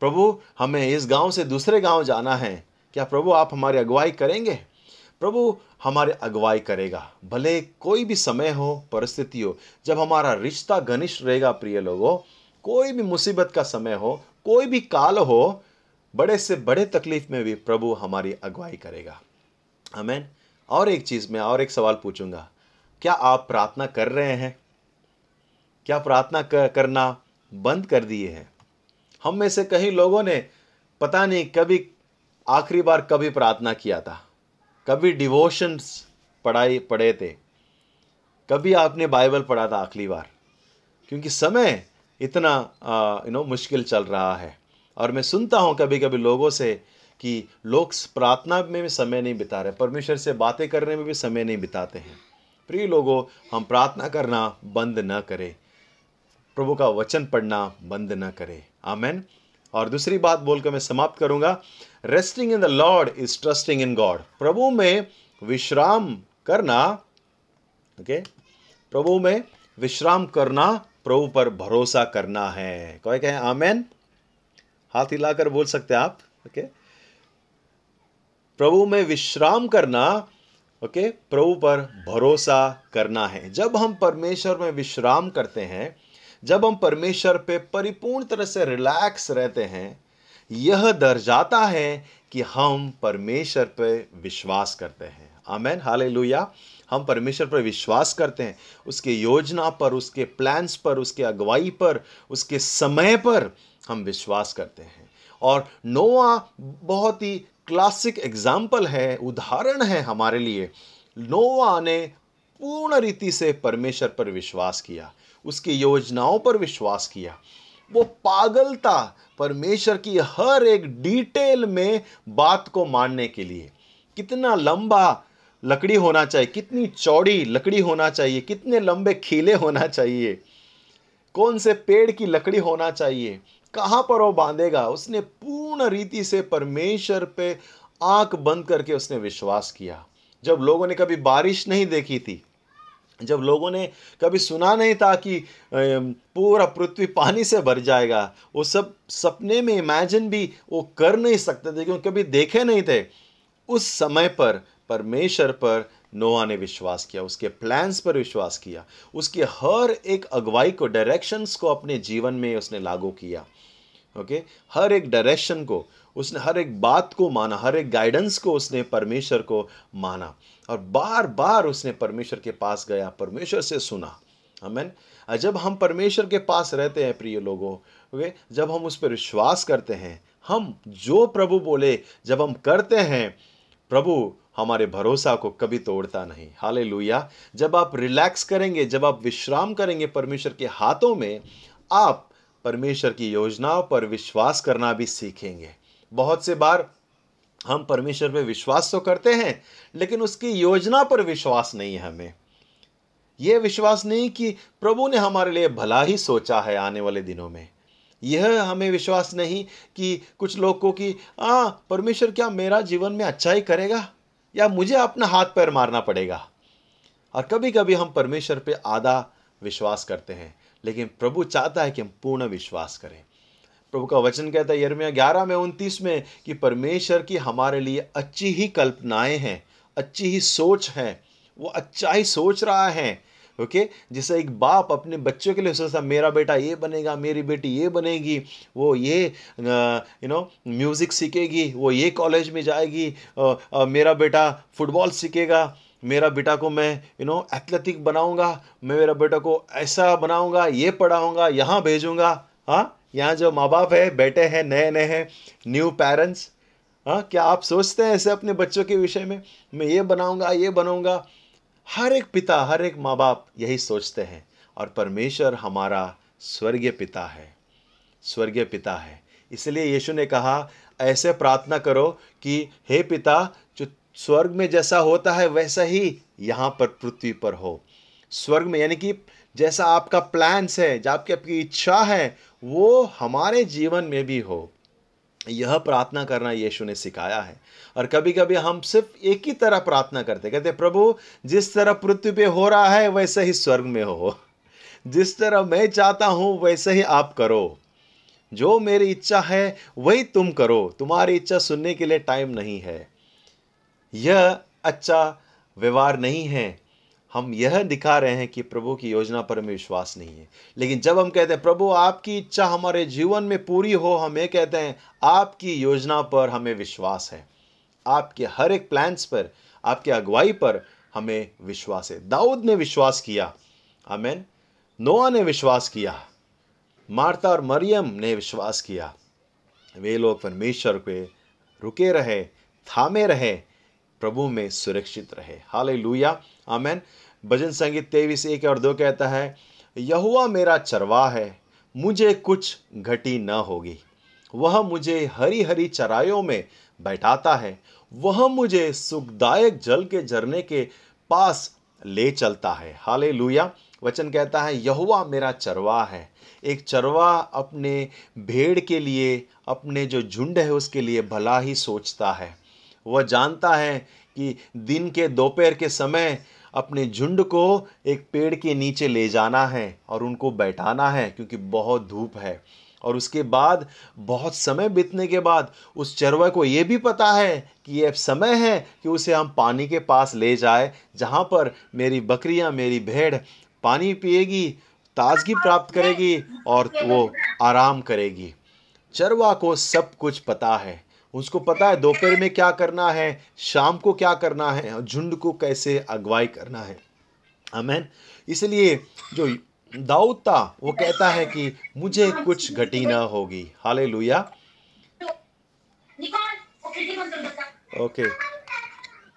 प्रभु, हमें इस गाँव से दूसरे गाँव जाना है। क्या प्रभु आप हमारी अगुवाई करेंगे? प्रभु हमारे अगुवाई करेगा। भले कोई भी समय हो, परिस्थिति हो, जब हमारा रिश्ता घनिष्ठ रहेगा, प्रिय लोगों, कोई भी मुसीबत का समय हो, कोई भी काल हो, बड़े से बड़े तकलीफ़ में भी प्रभु हमारी अगुवाई करेगा। हमें और एक चीज़ में और एक सवाल पूछूँगा। क्या आप प्रार्थना कर रहे हैं? क्या प्रार्थना कर, करना बंद कर दिए हैं? हम में से कई लोगों ने पता नहीं कभी आखिरी बार कभी प्रार्थना किया था। कभी डिवोशंस पढ़ाई पढ़े थे। कभी आपने बाइबल पढ़ा था आखिरी बार। क्योंकि समय इतना यू नो मुश्किल चल रहा है। और मैं सुनता हूँ कभी कभी लोगों से कि लोग प्रार्थना में भी समय नहीं बिता रहे, परमेश्वर से बातें करने में भी समय नहीं बिताते हैं। प्रिय लोगों, हम प्रार्थना करना बंद न करें। प्रभु का वचन पढ़ना बंद न करें। आमेन। और दूसरी बात बोलकर मैं समाप्त करूँगा। Resting in the Lord is trusting in God प्रभु में विश्राम करना ओके okay? प्रभु में विश्राम करना प्रभु पर भरोसा करना है। कोई कहें आमेन? हाथ हिलाकर बोल सकते हैं आप ओके okay? प्रभु में विश्राम करना, ओके? प्रभु पर भरोसा करना है। जब हम परमेश्वर में विश्राम करते हैं, जब हम परमेश्वर पे परिपूर्ण तरह से रिलैक्स रहते हैं, यह दर्जाता है कि हम परमेश्वर पे विश्वास करते हैं। Amen, hallelujah. हम परमेश्वर पर विश्वास करते हैं। उसके योजना पर, उसके प्लान्स पर, उसके अगुवाई पर, उसके समय पर हम विश्वास करते हैं। और नोआ बहुत ही क्लासिक एग्ज़ाम्पल है, उदाहरण है हमारे लिए। नोवा ने पूर्ण रीति से परमेश्वर पर विश्वास किया, उसकी योजनाओं पर विश्वास किया। वो पागल था परमेश्वर की हर एक डिटेल में बात को मानने के लिए। कितना लंबा लकड़ी होना चाहिए, कितनी चौड़ी लकड़ी होना चाहिए, कितने लंबे खीले होना चाहिए। कौन से पेड़ की लकड़ी होना चाहिए। कहाँ पर वो बांधेगा? उसने पूर्ण रीति से परमेश्वर पे आँख बंद करके उसने विश्वास किया। जब लोगों ने कभी बारिश नहीं देखी थी, जब लोगों ने कभी सुना नहीं था कि पूरा पृथ्वी पानी से भर जाएगा, वो सब सपने में इमेजिन भी वो कर नहीं सकते थे, क्योंकि कभी देखे नहीं थे। उस समय पर परमेश्वर पर नोआ ने विश्वास किया, उसके प्लान्स पर विश्वास किया, उसके हर एक अगुवाई को डायरेक्शंस को अपने जीवन में उसने लागू किया। ओके हर एक डायरेक्शन को, उसने, हर एक बात को माना, हर एक गाइडेंस को उसने परमेश्वर को माना। और बार बार उसने परमेश्वर के पास गया, परमेश्वर से सुना। हमें जब हम परमेश्वर के पास रहते हैं, प्रिय लोगों ओके जब हम उस पर विश्वास करते हैं, हम जो प्रभु बोले, जब हम करते हैं, प्रभु हमारे भरोसा को कभी तोड़ता नहीं। हाले जब आप रिलैक्स करेंगे, जब आप विश्राम करेंगे परमेश्वर के हाथों में, आप परमेश्वर की योजनाओं पर विश्वास करना भी सीखेंगे। बहुत से बार हम परमेश्वर पर विश्वास तो करते हैं, लेकिन उसकी योजना पर विश्वास नहीं है हमें। यह विश्वास नहीं कि प्रभु ने हमारे लिए भला ही सोचा है आने वाले दिनों में। यह हमें विश्वास नहीं कि कुछ लोग को, आ, परमेश्वर क्या मेरा जीवन में अच्छा ही करेगा? या मुझे अपना हाथ पैर मारना पड़ेगा? और कभी कभी हम परमेश्वर पे आधा विश्वास करते हैं। लेकिन प्रभु चाहता है कि हम पूर्ण विश्वास करें। प्रभु का वचन कहता है यरमिया ग्यारह में उनतीस में कि परमेश्वर की हमारे लिए अच्छी ही कल्पनाएँ हैं अच्छी ही सोच है वो अच्छा ही सोच रहा है। ओके? okay? जैसे एक बाप अपने बच्चों के लिए सोचता मेरा बेटा ये बनेगा मेरी बेटी ये बनेगी वो ये यू नो म्यूज़िक सीखेगी वो ये कॉलेज में जाएगी आ, आ, मेरा बेटा फुटबॉल सीखेगा। मेरा बेटा को मैं यू नो एथलेटिक बनाऊँगा, मैं मेरा बेटा को ऐसा बनाऊँगा, ये पढ़ाऊँगा, यहाँ भेजूँगा। हाँ यहाँ जो माँ बाप है बेटे हैं नए नए हैं न्यू पेरेंट्स हाँ क्या आप सोचते हैं ऐसे अपने बच्चों के विषय में? मैं ये बनाऊँगा ये बनाऊँगा। हर एक पिता, हर एक माँ बाप यही सोचते हैं, और परमेश्वर हमारा स्वर्गीय पिता है, स्वर्गीय पिता है। इसलिए यीशु ने कहा, ऐसे प्रार्थना करो कि, हे पिता स्वर्ग में जैसा होता है, वैसा ही यहाँ पर पृथ्वी पर हो। स्वर्ग में, यानी कि जैसा आपका प्लान्स है, जो आपकी आपकी इच्छा है, वो हमारे जीवन में भी हो। यह प्रार्थना करना यीशु ने सिखाया है। और कभी कभी हम सिर्फ़ एक ही तरह प्रार्थना करते कहते प्रभु, जिस तरह पृथ्वी पे हो रहा है, वैसे ही स्वर्ग में हो। जिस तरह मैं चाहता हूँ, वैसे ही आप करो। जो मेरी इच्छा है, वही तुम करो। तुम्हारी इच्छा सुनने के लिए टाइम नहीं है। यह अच्छा व्यवहार नहीं है। हम यह दिखा रहे हैं कि प्रभु की योजना पर हमें विश्वास नहीं है। लेकिन जब हम कहते हैं, प्रभु, आपकी इच्छा हमारे जीवन में पूरी हो, हम ये कहते हैं, आपकी योजना पर हमें विश्वास है। आपके हर एक प्लान्स पर, आपके अगुवाई पर हमें विश्वास है। दाऊद ने विश्वास किया। आमेन। नोआ ने विश्वास किया। मार्ता और मरियम ने विश्वास किया। वे लोग परमेश्वर पे रुके रहे, थामे रहे। प्रभु में सुरक्षित रहे। हाल लुया आमेन। भजन संगीत तेईस एक और दो कहता है यहुआ मेरा चरवा है, मुझे कुछ घटी न होगी। वह मुझे हरी हरी चरायों में बैठाता है। वह मुझे सुखदायक जल के झरने के पास ले चलता है। हाले लुया वचन कहता है यहुआ मेरा चरवा है। एक चरवा अपने भेड़ के लिए, अपने जो झुंड है उसके लिए भला ही सोचता है। वह जानता है कि दिन के दोपहर के समय अपने झुंड को एक पेड़ के नीचे ले जाना है और उनको बैठाना है, क्योंकि बहुत धूप है। और उसके बाद, बहुत समय बीतने के बाद, उस चरवा को ये भी पता है कि ये समय है कि उसे हम पानी के पास ले जाए, जहाँ पर मेरी बकरियाँ, मेरी भेड़ पानी पिएगी, ताजगी प्राप्त करेगी और वो आराम करेगी। चरवा को सब कुछ पता है। उसको पता है दोपहर में क्या करना है शाम को क्या करना है और झुंड को कैसे अगवाई करना है। अमेन इसलिए जो दाऊद था वो कहता है कि मुझे कुछ घटी ना होगी। हाले लुया ओके।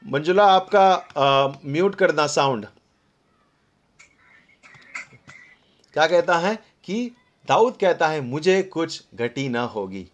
मंजुला आपका आ, म्यूट करना साउंड। क्या कहता है कि दाऊद कहता है मुझे कुछ घटी ना होगी।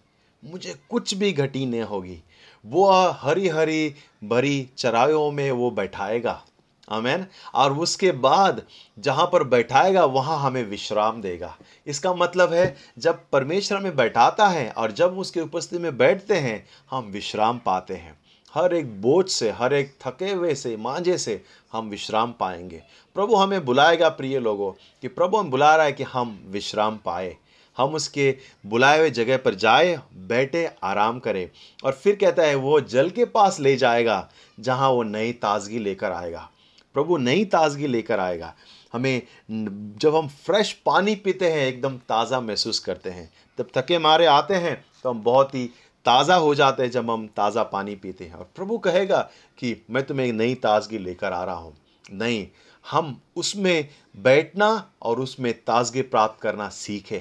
मुझे कुछ भी घटी नहीं होगी। वो हरी हरी भरी चरायों में वो बैठाएगा। आमेन। और उसके बाद जहाँ पर बैठाएगा, वहाँ हमें विश्राम देगा। इसका मतलब है, जब परमेश्वर में बैठाता है और जब उसके उपस्थिति में बैठते हैं, हम विश्राम पाते हैं। हर एक बोझ से, हर एक थके हुए से, मांझे से हम विश्राम पाएँगे। प्रभु हमें बुलाएगा, प्रिय लोगों, कि प्रभु हम बुला रहा है कि हम विश्राम पाए। हम उसके बुलाए हुए जगह पर जाए, बैठे, आराम करें। और फिर कहता है, वो जल के पास ले जाएगा, जहाँ वो नई ताजगी लेकर आएगा। प्रभु, नई ताजगी लेकर आएगा। हमें जब हम फ्रेश पानी पीते हैं, एकदम ताज़ा महसूस करते हैं। जब थके मारे आते हैं तो हम बहुत ही ताज़ा हो जाते हैं जब हम ताज़ा पानी पीते हैं। और प्रभु कहेगा कि, मैं तुम्हें नई ताजगी लेकर आ रहा हूँ। नहीं, हम उसमें बैठना और उसमें ताजगी प्राप्त करना सीखें।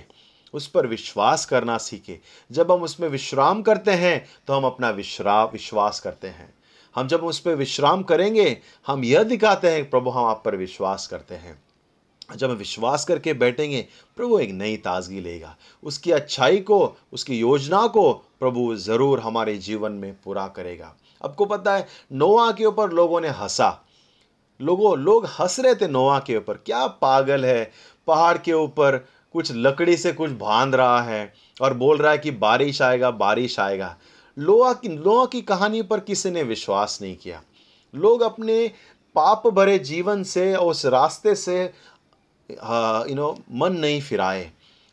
उस पर विश्वास करना सीखे। जब हम उसमें विश्राम करते हैं तो हम अपना विश्राम विश्वास करते हैं। हम जब उस पर विश्राम करेंगे, हम यह दिखाते हैं, प्रभु, हम आप पर विश्वास करते हैं। जब हम विश्वास करके बैठेंगे, प्रभु एक नई ताजगी लेगा। उसकी अच्छाई को, उसकी योजना को प्रभु ज़रूर हमारे जीवन में पूरा करेगा। आपको पता है, नोआ के ऊपर लोगों ने हंसा। लोगों, लोग हंस रहे थे नोआ के ऊपर। क्या पागल है? पहाड़ के ऊपर कुछ लकड़ी से कुछ बाँध रहा है और बोल रहा है कि बारिश आएगा बारिश आएगा। लोहा की लोहा की कहानी पर किसी ने विश्वास नहीं किया। लोग अपने पाप भरे जीवन से उस रास्ते से यू नो मन नहीं फिराए।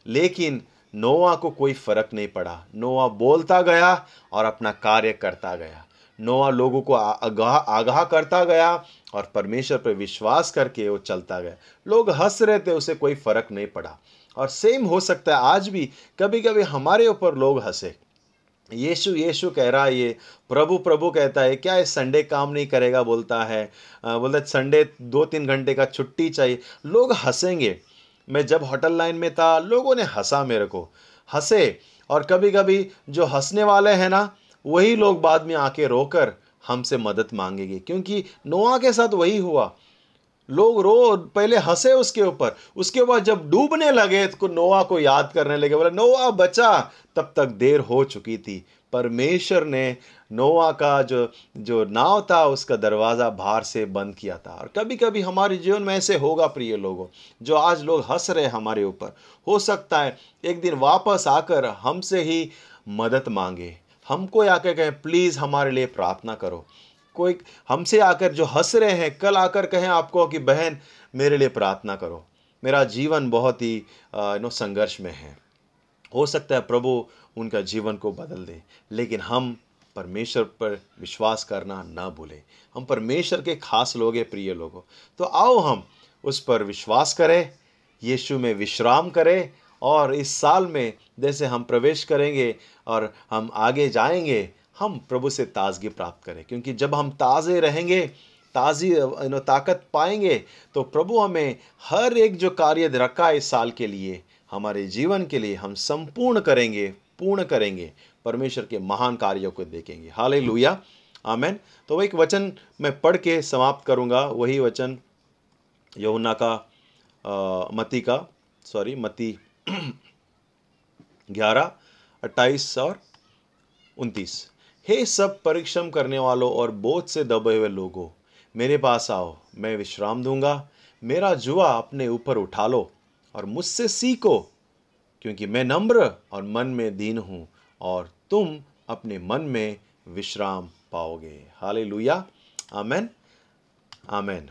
लेकिन नोआ को कोई फ़र्क नहीं पड़ा। नोआ बोलता गया और अपना कार्य करता गया। नोआ लोगों को आगाह आगाह करता गया और परमेश्वर पर विश्वास करके वो चलता गया। लोग हंस रहे थे, उसे कोई फ़र्क नहीं पड़ा। और सेम हो सकता है आज भी कभी कभी हमारे ऊपर लोग हंसे। यीशु यीशु कह रहा है ये, प्रभु प्रभु कहता है, क्या ये संडे काम नहीं करेगा बोलता है? बोलता संडे दो तीन घंटे का छुट्टी चाहिए। लोग हंसेंगे। मैं जब होटल लाइन में था, लोगों ने हंसा मेरे को। हंसे और कभी कभी जो हंसने वाले हैं ना, वही लोग बाद में आके रोकर हमसे मदद मांगेंगे। क्योंकि नोआ के साथ वही हुआ। लोग रो, पहले हंसे उसके ऊपर। उसके बाद जब डूबने लगे तो नोआ को याद करने लगे, बोले नोआ बचा। तब तक देर हो चुकी थी। परमेश्वर ने नोआ का जो जो नाव था, उसका दरवाज़ा बाहर से बंद किया था। और कभी कभी हमारे जीवन में ऐसे होगा, प्रिय लोगों, जो आज लोग हंस रहे हमारे ऊपर। हो सकता है एक दिन वापस आकर हमसे ही मदद मांगे। हमको आके कहें, प्लीज़ हमारे लिए प्रार्थना करो। कोई हमसे आकर जो हंस रहे हैं, कल आकर कहें आपको कि बहन, मेरे लिए प्रार्थना करो। मेरा जीवन बहुत ही नो, संघर्ष में है। हो सकता है प्रभु उनका जीवन को बदल दे, लेकिन हम परमेश्वर पर विश्वास करना ना भूलें। हम परमेश्वर के खास लोग हैं, प्रिय लोगों। तो आओ हम उस पर विश्वास करें, यीशु में विश्राम करें, और इस साल में जैसे हम प्रवेश करेंगे और हम आगे जाएँगे हम प्रभु से ताजगी प्राप्त करें क्योंकि जब हम ताज़े रहेंगे ताज़ी ताकत पाएँगे तो प्रभु हमें हर एक जो कार्य रखा है इस साल के लिए हमारे जीवन के लिए हम संपूर्ण करेंगे पूर्ण करेंगे परमेश्वर के महान कार्यों को देखेंगे। हाल लुया आमेन। तो वह एक वचन मैं पढ़ के समाप्त करूँगा वही वचन यमुना का आ, मती का सॉरी मती ग्यारह अट्ठाईस और उनतीस। हे सब परिश्रम करने वालों और बोझ से दबे हुए लोगों, मेरे पास आओ, मैं विश्राम दूँगा, मेरा जुआ अपने ऊपर उठा लो और मुझसे सीखो, क्योंकि मैं नम्र और मन में दीन हूँ और तुम अपने मन में विश्राम पाओगे। हाले लुया आमेन। आमेन।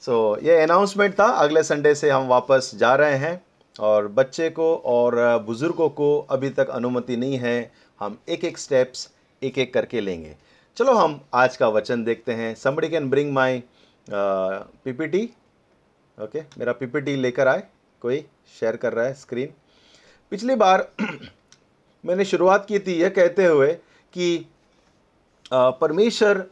सो ये अनाउंसमेंट था। अगले संडे से हम वापस जा रहे हैं। और बच्चे को और बुज़ुर्गों को अभी तक अनुमति नहीं है। हम एक एक स्टेप्स एक एक करके लेंगे। चलो हम आज का वचन देखते हैं। Somebody can bring my PPT okay मेरा पीपीटी लेकर आए। कोई शेयर कर रहा है स्क्रीन पिछली बार मैंने शुरुआत की थी यह कहते हुए कि परमेश्वर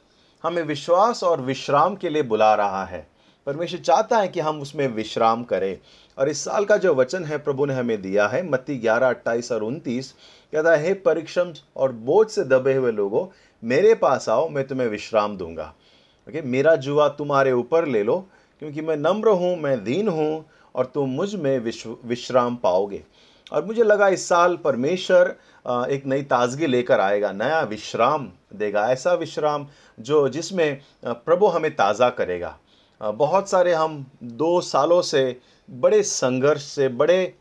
हमें विश्वास और विश्राम के लिए बुला रहा है। परमेश्वर चाहता है कि हम उसमें विश्राम करें। और इस साल का जो वचन है, प्रभु ने हमें दिया है, मत्ती ग्यारह, अट्ठाईस और उनतीस, कहता है परिश्रम और बोझ से दबे हुए लोगों, मेरे पास आओ, मैं तुम्हें विश्राम दूँगा। ओके, मेरा जुआ तुम्हारे ऊपर ले लो, क्योंकि मैं नम्र हूँ, मैं दीन हूँ, और तुम मुझमें विश्व, विश्राम पाओगे। और मुझे लगा इस साल परमेश्वर एक नई ताजगी लेकर आएगा, नया विश्राम देगा, ऐसा विश्राम जो जिसमें प्रभु हमें ताज़ा करेगा। बहुत सारे हम दो सालों से बड़े संघर्ष से, बड़े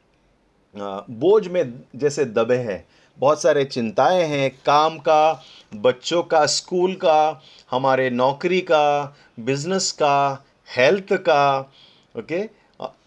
बोझ में जैसे दबे हैं। बहुत सारे चिंताएँ हैं, काम का, बच्चों का, स्कूल का, हमारे नौकरी का, बिज़नेस का, हेल्थ का, ओके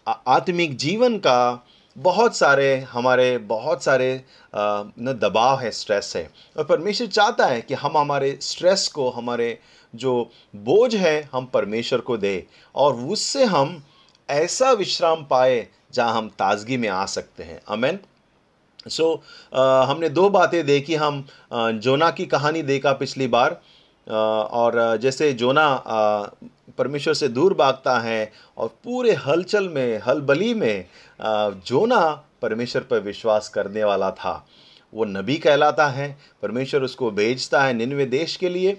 आत्मिक जीवन का, बहुत सारे हमारे, बहुत सारे न दबाव है, स्ट्रेस है और परमेश्वर चाहता है कि हम हमारे स्ट्रेस को, हमारे जो बोझ है हम परमेश्वर को दे और उससे हम ऐसा विश्राम पाए जहाँ हम ताजगी में आ सकते हैं। अमेन सो हमने दो बातें देखी हम जोना की कहानी देखा पिछली बार और जैसे जोना परमेश्वर से दूर भागता है और पूरे हलचल में, हलबली में जोना परमेश्वर पर विश्वास करने वाला था। वो नबी कहलाता है, परमेश्वर उसको भेजता है निन्वे देश के लिए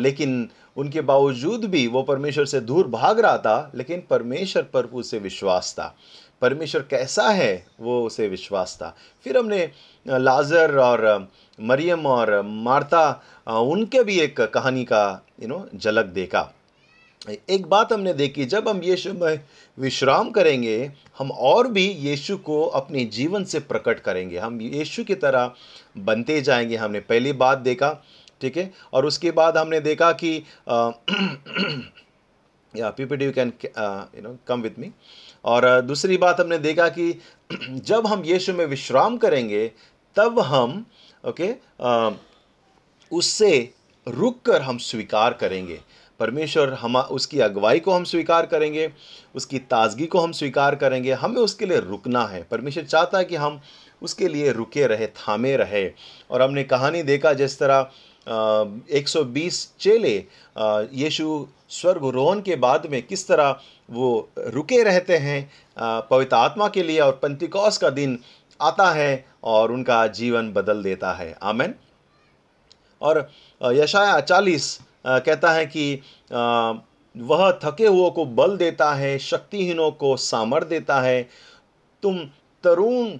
लेकिन उनके बावजूद भी वो परमेश्वर से दूर भाग रहा था, लेकिन परमेश्वर पर उसे विश्वास था। परमेश्वर कैसा है, वो उसे विश्वास था। फिर हमने लाजर और मरियम और मार्ता उनके भी एक कहानी का यू नो झलक देखा। एक बात हमने देखी, जब हम यीशु में विश्राम करेंगे, हम और भी यीशु को अपने जीवन से प्रकट करेंगे। हम यीशु की तरह बनते जाएँगे। हमने पहली बात देखा ठीक है? और उसके बाद हमने देखा कि या PPT you can you know come with me और दूसरी बात हमने देखा कि जब हम यीशु में विश्राम करेंगे तब हम ओके okay, उससे रुक कर हम स्वीकार करेंगे। परमेश्वर हम उसकी अगुवाई को हम स्वीकार करेंगे उसकी ताजगी को हम स्वीकार करेंगे। हमें उसके लिए रुकना है। परमेश्वर चाहता है कि हम उसके लिए रुके रहे थामे रहे। और हमने कहानी देखा जिस तरह एक सौ बीस चेले यीशु स्वर्गरोहण के बाद में किस तरह वो रुके रहते हैं पवित्र आत्मा के लिए और पंतिकौस का दिन आता है और उनका जीवन बदल देता है। आमेन। और यशाया चालीस कहता है कि वह थके हुओं को बल देता है, शक्तिहीनों को सामर्थ देता है, तुम तरुण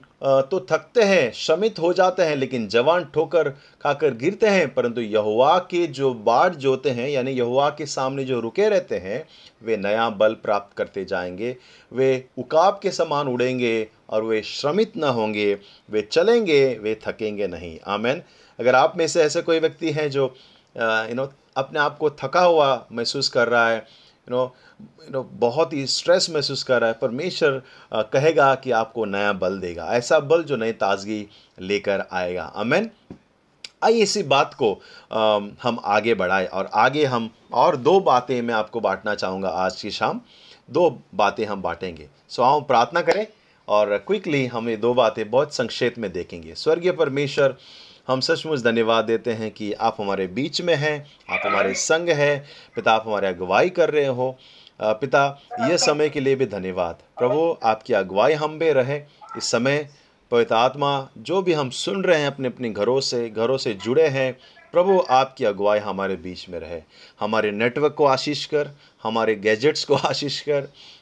तो थकते हैं श्रमित हो जाते हैं, लेकिन जवान ठोकर खाकर गिरते हैं। परंतु यहुआ के जो बाढ़ जोते हैं, यानी यहुआ के सामने जो रुके रहते हैं, वे नया बल प्राप्त करते जाएँगे। वे उकाब के समान उड़ेंगे और वे श्रमित न होंगे। वे चलेंगे, वे थकेंगे नहीं। आमेन। अगर आप में से ऐसे कोई व्यक्ति हैं जो यू नो अपने आप को थका हुआ महसूस कर रहा है यू नो यू नो बहुत ही स्ट्रेस महसूस कर रहा है परमेश्वर कहेगा कि आपको नया बल देगा। ऐसा बल जो नई ताजगी लेकर आएगा। अमेन आइए इसी बात को अम, हम आगे बढ़ाएँ और आगे हम और दो बातें मैं आपको बांटना चाहूँगा आज की शाम। दो बातें हम बांटेंगे। सो आओ प्रार्थना करें और क्विकली हम ये दो बातें बहुत संक्षेप में देखेंगे। स्वर्गीय परमेश्वर हम सचमुच धन्यवाद देते हैं कि आप हमारे बीच में हैं आप हमारे संग हैं पिता आप हमारे अगुवाई कर रहे हो। पिता यह समय के लिए भी धन्यवाद। प्रभु आपकी अगुवाई हम पे रहे। इस समय पवित्र आत्मा जो भी हम सुन रहे हैं अपने अपने घरों से घरों से जुड़े हैं प्रभु आपकी अगुवाई हमारे बीच में रहे। हमारे नेटवर्क को आशीष कर हमारे गैजेट्स को आशीष कर।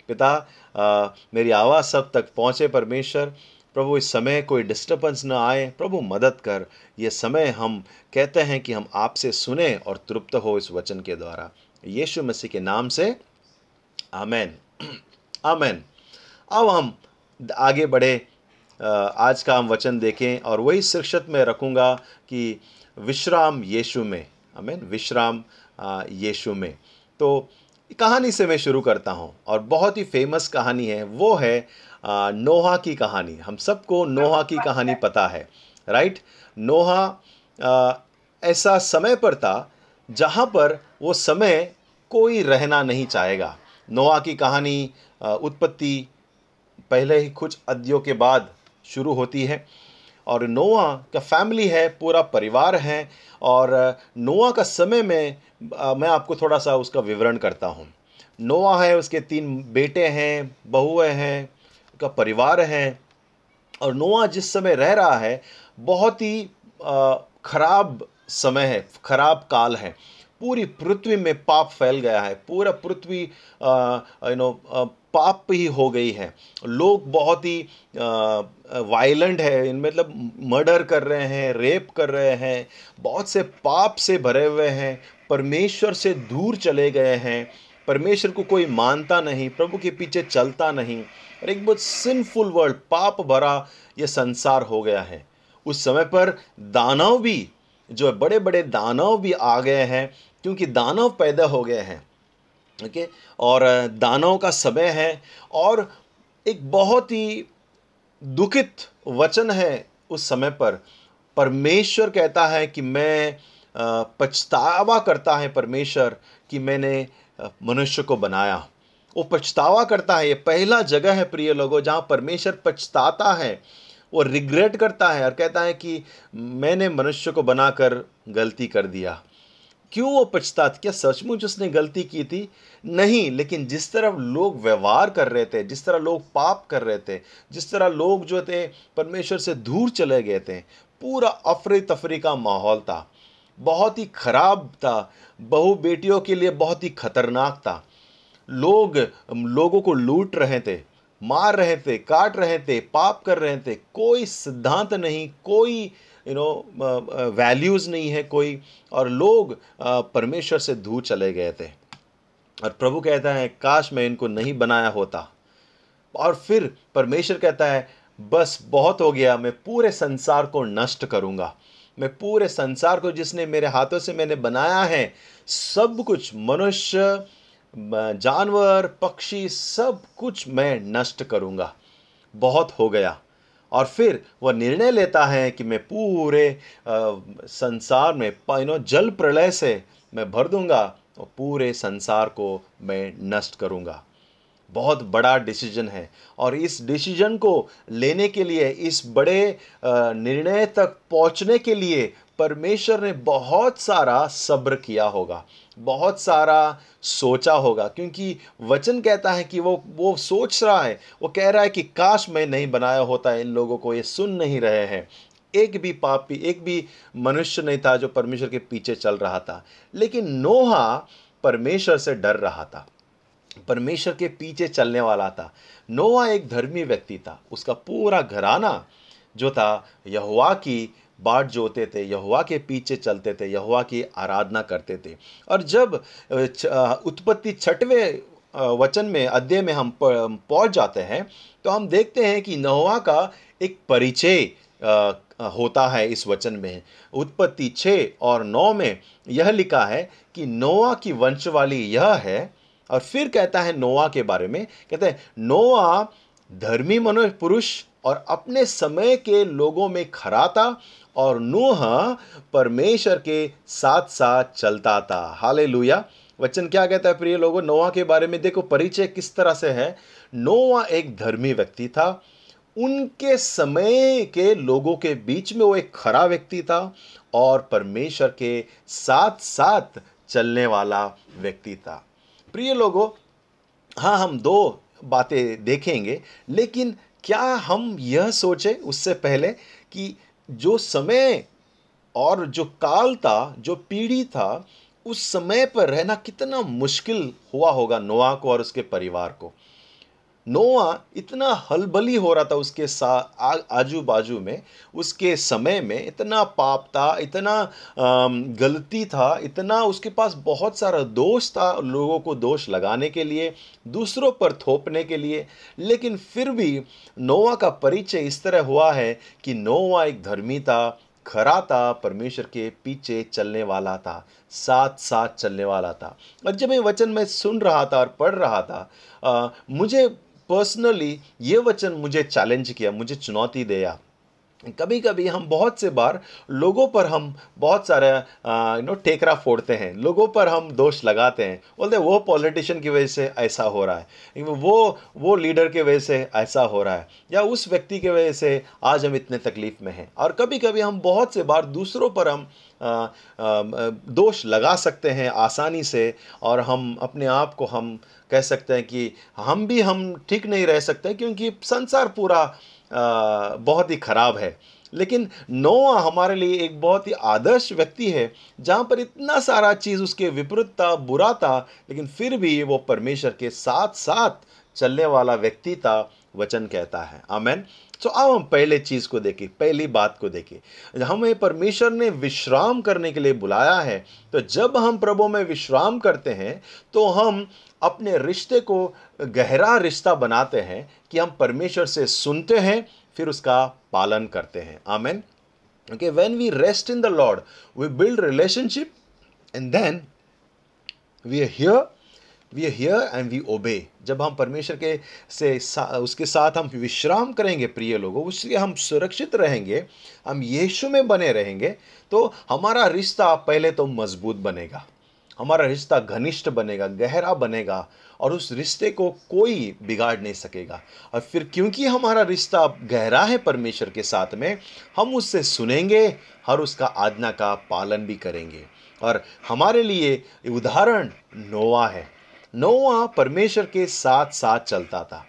पिता अ, मेरी आवाज़ सब तक पहुँचे परमेश्वर। प्रभु इस समय कोई डिस्टर्बेंस न आए। प्रभु मदद कर। ये समय हम कहते हैं कि हम आपसे सुने और तृप्त हो इस वचन के द्वारा। यीशु मसीह के नाम से आमेन। आमेन। अब हम आगे बढ़े। आज का हम वचन देखें और वही शीर्षक में रखूँगा कि विश्राम यीशु में। आमेन। विश्राम यीशु में। तो कहानी से मैं शुरू करता हूँ और बहुत ही फ़ेमस कहानी है। वो है नोहा की कहानी। हम सबको नोहा की कहानी पता है। राइट नोहा ऐसा समय पर था जहाँ पर वो समय कोई रहना नहीं चाहेगा। नोहा की कहानी उत्पत्ति पहले ही कुछ अध्यों के बाद शुरू होती है। और नोआ का फैमिली है, पूरा परिवार है और नोआ का समय में मैं आपको थोड़ा सा उसका विवरण करता हूँ। नोआ है, उसके तीन बेटे हैं, बहुएँ हैं का परिवार है और नोआ जिस समय रह रहा है, बहुत ही खराब समय है, खराब काल है। पूरी पृथ्वी में पाप फैल गया है। पूरा पृथ्वी यू नो पाप ही हो गई है। लोग बहुत ही वायलेंट है। इन मतलब मर्डर कर रहे हैं रेप कर रहे हैं। बहुत से पाप से भरे हुए हैं। परमेश्वर से दूर चले गए हैं। परमेश्वर को कोई मानता नहीं, प्रभु के पीछे चलता नहीं। और एक बहुत सिंफुल वर्ल्ड पाप भरा यह संसार हो गया है। उस समय पर दानव भी, जो बड़े बड़े दानव भी आ गए हैं। क्योंकि दानव पैदा हो गए हैं ओके और दानव का समय है और एक बहुत ही दुखित वचन है उस समय पर। परमेश्वर कहता है कि मैं पछतावा करता है परमेश्वर कि मैंने मनुष्य को बनाया। वो पछतावा करता है, ये पहला जगह है प्रिय लोगों, जहाँ परमेश्वर पछताता है, वो रिग्रेट करता है और कहता है कि मैंने मनुष्य को बनाकर गलती कर दिया। क्यों वो पछता क्या सचमुच उसने गलती की थी? नहीं, लेकिन जिस तरह लोग व्यवहार कर रहे थे, जिस तरह लोग पाप कर रहे थे, जिस तरह लोग जो थे, परमेश्वर से दूर चले गए थे, पूरा अफरी तफरी का माहौल था। बहुत ही खराब था। बहु बेटियों के लिए बहुत ही खतरनाक था। लोग, लोगों को लूट रहे थे, मार रहे थे, काट रहे थे, पाप कर रहे थे। कोई सिद्धांत नहीं, कोई यू नो वैल्यूज़ नहीं है कोई, और लोग परमेश्वर से दूर चले गए थे। और प्रभु कहता है, काश मैं इनको नहीं बनाया होता। और फिर परमेश्वर कहता है, बस बहुत हो गया, मैं पूरे संसार को नष्ट करूँगा। मैं पूरे संसार को जिसने मेरे हाथों से मैंने बनाया है, सब कुछ, मनुष्य जानवर, पक्षी, सब कुछ मैं नष्ट करूँगा। बहुत हो गया। और फिर वह निर्णय लेता है कि मैं पूरे संसार में नो जल प्रलय से मैं भर दूँगा और पूरे संसार को मैं नष्ट करूँगा। बहुत बड़ा डिसीज़न है। और इस डिसीज़न को लेने के लिए, इस बड़े निर्णय तक पहुँचने के लिए परमेश्वर ने बहुत सारा सब्र किया होगा, बहुत सारा सोचा होगा, क्योंकि वचन कहता है कि वो वो सोच रहा है, वो कह रहा है कि काश मैं नहीं बनाया होता, इन लोगों को ये सुन नहीं रहे हैं। एक भी पापी, एक भी मनुष्य नहीं था जो परमेश्वर के पीछे चल रहा था, लेकिन नोहा परमेश्वर से डर रहा था, परमेश्वर के पीछे चलने वाला था। नोआ एक धर्मी व्यक्ति था, उसका पूरा घराना जो था यहुआ की बाट जोते थे यहुआ के पीछे चलते थे यहुआ की आराधना करते थे। और जब उत्पत्ति छठवें वचन में, अध्याय में हम पहुँच जाते हैं तो हम देखते हैं कि नहुआ का एक परिचय होता है इस वचन में। उत्पत्ति छः और नौ में यह लिखा है कि नोआ की वंशवाली यह है, और फिर कहता है नोआ के बारे में, कहते हैं नोआ धर्मी मनुष्य, पुरुष और अपने समय के लोगों में खरा था और नूह परमेश्वर के साथ साथ चलता था। हाले वचन क्या कहता है प्रिय लोगों? नोआ के बारे में देखो, परिचय किस तरह से है? नोआ एक धर्मी व्यक्ति था। उनके समय के लोगों के बीच में वो एक खरा व्यक्ति था और परमेश्वर के साथ साथ चलने वाला व्यक्ति था। प्रिय लोगों हाँ हम दो बातें देखेंगे, लेकिन क्या हम यह सोचें उससे पहले कि जो समय और जो काल था, जो पीढ़ी था, उस समय पर रहना कितना मुश्किल हुआ होगा नोआ को और उसके परिवार को। नोआ इतना हलबली हो रहा था उसके साथ आजू बाजू में उसके समय में इतना पाप था इतना गलती था इतना उसके पास बहुत सारा दोष था लोगों को दोष लगाने के लिए दूसरों पर थोपने के लिए लेकिन फिर भी नोआ का परिचय इस तरह हुआ है कि नोआ एक धर्मी था खरा था परमेश्वर के पीछे चलने वाला था साथ साथ चलने वाला था। और जब ये वचन में सुन रहा था और पढ़ रहा था आ, मुझे पर्सनली ये वचन मुझे चैलेंज किया, मुझे चुनौती दिया। कभी कभी हम बहुत से बार लोगों पर हम बहुत सारे यू नो टेकरा फोड़ते हैं। लोगों पर हम दोष लगाते हैं। बोलते हैं, वो पॉलिटिशियन की वजह से ऐसा हो रहा है। वो वो लीडर के वजह से ऐसा हो रहा है। या उस व्यक्ति की वजह से आज हम इतने तकलीफ़ में हैं। और कभी कभी हम बहुत से बार दूसरों पर हम दोष लगा सकते हैं आसानी से। और हम अपने आप को हम कह सकते हैं कि हम भी हम ठीक नहीं रह सकते क्योंकि संसार पूरा बहुत ही ख़राब है। लेकिन नोआ हमारे लिए एक बहुत ही आदर्श व्यक्ति है, जहाँ पर इतना सारा चीज़ उसके विपरीत था बुरा था लेकिन फिर भी वो परमेश्वर के साथ साथ चलने वाला व्यक्ति था, वचन कहता है। आमेन। तो अब हम पहले चीज़ को देखें पहली बात को देखें हमें परमेश्वर ने विश्राम करने के लिए बुलाया है तो जब हम प्रभु में विश्राम करते हैं तो हम अपने रिश्ते को गहरा रिश्ता बनाते हैं कि हम परमेश्वर से सुनते हैं फिर उसका पालन करते हैं। Amen. Okay when we rest in the Lord we build relationship and then we hear we hear and we obey जब हम परमेश्वर के से सा, उसके साथ हम विश्राम करेंगे प्रिय लोगों उससे हम सुरक्षित रहेंगे हम यीशु में बने रहेंगे तो हमारा रिश्ता पहले तो मज़बूत बनेगा। हमारा रिश्ता घनिष्ठ बनेगा, गहरा बनेगा और उस रिश्ते को कोई बिगाड़ नहीं सकेगा। और फिर क्योंकि हमारा रिश्ता गहरा है परमेश्वर के साथ में, हम उससे सुनेंगे और उसका आज्ञा का पालन भी करेंगे। और हमारे लिए उदाहरण नोवा है। नोवा परमेश्वर के साथ साथ चलता था।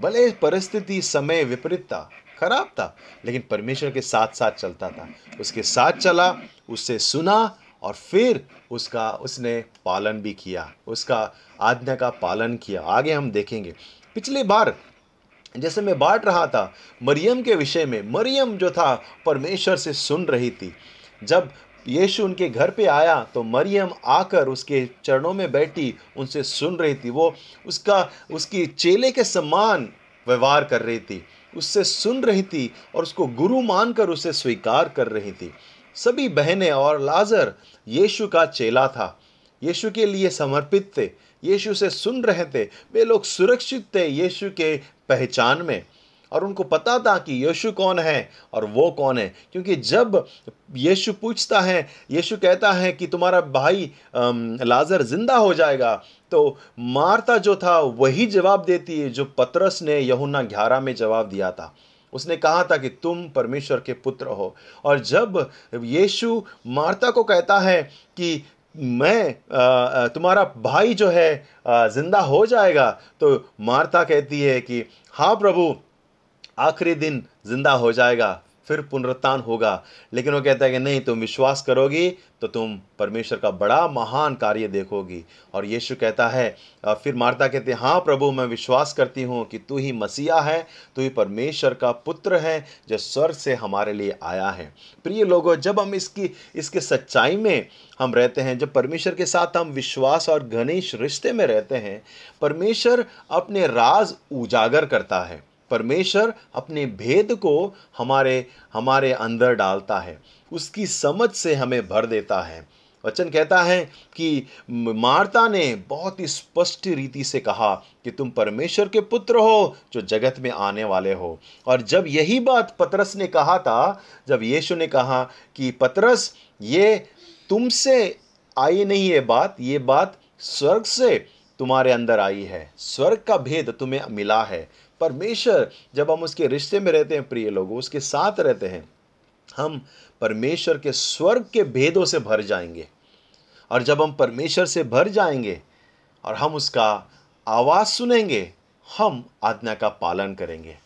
भले परिस्थिति समय विपरीत था, खराब था, लेकिन परमेश्वर के साथ साथ चलता था। उसके साथ चला, उससे सुना और फिर उसका, उसने पालन भी किया, उसका आज्ञा का पालन किया। आगे हम देखेंगे। पिछली बार जैसे मैं बांट रहा था, मरियम के विषय में, मरियम जो था, परमेश्वर से सुन रही थी। जब यीशु उनके घर पे आया तो मरियम आकर उसके चरणों में बैठी, उनसे सुन रही थी। वो उसका, उसकी चेले के समान व्यवहार कर रही थी। उससे सुन रही थी और उसको गुरु मानकर उसे स्वीकार कर रही थी। सभी बहनें और लाजर यीशु का चेला था। यीशु के लिए समर्पित थे। यीशु से सुन रहे थे। वे लोग सुरक्षित थे यीशु के पहचान में। और उनको पता था कि यीशु कौन है और वो कौन है। क्योंकि जब यीशु पूछता है, यीशु कहता है कि तुम्हारा भाई लाजर ज़िंदा हो जाएगा तो मारता जो था वही जवाब देती है जो पतरस ने यहुना ग्यारह में जवाब दिया था। उसने कहा था कि तुम परमेश्वर के पुत्र हो। और जब यीशु मार्ता को कहता है कि मैं तुम्हारा भाई जो है ज़िंदा हो जाएगा तो मार्ता कहती है कि हाँ प्रभु, आखिरी दिन ज़िंदा हो जाएगा। फिर पुनरुत्थान होगा। लेकिन वो कहता है कि नहीं, तुम विश्वास करोगी तो तुम परमेश्वर का बड़ा महान कार्य देखोगी। और यीशु कहता है फिर मार्ता कहते हैं हाँ प्रभु, मैं विश्वास करती हूँ कि तू ही मसीहा है, तू ही परमेश्वर का पुत्र है जो स्वर्ग से हमारे लिए आया है। प्रिय लोगों, जब हम इसकी, इसके सच्चाई में हम रहते हैं, जब परमेश्वर के साथ हम विश्वास और घनिष्ठ रिश्ते में रहते हैं, परमेश्वर अपने राज उजागर करता है। परमेश्वर अपने भेद को हमारे हमारे अंदर डालता है। उसकी समझ से हमें भर देता है। वचन कहता है कि मार्ता ने बहुत ही स्पष्ट रीति से कहा कि तुम परमेश्वर के पुत्र हो जो जगत में आने वाले हो। और जब यही बात पतरस ने कहा था, जब यीशु ने कहा कि पतरस, ये तुमसे आई नहीं ये बात ये बात स्वर्ग से तुम्हारे अंदर आई है। स्वर्ग का भेद तुम्हें मिला है। परमेश्वर, जब हम उसके रिश्ते में रहते हैं, प्रिय लोग, उसके साथ रहते हैं, हम परमेश्वर के स्वर्ग के भेदों से भर जाएँगे। और जब हम परमेश्वर से भर जाएँगे और हम उसका आवाज़ सुनेंगे, हम आज्ञा का पालन करेंगे।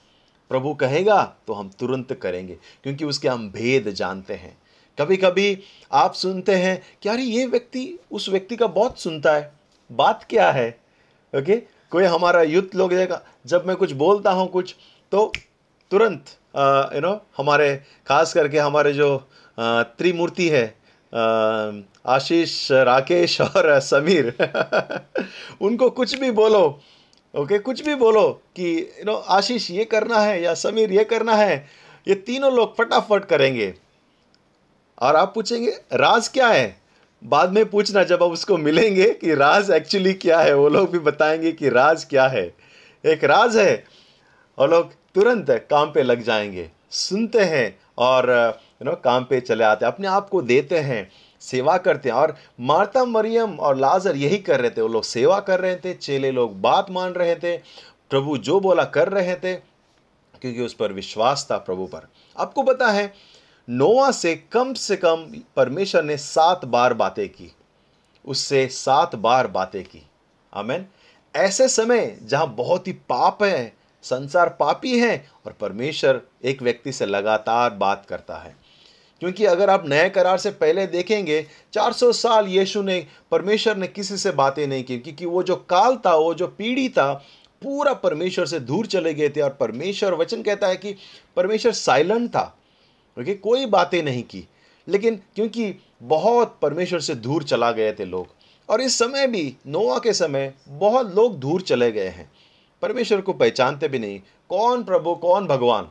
प्रभु कहेगा तो हम तुरंत करेंगे, क्योंकि उसके हम भेद जानते हैं। कभी कभी आप सुनते हैं कि, अरे, ये व्यक्ति, उस व्यक्ति का बहुत सुनता है, बात क्या है? ओके? कोई हमारा युद्ध लोग देखा जब मैं कुछ बोलता हूँ कुछ तो तुरंत यू नो हमारे, खास करके हमारे जो त्रिमूर्ति है आशीष, राकेश और समीर, उनको कुछ भी बोलो ओके कुछ भी बोलो कि यू नो आशीष ये करना है या समीर ये करना है, ये तीनों लोग फटाफट करेंगे। और आप पूछेंगे, राज क्या है? बाद में पूछना, जब आप उसको मिलेंगे कि राज एक्चुअली क्या है, वो लोग भी बताएँगे कि राज क्या है। एक राज है, और लोग तुरंत काम पे लग जाएँगे। सुनते हैं और यू नो काम पे चले आते हैं, अपने आप को देते हैं, सेवा करते हैं। और मार्ता, मरियम और लाजर यही कर रहे थे, वो लोग सेवा कर रहे थे, चेले लोग बात मान रहे थे, प्रभु जो बोला कर रहे थे, क्योंकि उस पर विश्वास था प्रभु पर। आपको पता है नोआ से कम से कम परमेश्वर ने सात बार बातें की। उससे सात बार बातें की। आमेन। ऐसे समय जहाँ बहुत ही पाप है, संसार पापी है और परमेश्वर एक व्यक्ति से लगातार बात करता है। क्योंकि अगर आप नए करार से पहले देखेंगे 400 साल यीशु ने, परमेश्वर ने किसी से बातें नहीं की, क्योंकि वो जो काल था, वो जो पीढ़ी था, पूरा परमेश्वर से दूर चले गए थे और परमेश्वर वचन कहता है कि परमेश्वर साइलेंट था। क्योंकि कोई बातें नहीं की। लेकिन क्योंकि बहुत परमेश्वर से दूर चला गए थे लोग, और इस समय भी नोआ के समय, बहुत लोग दूर चले गए हैं। परमेश्वर को पहचानते भी नहीं। कौन प्रभु, कौन भगवान?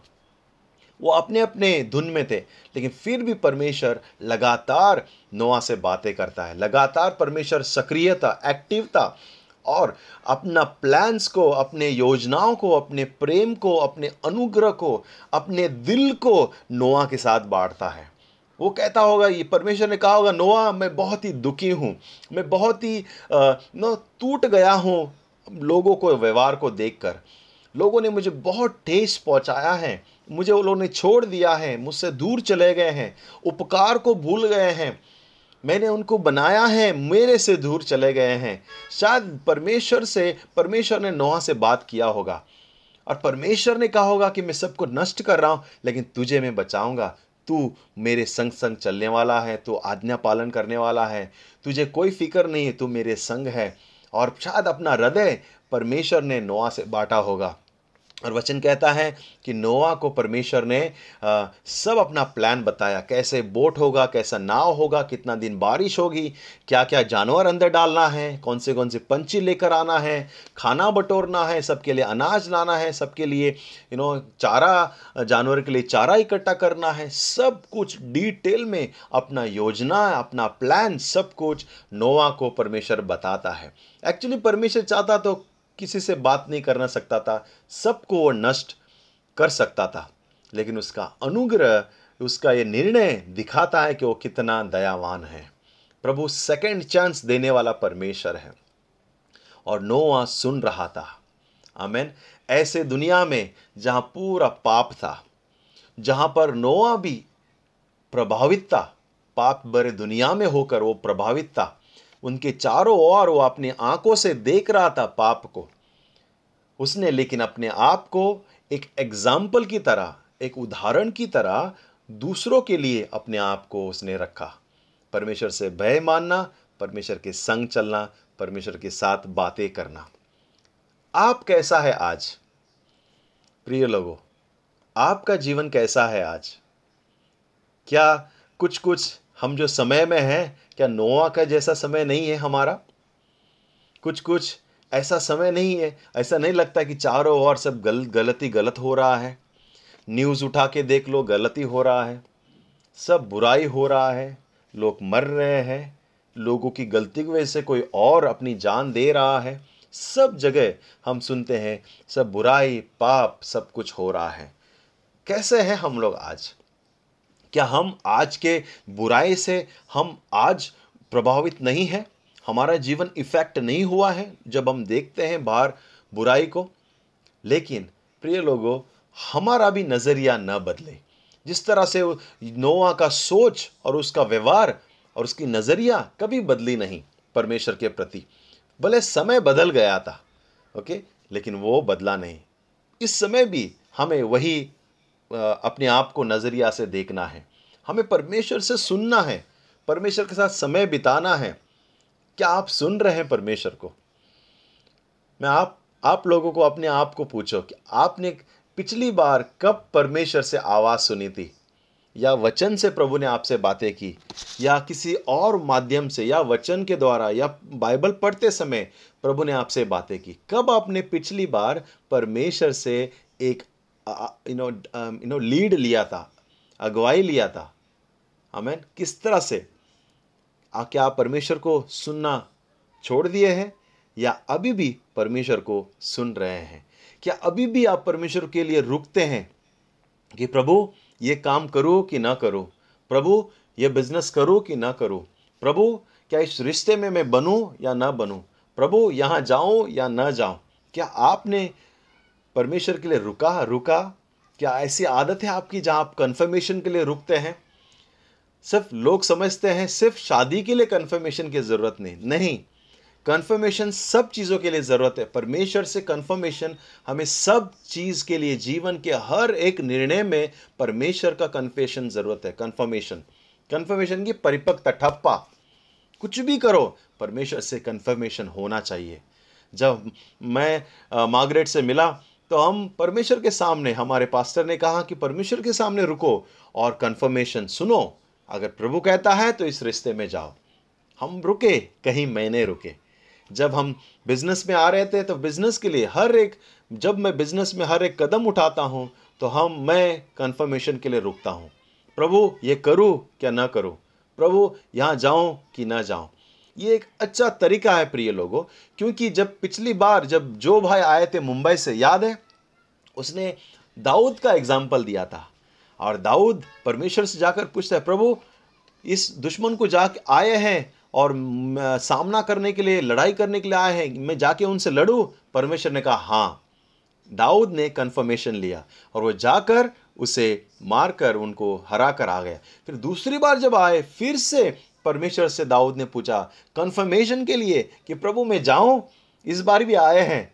वो अपने अपने धुन में थे, लेकिन फिर भी परमेश्वर लगातार नोआ से बातें करता है। लगातार परमेश्वर सक्रिय था एक्टिव था। और अपना प्लान्स को, अपने योजनाओं को, अपने प्रेम को, अपने अनुग्रह को, अपने दिल को नोआ के साथ बांटता है। वो कहता होगा, ये परमेश्वर ने कहा होगा, नोआ, मैं बहुत ही दुखी हूँ, मैं बहुत ही नो टूट गया हूँ लोगों को, व्यवहार को देखकर। लोगों ने मुझे बहुत ठेस पहुँचाया है, मुझे वो लोगों ने छोड़ दिया है, मुझसे दूर चले गए हैं, उपकार को भूल गए हैं। मैंने उनको बनाया है, मेरे से दूर चले गए हैं। शायद परमेश्वर से, परमेश्वर ने नोहा से बात किया होगा। और परमेश्वर ने कहा होगा कि मैं सबको नष्ट कर रहा हूँ, लेकिन तुझे मैं बचाऊँगा। तू मेरे संग संग चलने वाला है, तू आज्ञा पालन करने वाला है। तुझे कोई फ़िक्र नहीं है, तू मेरे संग है। और शायद अपना हृदय परमेश्वर ने नोआ से बांटा होगा। और वचन कहता है कि नोआ को परमेश्वर ने आ, सब अपना प्लान बताया। कैसे बोट होगा कैसा नाव होगा कितना दिन बारिश होगी क्या क्या जानवर अंदर डालना है कौन से कौन से पंछी लेकर आना है खाना बटोरना है सबके लिए अनाज लाना है सबके लिए यू नो चारा जानवर के लिए चारा इकट्ठा करना है। सब कुछ डिटेल में अपना योजना अपना प्लान सब कुछ नोवा को परमेश्वर बताता है। एक्चुअली परमेश्वर चाहता तो किसी से बात नहीं करना सकता था, सबको वो नष्ट कर सकता था। लेकिन उसका अनुग्रह, उसका ये निर्णय दिखाता है कि वो कितना दयावान है। प्रभु सेकंड चांस देने वाला परमेश्वर है। और नोआ सुन रहा था। आमेन। ऐसे दुनिया में जहाँ पूरा पाप था, जहाँ पर नोआ भी प्रभावित था, पाप भरे दुनिया में होकर वो प्रभावित था उनके चारों ओर वो अपनी आँखों से देख रहा था पाप को। उसने लेकिन अपने आप को एक एग्ज़ाम्पल की तरह, एक उदाहरण की तरह दूसरों के लिए अपने आप को उसने रखा। परमेश्वर से भय मानना, परमेश्वर के संग चलना, परमेश्वर के साथ बातें करना। आप कैसा है आज? प्रिय लोगों, आपका जीवन कैसा है आज? क्या कुछ कुछ हम जो समय में हैं क्या नोआ का जैसा समय नहीं है हमारा? कुछ कुछ ऐसा समय नहीं है। ऐसा नहीं लगता कि चारों ओर सब गल, गलती गलत हो रहा है। न्यूज़ उठा के देख लो, गलती हो रहा है। सब बुराई हो रहा है। लोग मर रहे हैं। लोगों की गलती की वजह से कोई और अपनी जान दे रहा है। सब जगह हम सुनते हैं, सब बुराई, पाप, सब कुछ हो रहा है। कैसे हैं हम लोग आज? क्या हम आज के बुराई से हम आज प्रभावित नहीं हैं? हमारा जीवन इफ़ेक्ट नहीं हुआ है जब हम देखते हैं बाहर बुराई को। लेकिन प्रिय लोगों, हमारा भी नज़रिया न बदले। जिस तरह से नोआ का सोच और उसका व्यवहार और उसकी नज़रिया कभी बदली नहीं परमेश्वर के प्रति। भले समय बदल गया था, ओके, लेकिन वो बदला नहीं। इस समय भी हमें वही अपने आप को नज़रिया से देखना है। हमें परमेश्वर से सुनना है, परमेश्वर के साथ समय बिताना है। क्या आप सुन रहे हैं परमेश्वर को? मैं आप आप लोगों को अपने आप को पूछो कि आपने पिछली बार कब परमेश्वर से आवाज़ सुनी थी? या वचन से प्रभु ने आपसे बातें की? या किसी और माध्यम से, या वचन के द्वारा, या बाइबल पढ़ते समय प्रभु ने आपसे बातें की? कब आपने पिछली बार परमेश्वर से एक you know you know lead लिया था, अगुवाई लिया था। हमें किस तरह से? आ, क्या आप परमेश्वर को सुनना छोड़ दिए हैं, या अभी भी परमेश्वर को सुन रहे हैं? क्या अभी भी आप परमेश्वर के लिए रुकते हैं कि प्रभु, ये काम करो कि ना करो? प्रभु, ये बिज़नेस करो कि ना करो? प्रभु, क्या इस रिश्ते में मैं बनूं या ना बनूं? प्रभु, यहाँ जाऊँ या ना जाऊँ? क्या आपने परमेश्वर के लिए रुका रुका। क्या ऐसी आदत है आपकी जहाँ आप कन्फर्मेशन के लिए रुकते हैं? सिर्फ़ लोग समझते हैं, सिर्फ़ शादी के लिए कन्फर्मेशन की ज़रूरत नहीं। नहीं कन्फर्मेशन सब चीज़ों के लिए ज़रूरत है। परमेश्वर से कन्फर्मेशन हमें सब चीज़ के लिए, जीवन के हर एक निर्णय में परमेश्वर का कन्फेशन ज़रूरत है। कन्फर्मेशन कन्फर्मेशन की परिपक्वता, ठप्पा। कुछ भी करो, परमेश्वर से कन्फर्मेशन होना चाहिए। जब मैं मार्गरेट से मिला तो हम परमेश्वर के सामने, हमारे पास्टर ने कहा कि परमेश्वर के सामने रुको और कन्फर्मेशन सुनो। अगर प्रभु कहता है तो इस रिश्ते में जाओ। हम रुके, कहीं मैंने रुके। जब हम बिज़नेस में आ रहे थे तो बिज़नेस के लिए हर एक, जब मैं बिज़नेस में हर एक कदम उठाता हूँ तो हम, मैं कन्फर्मेशन के लिए रुकता हूँ। प्रभु, ये करूँ क्या ना करूँ? प्रभु, यहाँ जाऊँ कि ना जाऊँ ये एक अच्छा तरीका है प्रिय लोगों, क्योंकि जब पिछली बार जब जो भाई आए थे मुंबई से, याद है? उसने दाऊद का एग्ज़ाम्पल दिया था। और दाऊद परमेश्वर से जाकर पूछता है, प्रभु, इस दुश्मन को जाके आए हैं और सामना करने के लिए, लड़ाई करने के लिए आए हैं, मैं जाके उनसे लड़ूं? परमेश्वर ने कहा हाँ। दाऊद ने कन्फर्मेशन लिया और वो जाकर उसे मारकर उनको हरा कर आ गया। फिर दूसरी बार जब आए, फिर से परमेश्वर से दाऊद ने पूछा कन्फर्मेशन के लिए कि प्रभु मैं जाऊँ? इस बार भी आए हैं।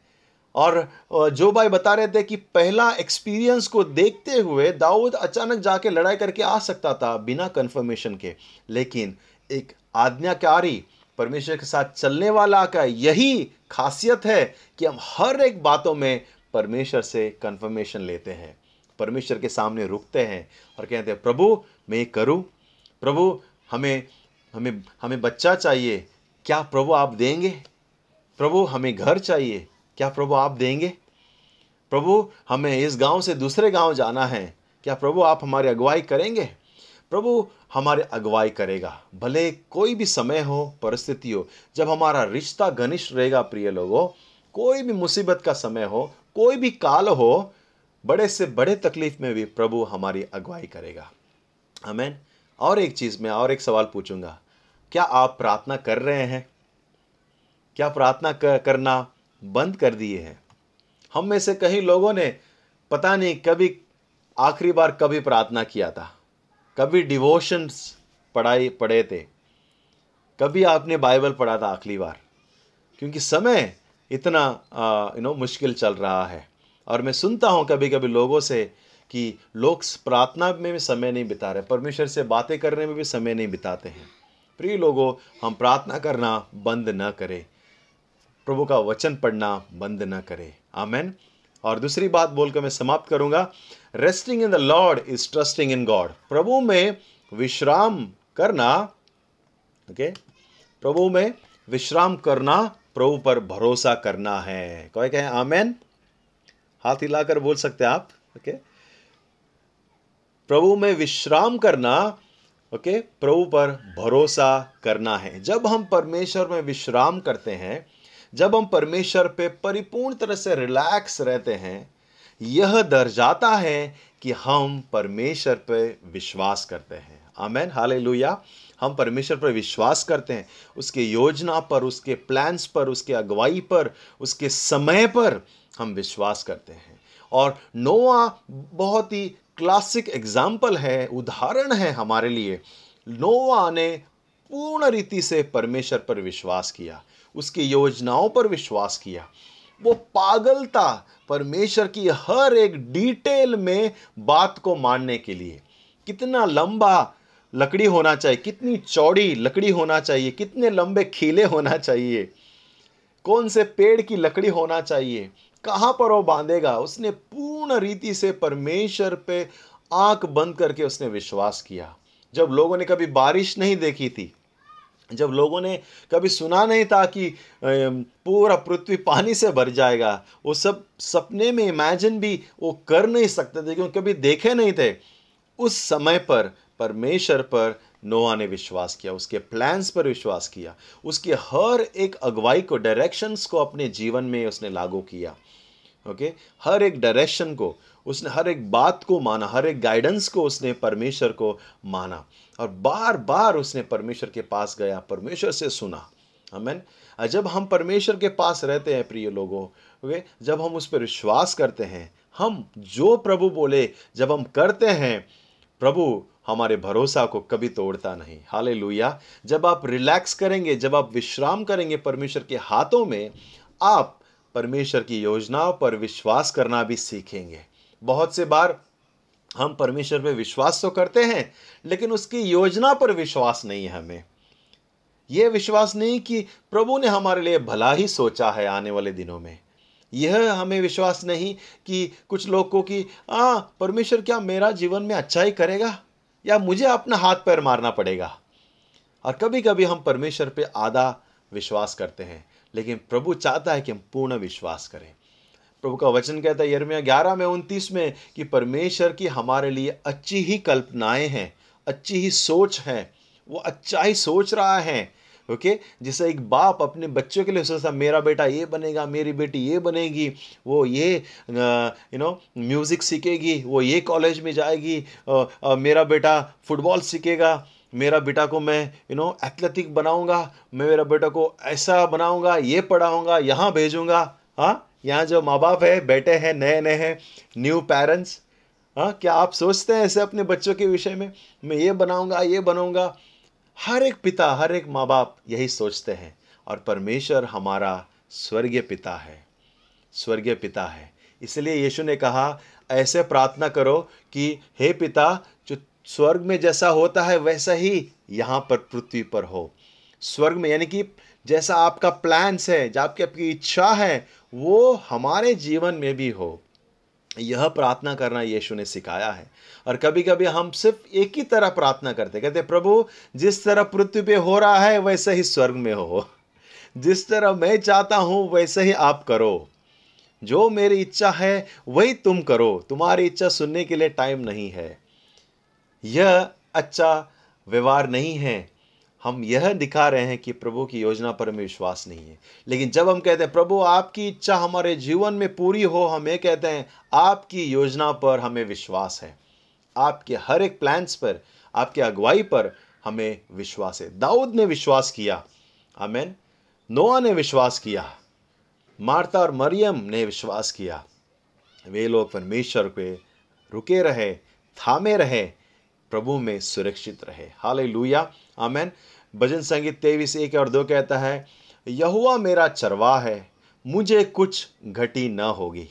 और जो भाई बता रहे थे कि पहला एक्सपीरियंस को देखते हुए दाऊद अचानक जाके लड़ाई करके आ सकता था बिना कन्फर्मेशन के। लेकिन एक आज्ञाकारी परमेश्वर के साथ चलने वाला का यही खासियत है कि हम हर एक बातों में परमेश्वर से कन्फर्मेशन लेते हैं। परमेश्वर के सामने रुकते हैं और कहते हैं, प्रभु, मैं करूँ? प्रभु, हमें हमें हमें बच्चा चाहिए। क्या प्रभु आप देंगे? प्रभु, हमें घर चाहिए। क्या प्रभु आप देंगे? प्रभु, हमें इस गाँव से दूसरे गाँव जाना है। क्या प्रभु आप हमारी अगुवाई करेंगे? प्रभु हमारे अगुवाई करेगा। भले कोई भी समय हो, परिस्थिति हो, जब हमारा रिश्ता घनिष्ठ रहेगा, प्रिय लोगों, कोई भी मुसीबत का समय हो, कोई भी काल हो, बड़े से बड़े तकलीफ़ में भी प्रभु हमारी अगुवाई करेगा। हमें और एक चीज़ में और एक सवाल पूछूँगा। क्या आप प्रार्थना कर रहे हैं? क्या प्रार्थना करना बंद कर दिए हैं? हम में से कई लोगों ने पता नहीं कभी आखिरी बार कभी प्रार्थना किया था। कभी डिवोशंस पढ़ाई, पढ़े थे। कभी आपने बाइबल पढ़ा था आखिरी बार। क्योंकि समय इतना यू नो मुश्किल चल रहा है। और मैं सुनता हूँ कभी कभी लोगों से कि लोग प्रार्थना में भी समय नहीं बिता रहे, परमेश्वर से बातें करने में भी समय नहीं बिताते हैं। प्रिय लोगों, हम प्रार्थना करना बंद न करें। प्रभु का वचन पढ़ना बंद न करें। आमेन। और दूसरी बात बोलकर मैं समाप्त करूँगा। Resting in the Lord is trusting in God प्रभु में विश्राम करना ओके okay? प्रभु में विश्राम करना प्रभु पर भरोसा करना है। कोई कहें आमेन? हाथ हिलाकर बोल सकते हैं आप ओके प्रभु में विश्राम करना ओके प्रभु पर भरोसा करना है। जब हम परमेश्वर में विश्राम करते हैं, जब हम परमेश्वर पे परिपूर्ण तरह से रिलैक्स रहते हैं, यह दर्जाता है कि हम परमेश्वर पे विश्वास करते हैं। आमेन हालेलुया हम परमेश्वर पर विश्वास करते हैं। उसके योजना पर, उसके प्लान्स पर, उसके अगुवाई पर, उसके समय पर हम विश्वास करते हैं। और नोआ बहुत ही क्लासिक एग्ज़ाम्पल है, उदाहरण है हमारे लिए। नोवा ने पूर्ण रीति से परमेश्वर पर विश्वास किया, उसकी योजनाओं पर विश्वास किया। वो पागल था परमेश्वर की हर एक डिटेल में बात को मानने के लिए। कितना लंबा लकड़ी होना चाहिए, कितनी चौड़ी लकड़ी होना चाहिए, कितने लंबे खीले होना चाहिए, कौन से पेड़ की लकड़ी होना चाहिए कहाँ पर वो बांधेगा? उसने पूर्ण रीति से परमेश्वर पे आँख बंद करके उसने विश्वास किया। जब लोगों ने कभी बारिश नहीं देखी थी, जब लोगों ने कभी सुना नहीं था कि पूरा पृथ्वी पानी से भर जाएगा, वो सब सपने में इमेजिन भी वो कर नहीं सकते थे, क्योंकि कभी देखे नहीं थे। उस समय पर परमेश्वर पर नोआ ने विश्वास किया, उसके प्लान्स पर विश्वास किया, उसके हर एक अगुवाई को डायरेक्शंस को अपने जीवन में उसने लागू किया। ओके हर एक डायरेक्शन को, उसने, हर एक बात को माना, हर एक गाइडेंस को उसने परमेश्वर को माना। और बार बार उसने परमेश्वर के पास गया, परमेश्वर से सुना। हमें जब हम परमेश्वर के पास रहते हैं, प्रिय लोगों ओके जब हम उस पर विश्वास करते हैं, हम जो प्रभु बोले, जब हम करते हैं, प्रभु हमारे भरोसा को कभी तोड़ता नहीं। हाले जब आप रिलैक्स करेंगे, जब आप विश्राम करेंगे परमेश्वर के हाथों में, आप परमेश्वर की योजनाओं पर विश्वास करना भी सीखेंगे। बहुत से बार हम परमेश्वर पे विश्वास तो करते हैं, लेकिन उसकी योजना पर विश्वास नहीं है हमें। यह विश्वास नहीं कि प्रभु ने हमारे लिए भला ही सोचा है आने वाले दिनों में। यह हमें विश्वास नहीं कि कुछ लोग को कि आ परमेश्वर क्या मेरा जीवन में अच्छा ही करेगा? या मुझे अपना हाथ पैर मारना पड़ेगा? और कभी कभी हम परमेश्वर पे आधा विश्वास करते हैं। लेकिन प्रभु चाहता है कि हम पूर्ण विश्वास करें। प्रभु का वचन कहता है यरमिया ग्यारह में उनतीस में कि परमेश्वर की हमारे लिए अच्छी ही कल्पनाएँ हैं अच्छी ही सोच है वो अच्छा ही सोच रहा है। ओके? जैसे एक बाप अपने बच्चों के लिए सोचता मेरा बेटा ये बनेगा मेरी बेटी ये बनेगी वो ये यू नो म्यूज़िक सीखेगी वो ये कॉलेज में जाएगी अ, अ, मेरा बेटा फुटबॉल सीखेगा। मेरा बेटा को मैं यू नो एथलेटिक बनाऊँगा, मैं मेरा बेटा को ऐसा बनाऊँगा, ये पढ़ाऊँगा, यहाँ भेजूँगा। हाँ यहाँ जो माँ बाप है बेटे हैं नए नए हैं न्यू पेरेंट्स हाँ क्या आप सोचते हैं ऐसे अपने बच्चों के विषय में? मैं ये बनाऊँगा ये बनाऊँगा। हर एक पिता, हर एक माँ बाप यही सोचते हैं, और परमेश्वर हमारा स्वर्गीय पिता है, स्वर्गीय पिता है। इसलिए यीशु ने कहा, ऐसे प्रार्थना करो कि, हे पिता स्वर्ग में जैसा होता है, वैसा ही यहाँ पर पृथ्वी पर हो। स्वर्ग में, यानी कि जैसा आपका प्लान्स है, जो आपकी आपकी इच्छा है, वो हमारे जीवन में भी हो। यह प्रार्थना करना यीशु ने सिखाया है। और कभी कभी हम सिर्फ़ एक ही तरह प्रार्थना करते कहते प्रभु, जिस तरह पृथ्वी पे हो रहा है, वैसे ही स्वर्ग में हो। जिस तरह मैं चाहता हूँ, वैसे ही आप करो। जो मेरी इच्छा है, वही तुम करो। तुम्हारी इच्छा सुनने के लिए टाइम नहीं है। यह अच्छा व्यवहार नहीं है। हम यह दिखा रहे हैं कि प्रभु की योजना पर हमें विश्वास नहीं है। लेकिन जब हम कहते हैं, प्रभु, आपकी इच्छा हमारे जीवन में पूरी हो, हम ये कहते हैं, आपकी योजना पर हमें विश्वास है। आपके हर एक प्लान्स पर, आपके अगुवाई पर हमें विश्वास है। दाऊद ने विश्वास किया। आमेन। नोआ ने विश्वास किया। मार्ता और मरियम ने विश्वास किया। वे लोग परमेश्वर पे रुके रहे, थामे रहे। प्रभु में सुरक्षित रहे। हाल लुया आमेन। भजन संगीत तेईस एक और दो कहता है यहुआ मेरा चरवा है, मुझे कुछ घटी न होगी।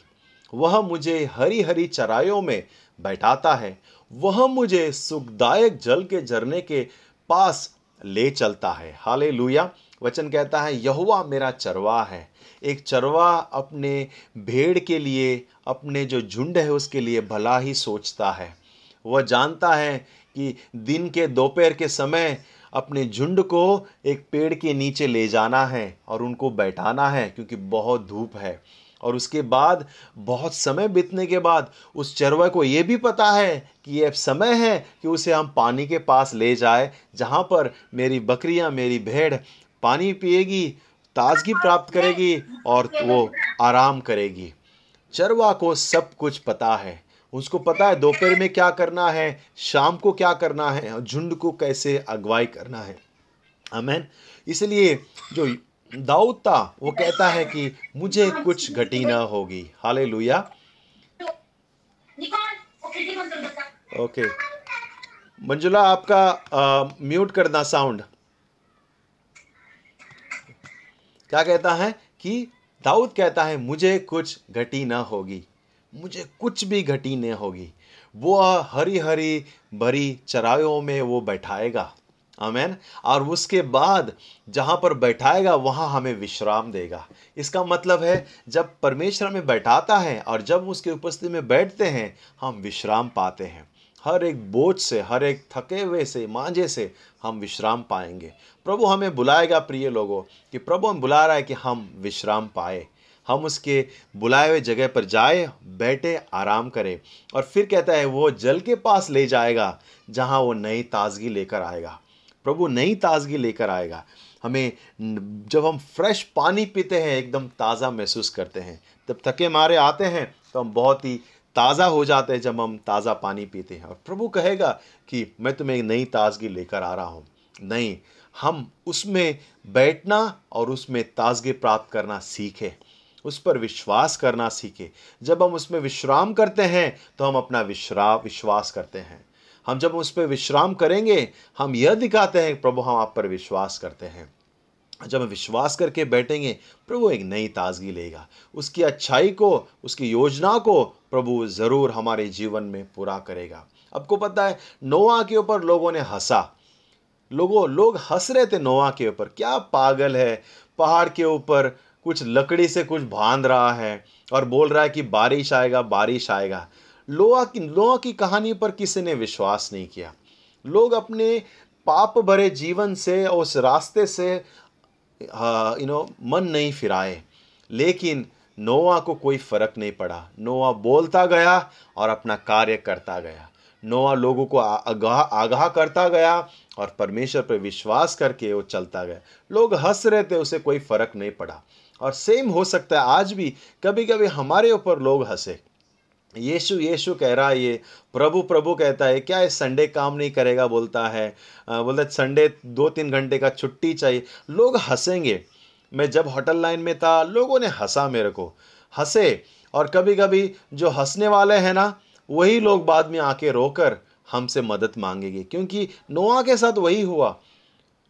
वह मुझे हरी हरी चरायों में बैठाता है, वह मुझे सुखदायक जल के झरने के पास ले चलता है। हाले लुया वचन कहता है यहुआ मेरा चरवा है। एक चरवा अपने भेड़ के लिए, अपने जो झुंड है उसके लिए भला ही सोचता है। वह जानता है कि दिन के दोपहर के समय अपने झुंड को एक पेड़ के नीचे ले जाना है और उनको बैठाना है, क्योंकि बहुत धूप है। और उसके बाद, बहुत समय बीतने के बाद, उस चरवा को ये भी पता है कि ये समय है कि उसे हम पानी के पास ले जाए, जहाँ पर मेरी बकरियाँ, मेरी भेड़ पानी पिएगी, ताजगी प्राप्त करेगी और वो आराम करेगी। चरवा को सब कुछ पता है। उसको पता है दोपहर में क्या करना है शाम को क्या करना है और झुंड को कैसे अगवाई करना है। अमेन इसलिए जो दाऊद था वो कहता है कि मुझे कुछ घटी ना होगी। हाले लुया ओके। मंजुला आपका आ, म्यूट करना साउंड। क्या कहता है कि दाऊद कहता है मुझे कुछ घटी ना होगी। मुझे कुछ भी घटी नहीं होगी। वो हरी हरी भरी चराइयों में वो बैठाएगा। आमेन। और उसके बाद जहाँ पर बैठाएगा, वहाँ हमें विश्राम देगा। इसका मतलब है, जब परमेश्वर हमें बैठाता है और जब उसके उपस्थिति में बैठते हैं, हम विश्राम पाते हैं। हर एक बोझ से, हर एक थके हुए से, मांझे से हम विश्राम पाएँगे। प्रभु हमें बुलाएगा, प्रिय लोगों, कि प्रभु हम बुला रहा है कि हम विश्राम पाए। हम उसके बुलाए हुए जगह पर जाए, बैठे, आराम करें। और फिर कहता है, वो जल के पास ले जाएगा, जहाँ वो नई ताजगी लेकर आएगा। प्रभु, नई ताजगी लेकर आएगा। हमें जब हम फ्रेश पानी पीते हैं, एकदम ताज़ा महसूस करते हैं। तब थके मारे आते हैं तो हम बहुत ही ताज़ा हो जाते हैं जब हम ताज़ा पानी पीते हैं। और प्रभु कहेगा कि, मैं तुम्हें एक नई ताजगी लेकर आ रहा हूँ। नहीं, हम उसमें बैठना और उसमें ताजगी प्राप्त करना सीखें। उस पर विश्वास करना सीखे। जब हम उसमें विश्राम करते हैं तो हम अपना विश्राम विश्वास करते हैं। हम जब उस पर विश्राम करेंगे, हम यह दिखाते हैं प्रभु हम आप पर विश्वास करते हैं। जब हम विश्वास करके बैठेंगे, प्रभु एक नई ताजगी लेगा। उसकी अच्छाई को, उसकी योजना को प्रभु ज़रूर हमारे जीवन में पूरा करेगा। आपको पता है, नोआ के ऊपर लोगों ने हंसा। लोगों, लोग हंस रहे थे नोआ के ऊपर। क्या पागल है? पहाड़ के ऊपर कुछ लकड़ी से कुछ बाँध रहा है और बोल रहा है कि बारिश आएगा बारिश आएगा। लोहा की लोहा की कहानी पर किसी ने विश्वास नहीं किया। लोग अपने पाप भरे जीवन से, उस रास्ते से यू नो मन नहीं फिराए। लेकिन नोआ को कोई फ़र्क नहीं पड़ा। नोआ बोलता गया और अपना कार्य करता गया। नोआ लोगों को आगाह आगाह करता गया और परमेश्वर पर विश्वास करके वो चलता गया। लोग हंस रहे थे, उसे कोई फ़र्क नहीं पड़ा। और सेम हो सकता है आज भी कभी कभी हमारे ऊपर लोग हंसे। यीशु यीशु कह रहा है ये, प्रभु प्रभु कहता है, क्या इस संडे काम नहीं करेगा? बोलता है। बोलता है, संडे दो तीन घंटे का छुट्टी चाहिए। लोग हंसेंगे। मैं जब होटल लाइन में था, लोगों ने हंसा मेरे को। हंसे और कभी कभी जो हंसने वाले हैं ना, वही लोग बाद में आके रोकर हमसे मदद मांगेंगे, क्योंकि नोआ के साथ वही हुआ।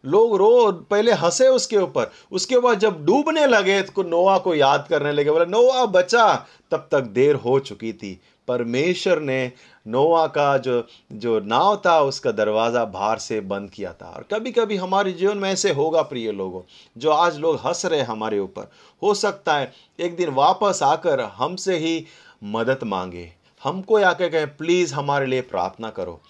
लोग रो, पहले हंसे उसके ऊपर। उसके बाद जब डूबने लगे तो नोआ को याद करने लगे, बोला नोआ बचा। तब तक देर हो चुकी थी। परमेश्वर ने नोआ का जो जो नाव था, उसका दरवाज़ा बाहर से बंद किया था। और कभी कभी हमारे जीवन में ऐसे होगा, प्रिय लोगों, जो आज लोग हंस रहे हमारे ऊपर। हो सकता है एक दिन वापस आकर हमसे ही मदद मांगे। हमको आकर कहें, प्लीज़ हमारे लिए प्रार्थना करो।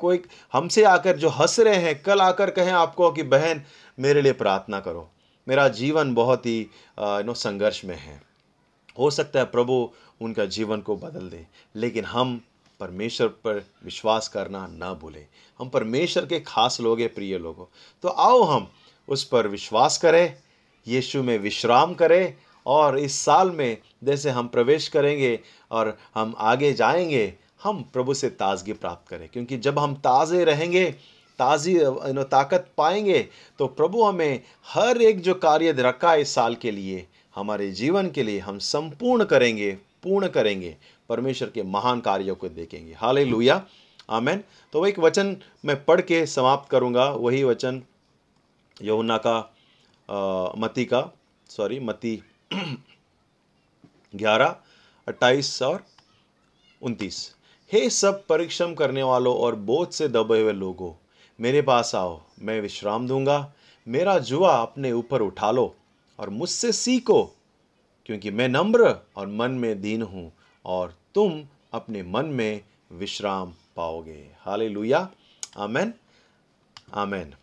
कोई हमसे आकर जो हंस रहे हैं, कल आकर कहें आपको कि बहन, मेरे लिए प्रार्थना करो। मेरा जीवन बहुत ही नो संघर्ष में है। हो सकता है प्रभु उनका जीवन को बदल दे, लेकिन हम परमेश्वर पर विश्वास करना ना भूलें। हम परमेश्वर के खास लोग हैं, प्रिय लोगों। तो आओ हम उस पर विश्वास करें, यीशु में विश्राम करें, और इस साल में जैसे हम प्रवेश करेंगे और हम आगे जाएँगे हम प्रभु से ताजगी प्राप्त करें क्योंकि जब हम ताज़े रहेंगे ताज़ी नो ताकत पाएँगे तो प्रभु हमें हर एक जो कार्य रखा है इस साल के लिए हमारे जीवन के लिए हम संपूर्ण करेंगे पूर्ण करेंगे परमेश्वर के महान कार्यों को देखेंगे। हाल लुया आमेन। तो एक वचन मैं पढ़ के समाप्त करूँगा वही वचन यमुना का आ, मती का सॉरी मती ग्यारह अट्ठाईस और उनतीस। हे सब परिश्रम करने वालों और बोझ से दबे हुए लोगों, मेरे पास आओ, मैं विश्राम दूँगा, मेरा जुआ अपने ऊपर उठा लो और मुझसे सीखो, क्योंकि मैं नम्र और मन में दीन हूँ और तुम अपने मन में विश्राम पाओगे। हाले लुया आमेन। आमेन।